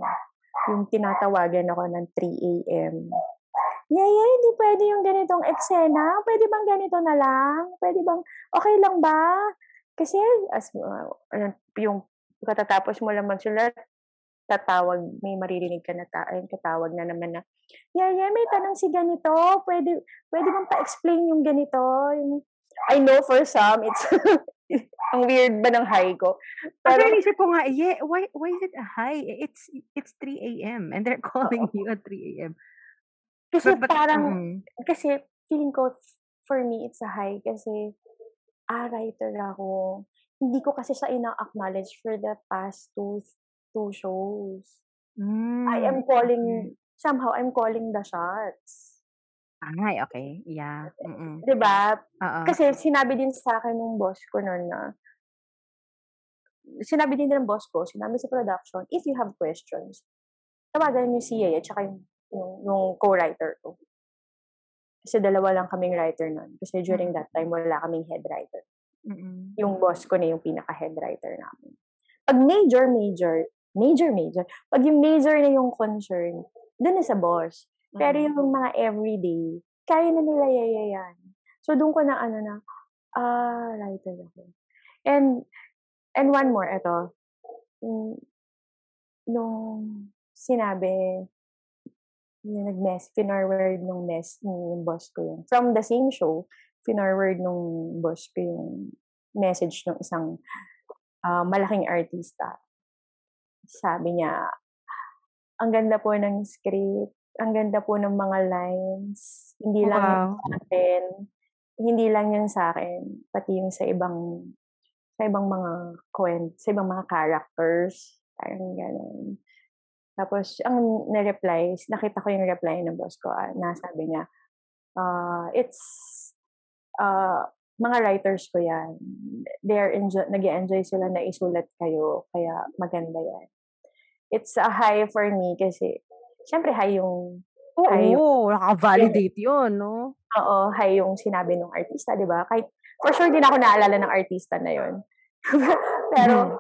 Yung tinatawagan ako ng 3 AM. "Yaya, hindi puwede yung ganitong eksena, puwede bang ganito na lang? Puwede bang okey lang ba?" Kasi as uh, yung katatapos mo lang magsulat, tatawag may maririnig ka na ta ay tatawag na naman na, "Yaya, may tanong si ganito, puwede puwede bang pa-explain yung ganito?" Yung I know for some it's ang weird ba ng high ko, pero Actually, inisip ko nga, yeah, why why is it a high? It's it's 3 AM and they're calling Oo. you at 3 AM. Kasi But but parang mm. kasi feeling ko for me it's a high kasi, ah, writer ako. Hindi ko kasi siya ina-acknowledge for the past 2 2 shows. I Hmm, am calling okey. somehow I'm calling the shots. Ay, okey. Yeah, mm. 'Di ba? Oo. Kasi sinabi din sa'kin nung boss ko nun na sinabi din ng boss ko, sinabi sa production, "If you have questions, tawagan niyo si Yaya tsaka yung yung yung co-writer ko." Kasi dalawa lang kaming writer nun. Kasi during Mm. that time wala kaming head writer. Mm. Yung boss ko na yung pinaka-head writer namin. 'Pag major, major, major, major, 'pag yung major na yung concern, dun na sa boss. Pero Mm. yung mga everyday, kaya na nila Yaya yan. So dun ko na ano na, ah, writer ako. And and one more, eto, yung nung sinabi na nag-mess finorward nung mess nung boss ko yun. From the same show, finorward nung boss ko yung message nung isang, ah, malaking artista. Sabi niya, "Ang ganda po ng script, ang ganda po ng mga lines, hindi lang Wow. sa'tin, hindi lang yun sa akin, pati yung sa ibang sa ibang mga kwent, sa ibang mga characters, parang gano'n. Tapos, ang na-reply, nakita ko yung reply ng boss ko, ah, nasabi niya, uh, it's, uh, mga writers ko yan. They're enjoy, nag enjoy sila na isulat kayo, kaya maganda yan. It's a high for me kasi, syempre high yung Oo, high yung, naka-validate yun, no? Oo, high yung sinabi ng artista, di ba? Kahit, for sure, din ako naalala ng artista na yun. Pero, hmm.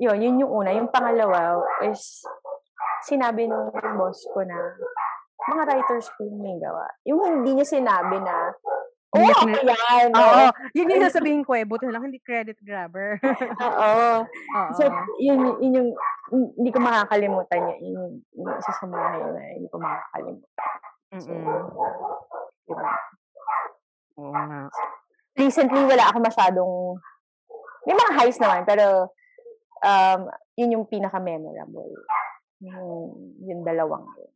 yun, yun yung una. Yung pangalawa is, sinabi ng boss ko na, mga writers yung may gawa. Yung hindi niya sinabi na, Oo, oh, yan. Oo. Yun yung sasabihin ko eh. Buti lang, hindi credit grabber. Oo. So, yun, yun yung, hindi ko makakalimutan yun. Yun yung, isa sa mga na hindi ko makakalimutan. So, diba? Oo nga. Recently, wala ako masyadong, may mga highs naman, pero um, yun yung pinaka-memorable. Yung, yung dalawang yun.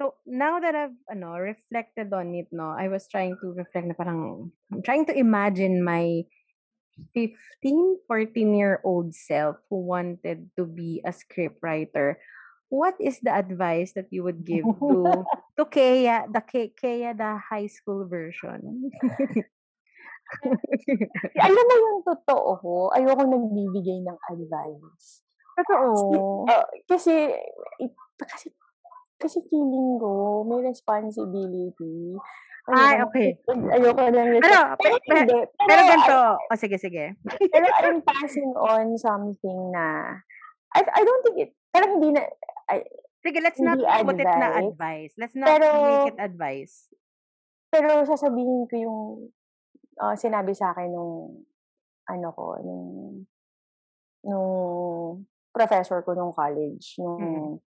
So, now that I've ano, reflected on it, no, I was trying to reflect na parang, I'm trying to imagine my 15, 14-year-old self who wanted to be a scriptwriter. What is the advice that you would give to to Kea, the Ke, Kea, the high school version? Alam mo yung totoo, ayoko nagbibigay ng advice. Totoo. Uh, kasi, kasi kasi feeling ko, may responsibility. Ay, okay. Ayoko rin. Ano, pero, pero, pero ganito. O, oh, sige, sige. pero I'm passing on something na, I, I don't think it, parang hindi na, I, sige, let's not advice. put it na advice. Let's not pero, make it advice. Pero sasabihin ko yung uh, sinabi sa akin nung, ano ko, nung, nung professor ko nung college, nung, mm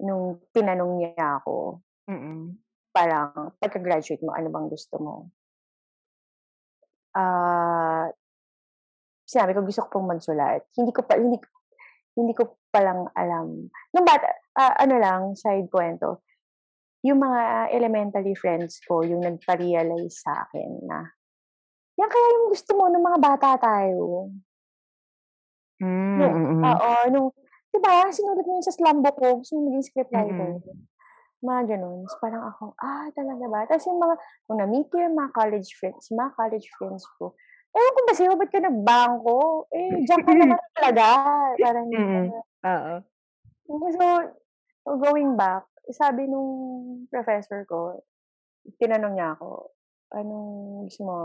nung tinanong niya ako, mm. parang pagka-graduate mo, ano bang gusto mo? Ah, uh, sinabi ko gusto ko pong magsulat. Hindi ko pa hindi hindi ko pa lang alam. Nung bata, uh, ano lang, side kwento, yung mga elementary friends ko, yung nagpa-realize sa akin na, yan kaya yung gusto mo ng mga bata tayo. Mm, nung, Oo, nung, Diba, sinulat mo yun sa slumbook ko, gusto mo maging scriptwriter. Mm-hmm. Mga ganun. So, parang ako, ah, talaga ba? Tapos yung mga, kung na-meet ko yung mga college friends, mga college friends ko, ewan ko ba sa'yo, ba't ka nagbangko? Eh, diyan ka naman talaga. Parang, mm-hmm. Oo. So, so, going back, sabi nung professor ko, tinanong niya ako, anong gusto mo?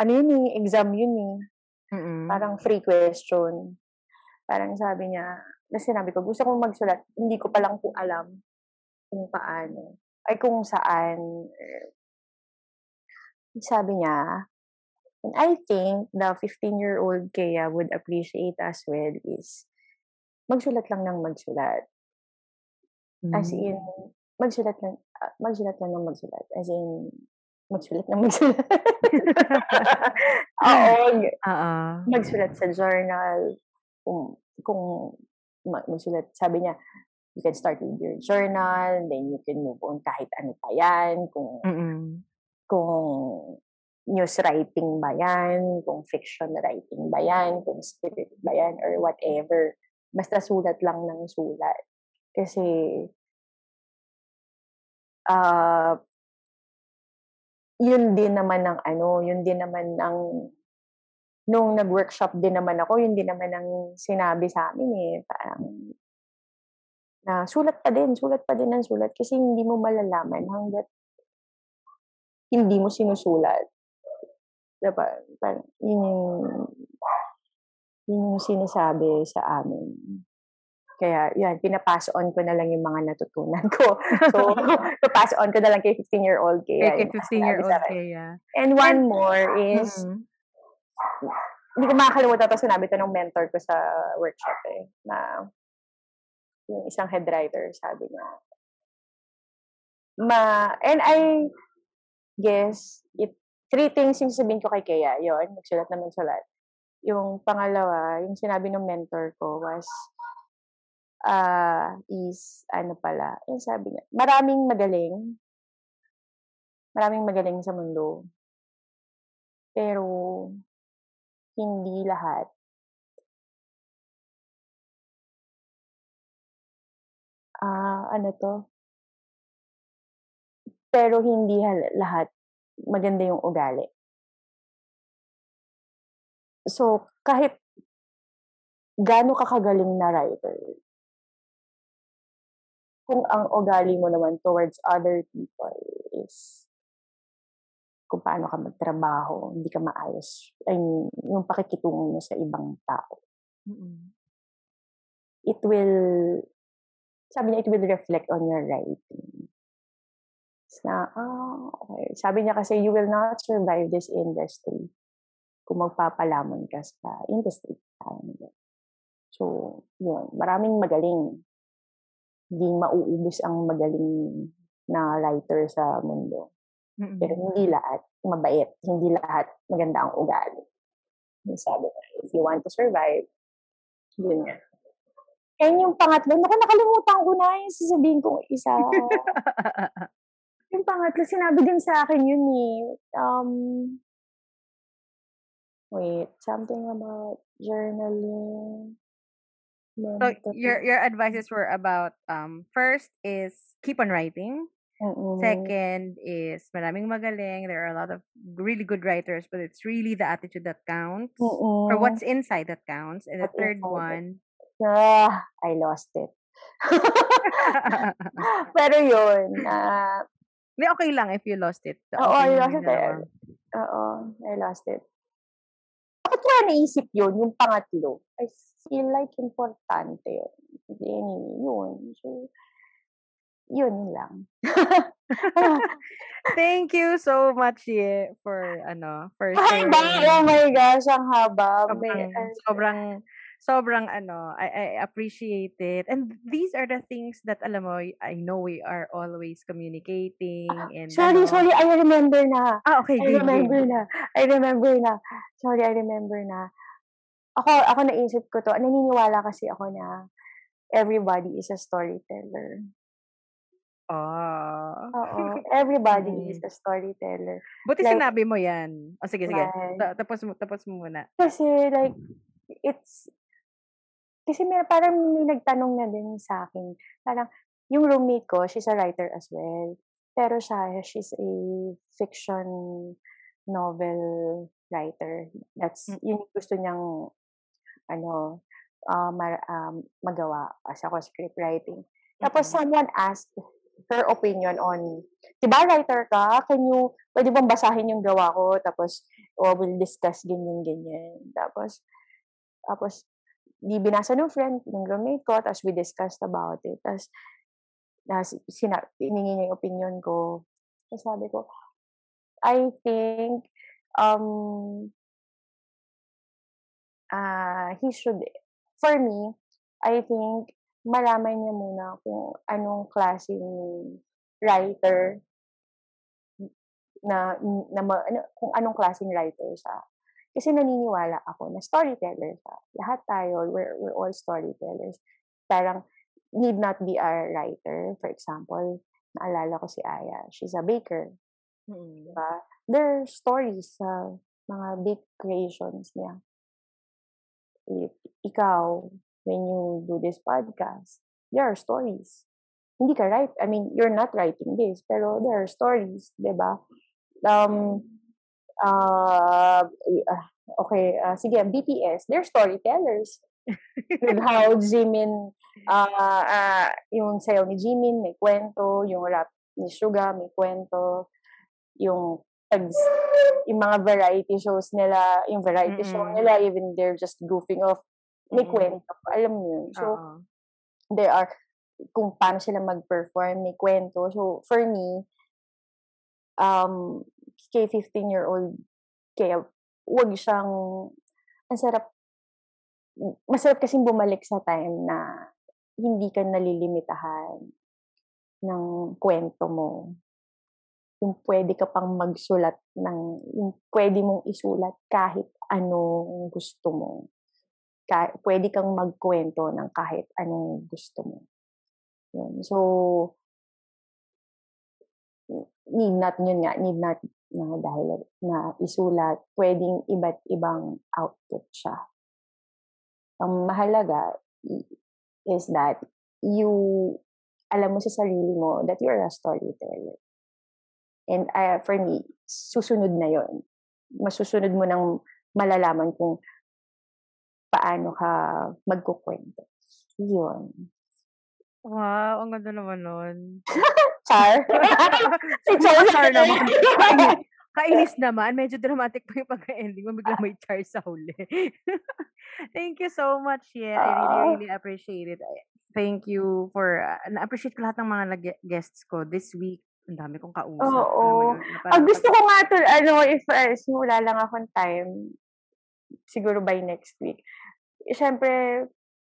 Ano yun eh, exam yun eh. Mm-hmm. Parang free question. Parang sabi niya, na sinabi ko, gusto kong magsulat, hindi ko pa lang po alam kung paano. Ay kung saan. Sabi niya, and I think the 15-year-old Kaya would appreciate as well is magsulat lang ng magsulat. As in, hmm. magsulat lang, uh, magsulat lang ng magsulat. As in, magsulat ng magsulat. Oo. Oo. Magsulat sa journal, kung, kung magsulat, sabi niya, you can start with your journal, then you can move on kahit ano pa yan, kung, Mm-mm. kung news writing ba yan, kung fiction writing ba yan, kung spirit ba yan, or whatever. Basta sulat lang ng sulat. Kasi, uh, yun din naman ng ano, yun din naman ng nung nag-workshop din naman ako, yun din naman ang sinabi sa amin eh. Parang, na sulat pa din, sulat pa din ng sulat kasi hindi mo malalaman hanggat hindi mo sinusulat. Diba? Parang, yun yung, yun yung sinasabi sa amin. Kaya, yan, pinapass on ko na lang yung mga natutunan ko. So, pass on ko na lang kay 15-year-old Kaya. Kay 15-year-old Kaya. And one more is, mm-hmm hindi ko makakalimutan to sinabi to ng mentor ko sa workshop eh, na yung isang head writer, sabi niya, ma, and I guess, it, three things yung sabihin ko kay Kaya, yon nagsulat naman sulat. Yung pangalawa, yung sinabi ng mentor ko was, uh, is, ano pala, yung sabi niya, maraming magaling, maraming magaling sa mundo. Pero, hindi lahat. Ah, ano 'to? Pero hindi lahat maganda yung ugali. So, kahit gaano ka kagaling na writer kung ang ugali mo naman towards other people is kung paano ka magtrabaho, hindi ka maayos, I mean, yung pakikitungo mo sa ibang tao. Mm. It will, sabi niya, it will reflect on your writing. Na, ah, okay. Sabi niya kasi, you will not survive this industry kung magpapalamon ka sa industry. So, yun. Maraming magaling. Hindi mauubos ang magaling na writer sa mundo. Mm. Pero hindi lahat mabait. Hindi lahat maganda ang ugali. Yung sabi niya, if you want to survive, yun nga. And yung pangatlo, naku, nakalimutan ko na yung sasabihin kong isa. yung pangatlo, sinabi din sa akin yun eh. Um, wait, something about journaling. So, your your advices were about um first is keep on writing. Mm-mm. Second is maraming magaling. There are a lot of really good writers, but it's really the attitude that counts. Or Mm-mm. what's inside that counts. And the What's third inside one, Ah, I lost it. Pero yun, ah, Hindi, okay lang if you lost it. Oo, I lost it. dalawa. Oo, I lost it. Bakit ko naisip yun, yung pangatlo? I feel like importante yun. Anyway, yun. So, yun lang. Thank you so much, Ye, for ano, for ba? Oh sharing. my gosh, ang haba. Sobrang, sobrang, sobrang ano, I, I appreciate it. And these are the things that, alam mo, I know we are always communicating and sorry, ano. sorry, I remember na. Ah, okay, I game, remember na. I remember na. Sorry, I remember na. Ako, ako naisip ko to. Naniniwala kasi ako na everybody is a storyteller. Oh. Oo. Everybody is Mm. a storyteller. Buti Like- sinabi mo yan. O sige, sige. Ta- tapos mo, tapos mo muna. Kasi like, it's, kasi may, parang may nagtanong na din sa akin. Parang, yung roommate ko, she's a writer as well. Pero siya, she's a fiction novel writer. That's, Mm. yun yung gusto niyang, ano, uh, mar- um, magawa as ako script writing. Tapos Mm-mm. someone asked her opinion on, di ba writer ka? Can you, pwede bang basahin yung gawa ko? Tapos, oh, we'll discuss ganyan, ganyan. Tapos, tapos, di binasa ng friend, ng roommate ko, tapos we discussed about it. Tapos, na, sina, iningi niya yung opinion ko. Tapos sabi ko, I think, um, ah he should, for me, I think, malaman niya muna kung anong klaseng writer na, na, ma- ano, kung anong klaseng writer siya. Kasi naniniwala ako na storyteller siya. Lahat tayo, we're, we're all storytellers. Parang, need not be a writer. For example, naalala ko si Aya. She's a baker. Mm. Diba? There are stories sa mga bake creations niya. If, ikaw, when you do this podcast, there are stories. Hindi ka write. I mean, you're not writing this, pero there are stories, di ba? Um, uh, okay, uh, sige, BTS, they're storytellers. With how Jimin, uh, uh, yung sayaw ni Jimin, may kwento, yung rap ni Suga, may kwento, yung tags, yung mga variety shows nila, yung variety show Mm-mm. nila, even they're just goofing off, may Mm-mm. kwento. Alam mo yun. So, Oo. there are, kung paano sila mag-perform, may kwento. So, for me, um, kay 15-year-old, kaya wag siyang, ang sarap, masarap kasing bumalik sa time na hindi ka nalilimitahan ng kwento mo. Yung pwede ka pang magsulat ng, yung pwede mong isulat kahit anong gusto mo. Ka, pwede kang magkwento ng kahit anong gusto mo. Yun. So, need not yun nga, need not na dahil na isulat, pwedeng iba't ibang output siya. Ang mahalaga is that you alam mo sa sarili mo that you're a storyteller. And uh, for me, susunod na yon. Masusunod mo nang malalaman kung paano ka magkukwento. Yun. Wow, ang ganda naman nun. Char? si Char, Char naman. Kainis, naman. Medyo dramatic pa yung pagka-ending mo. Bigla may Char sa huli. Thank you so much, yeah. I really, really appreciate it. Thank you for, uh, na-appreciate ko lahat ng mga guests ko this week. Ang dami kong kausap. Oo. Ang gusto ko nga to, ano, if uh, simula lang akong time, siguro by next week. Siyempre,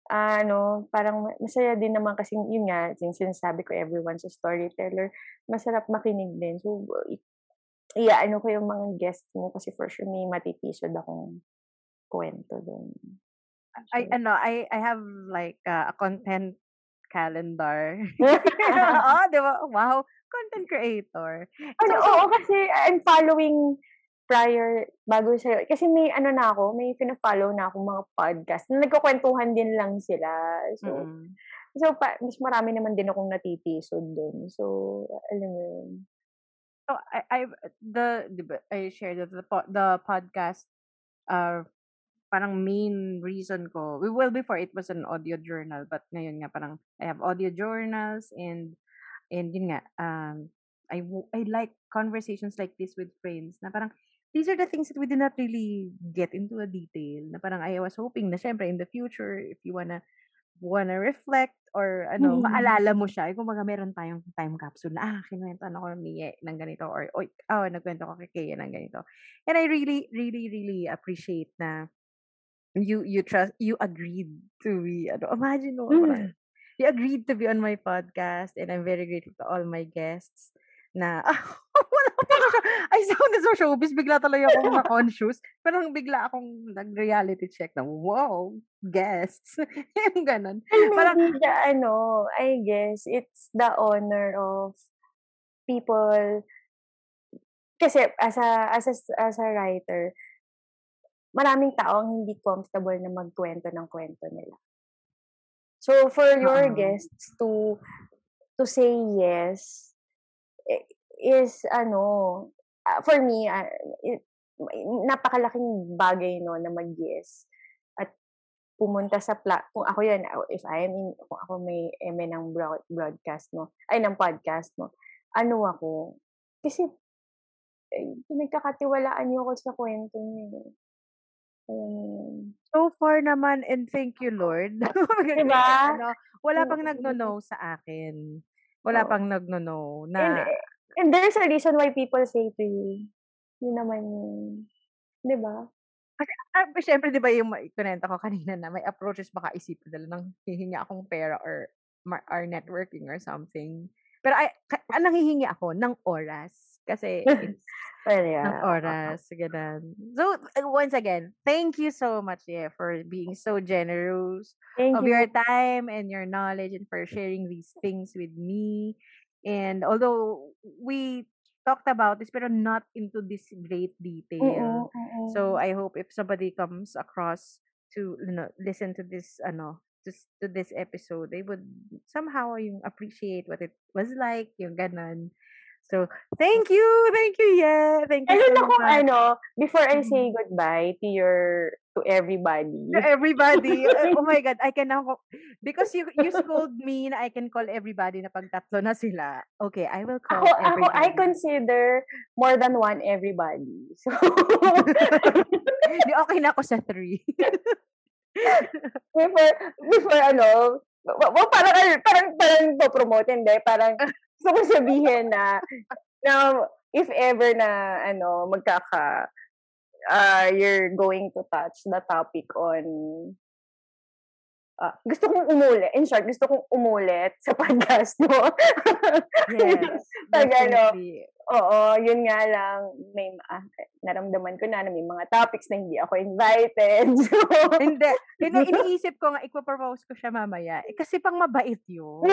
ano, parang masaya din naman kasi yun nga, since sinasabi ko everyone's a storyteller, masarap makinig din. So, iya, ano ko yung mga guests mo kasi for sure may matitisod akong kwento doon. I, ano, I, I have like uh, a content calendar. oh, di ba? Wow, content creator. Ano, so, oo, kasi I'm following prior, bago sa'yo, kasi may ano na ako, may pina-follow na akong mga podcast na nagkukwentuhan din lang sila. So, mm-hmm. so pa, mas marami naman din akong natitisod doon. So, alam mo yun. So, I, I, the, I shared the, the podcast, uh, parang main reason ko, well, before it was an audio journal, but ngayon nga parang I have audio journals and, and yun nga, um, I, I like conversations like this with friends na parang these are the things that we did not really get into a detail. Na parang I was hoping na syempre in the future, if you wanna wanna reflect or ano, mm. maalala mo siya. Kung mga meron tayong time capsule na, ah, kinuwento ako ni Mie ng ganito or, oy, oh, nagkwento ko kay Kaya ng ganito. And I really, really, really appreciate na you, you trust, you agreed to be, ano, imagine mo, mm. you agreed to be on my podcast and I'm very grateful to all my guests na, wala pa siya. I sounded so showbiz. Bigla talaga akong na-conscious. Pero bigla akong nag-reality check na, wow, guests. yung ganun. Parang, the, ano, I guess, it's the honor of people kasi as a, as a, as a writer, maraming tao ang hindi comfortable na magkwento ng kwento nila. So for your uh-huh. guests to to say yes is ano, uh, for me, uh, it, napakalaking bagay no na mag-yes at pumunta sa pla kung ako yan if I am in kung ako may eme ng broad, broadcast mo ay ng podcast mo ano ako kasi eh, nagkakatiwalaan niyo ako sa kwento niyo Um, so far naman, and thank you, Lord. diba? ano, wala pang nagno-no sa akin. Wala oh. pang nagno-no na... And, and there's a reason why people say to you, yun naman yun. Di ba? Kasi, uh, syempre, di ba yung kunenta ko kanina na may approaches baka isipin nila nang hihingi akong pera or, or networking or something. Pero ay, ka, nanghihingi ako ng oras. Kasi it's well, yeah. ng oras. Ganun. So, once again, thank you so much, yeah, for being so generous thank of you. your time and your knowledge and for sharing these things with me. And although we talked about this, pero not into this great detail. Uh-uh, So, I hope if somebody comes across to you know, listen to this, ano, to, to this episode, they would somehow yung appreciate what it was like, yung ganon. So, thank you! Thank you, yeah! Thank you Ayun so ako, much. ano, before I say mm-hmm. goodbye to your, to everybody. To everybody. oh my God, I can now, because you you scold me na I can call everybody na pag tatlo na sila. Okay, I will call ako, everybody. Ako, I consider more than one everybody. So, Di okay na ako sa three. before, before ano, well, parang, parang, parang po promote, hindi, parang, gusto ko sabihin na, na if ever na, ano, magkaka, uh, you're going to touch the topic on uh, gusto kong umulit. In short, gusto kong umulit sa podcast mo. yes. Pag ano, Oo, yun nga lang, may ah, naramdaman ko na na may mga topics na hindi ako invited. So, Hindi. Yun ang iniisip ko nga, ipo-propose ko siya mamaya. Eh, kasi pang mabait yun.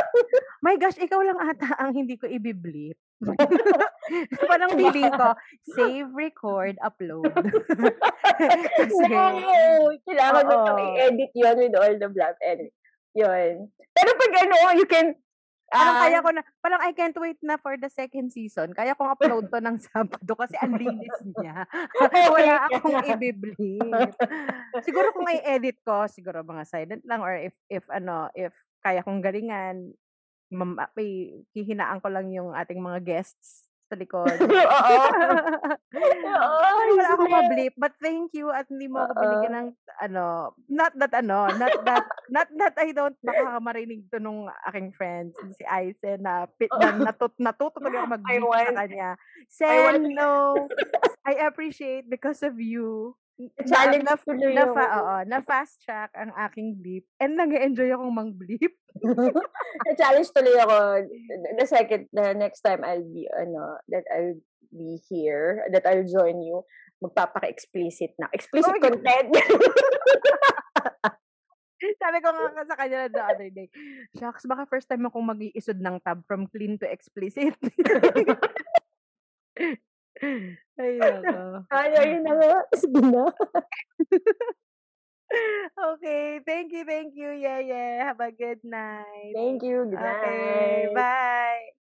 My gosh, ikaw lang ata ang hindi ko ibiblip. Parang feeling ko, save, record, upload. kasi, no, kailangan mo pang i-edit yun with all the bluff. Anyway, yun. Pero pag ano, you can, parang ah, kaya ko na, parang I can't wait na for the second season. Kaya kong upload to ng Sabado kasi ang linis niya. Wala akong ibiblip. siguro kung i-edit ko, siguro mga silent lang or if, if ano, if kaya kong galingan, mam, may hihinaan ko lang yung ating mga guests sa likod. Oo. Oo, wala akong mablip. But thank you at hindi mo ako binigyan ng ano, not that ano, not that, not that I don't baka marinig to nung aking friends, si Aisen na, pit, na natut, natuto talaga ako I mag-beat sa kanya. Sen, no, I appreciate because of you. Challenge na, tuloy na, fa, oo, na fast track ang aking blip and nag-enjoy akong mang-blip. Na-challenge tuloy ako. The second, the next time I'll be, ano, that I'll be here, that I'll join you, magpapaka-explicit na. Explicit Oh, content. Sabi ko nga sa kanya the other day, shucks, baka first time akong mag-iisod ng tab from clean to explicit. Ay, nako. Ano, yun na nga. Sige na. okay. Thank you, thank you, yeah, yeah. Have a good night. Thank you. Good night. Okay, bye.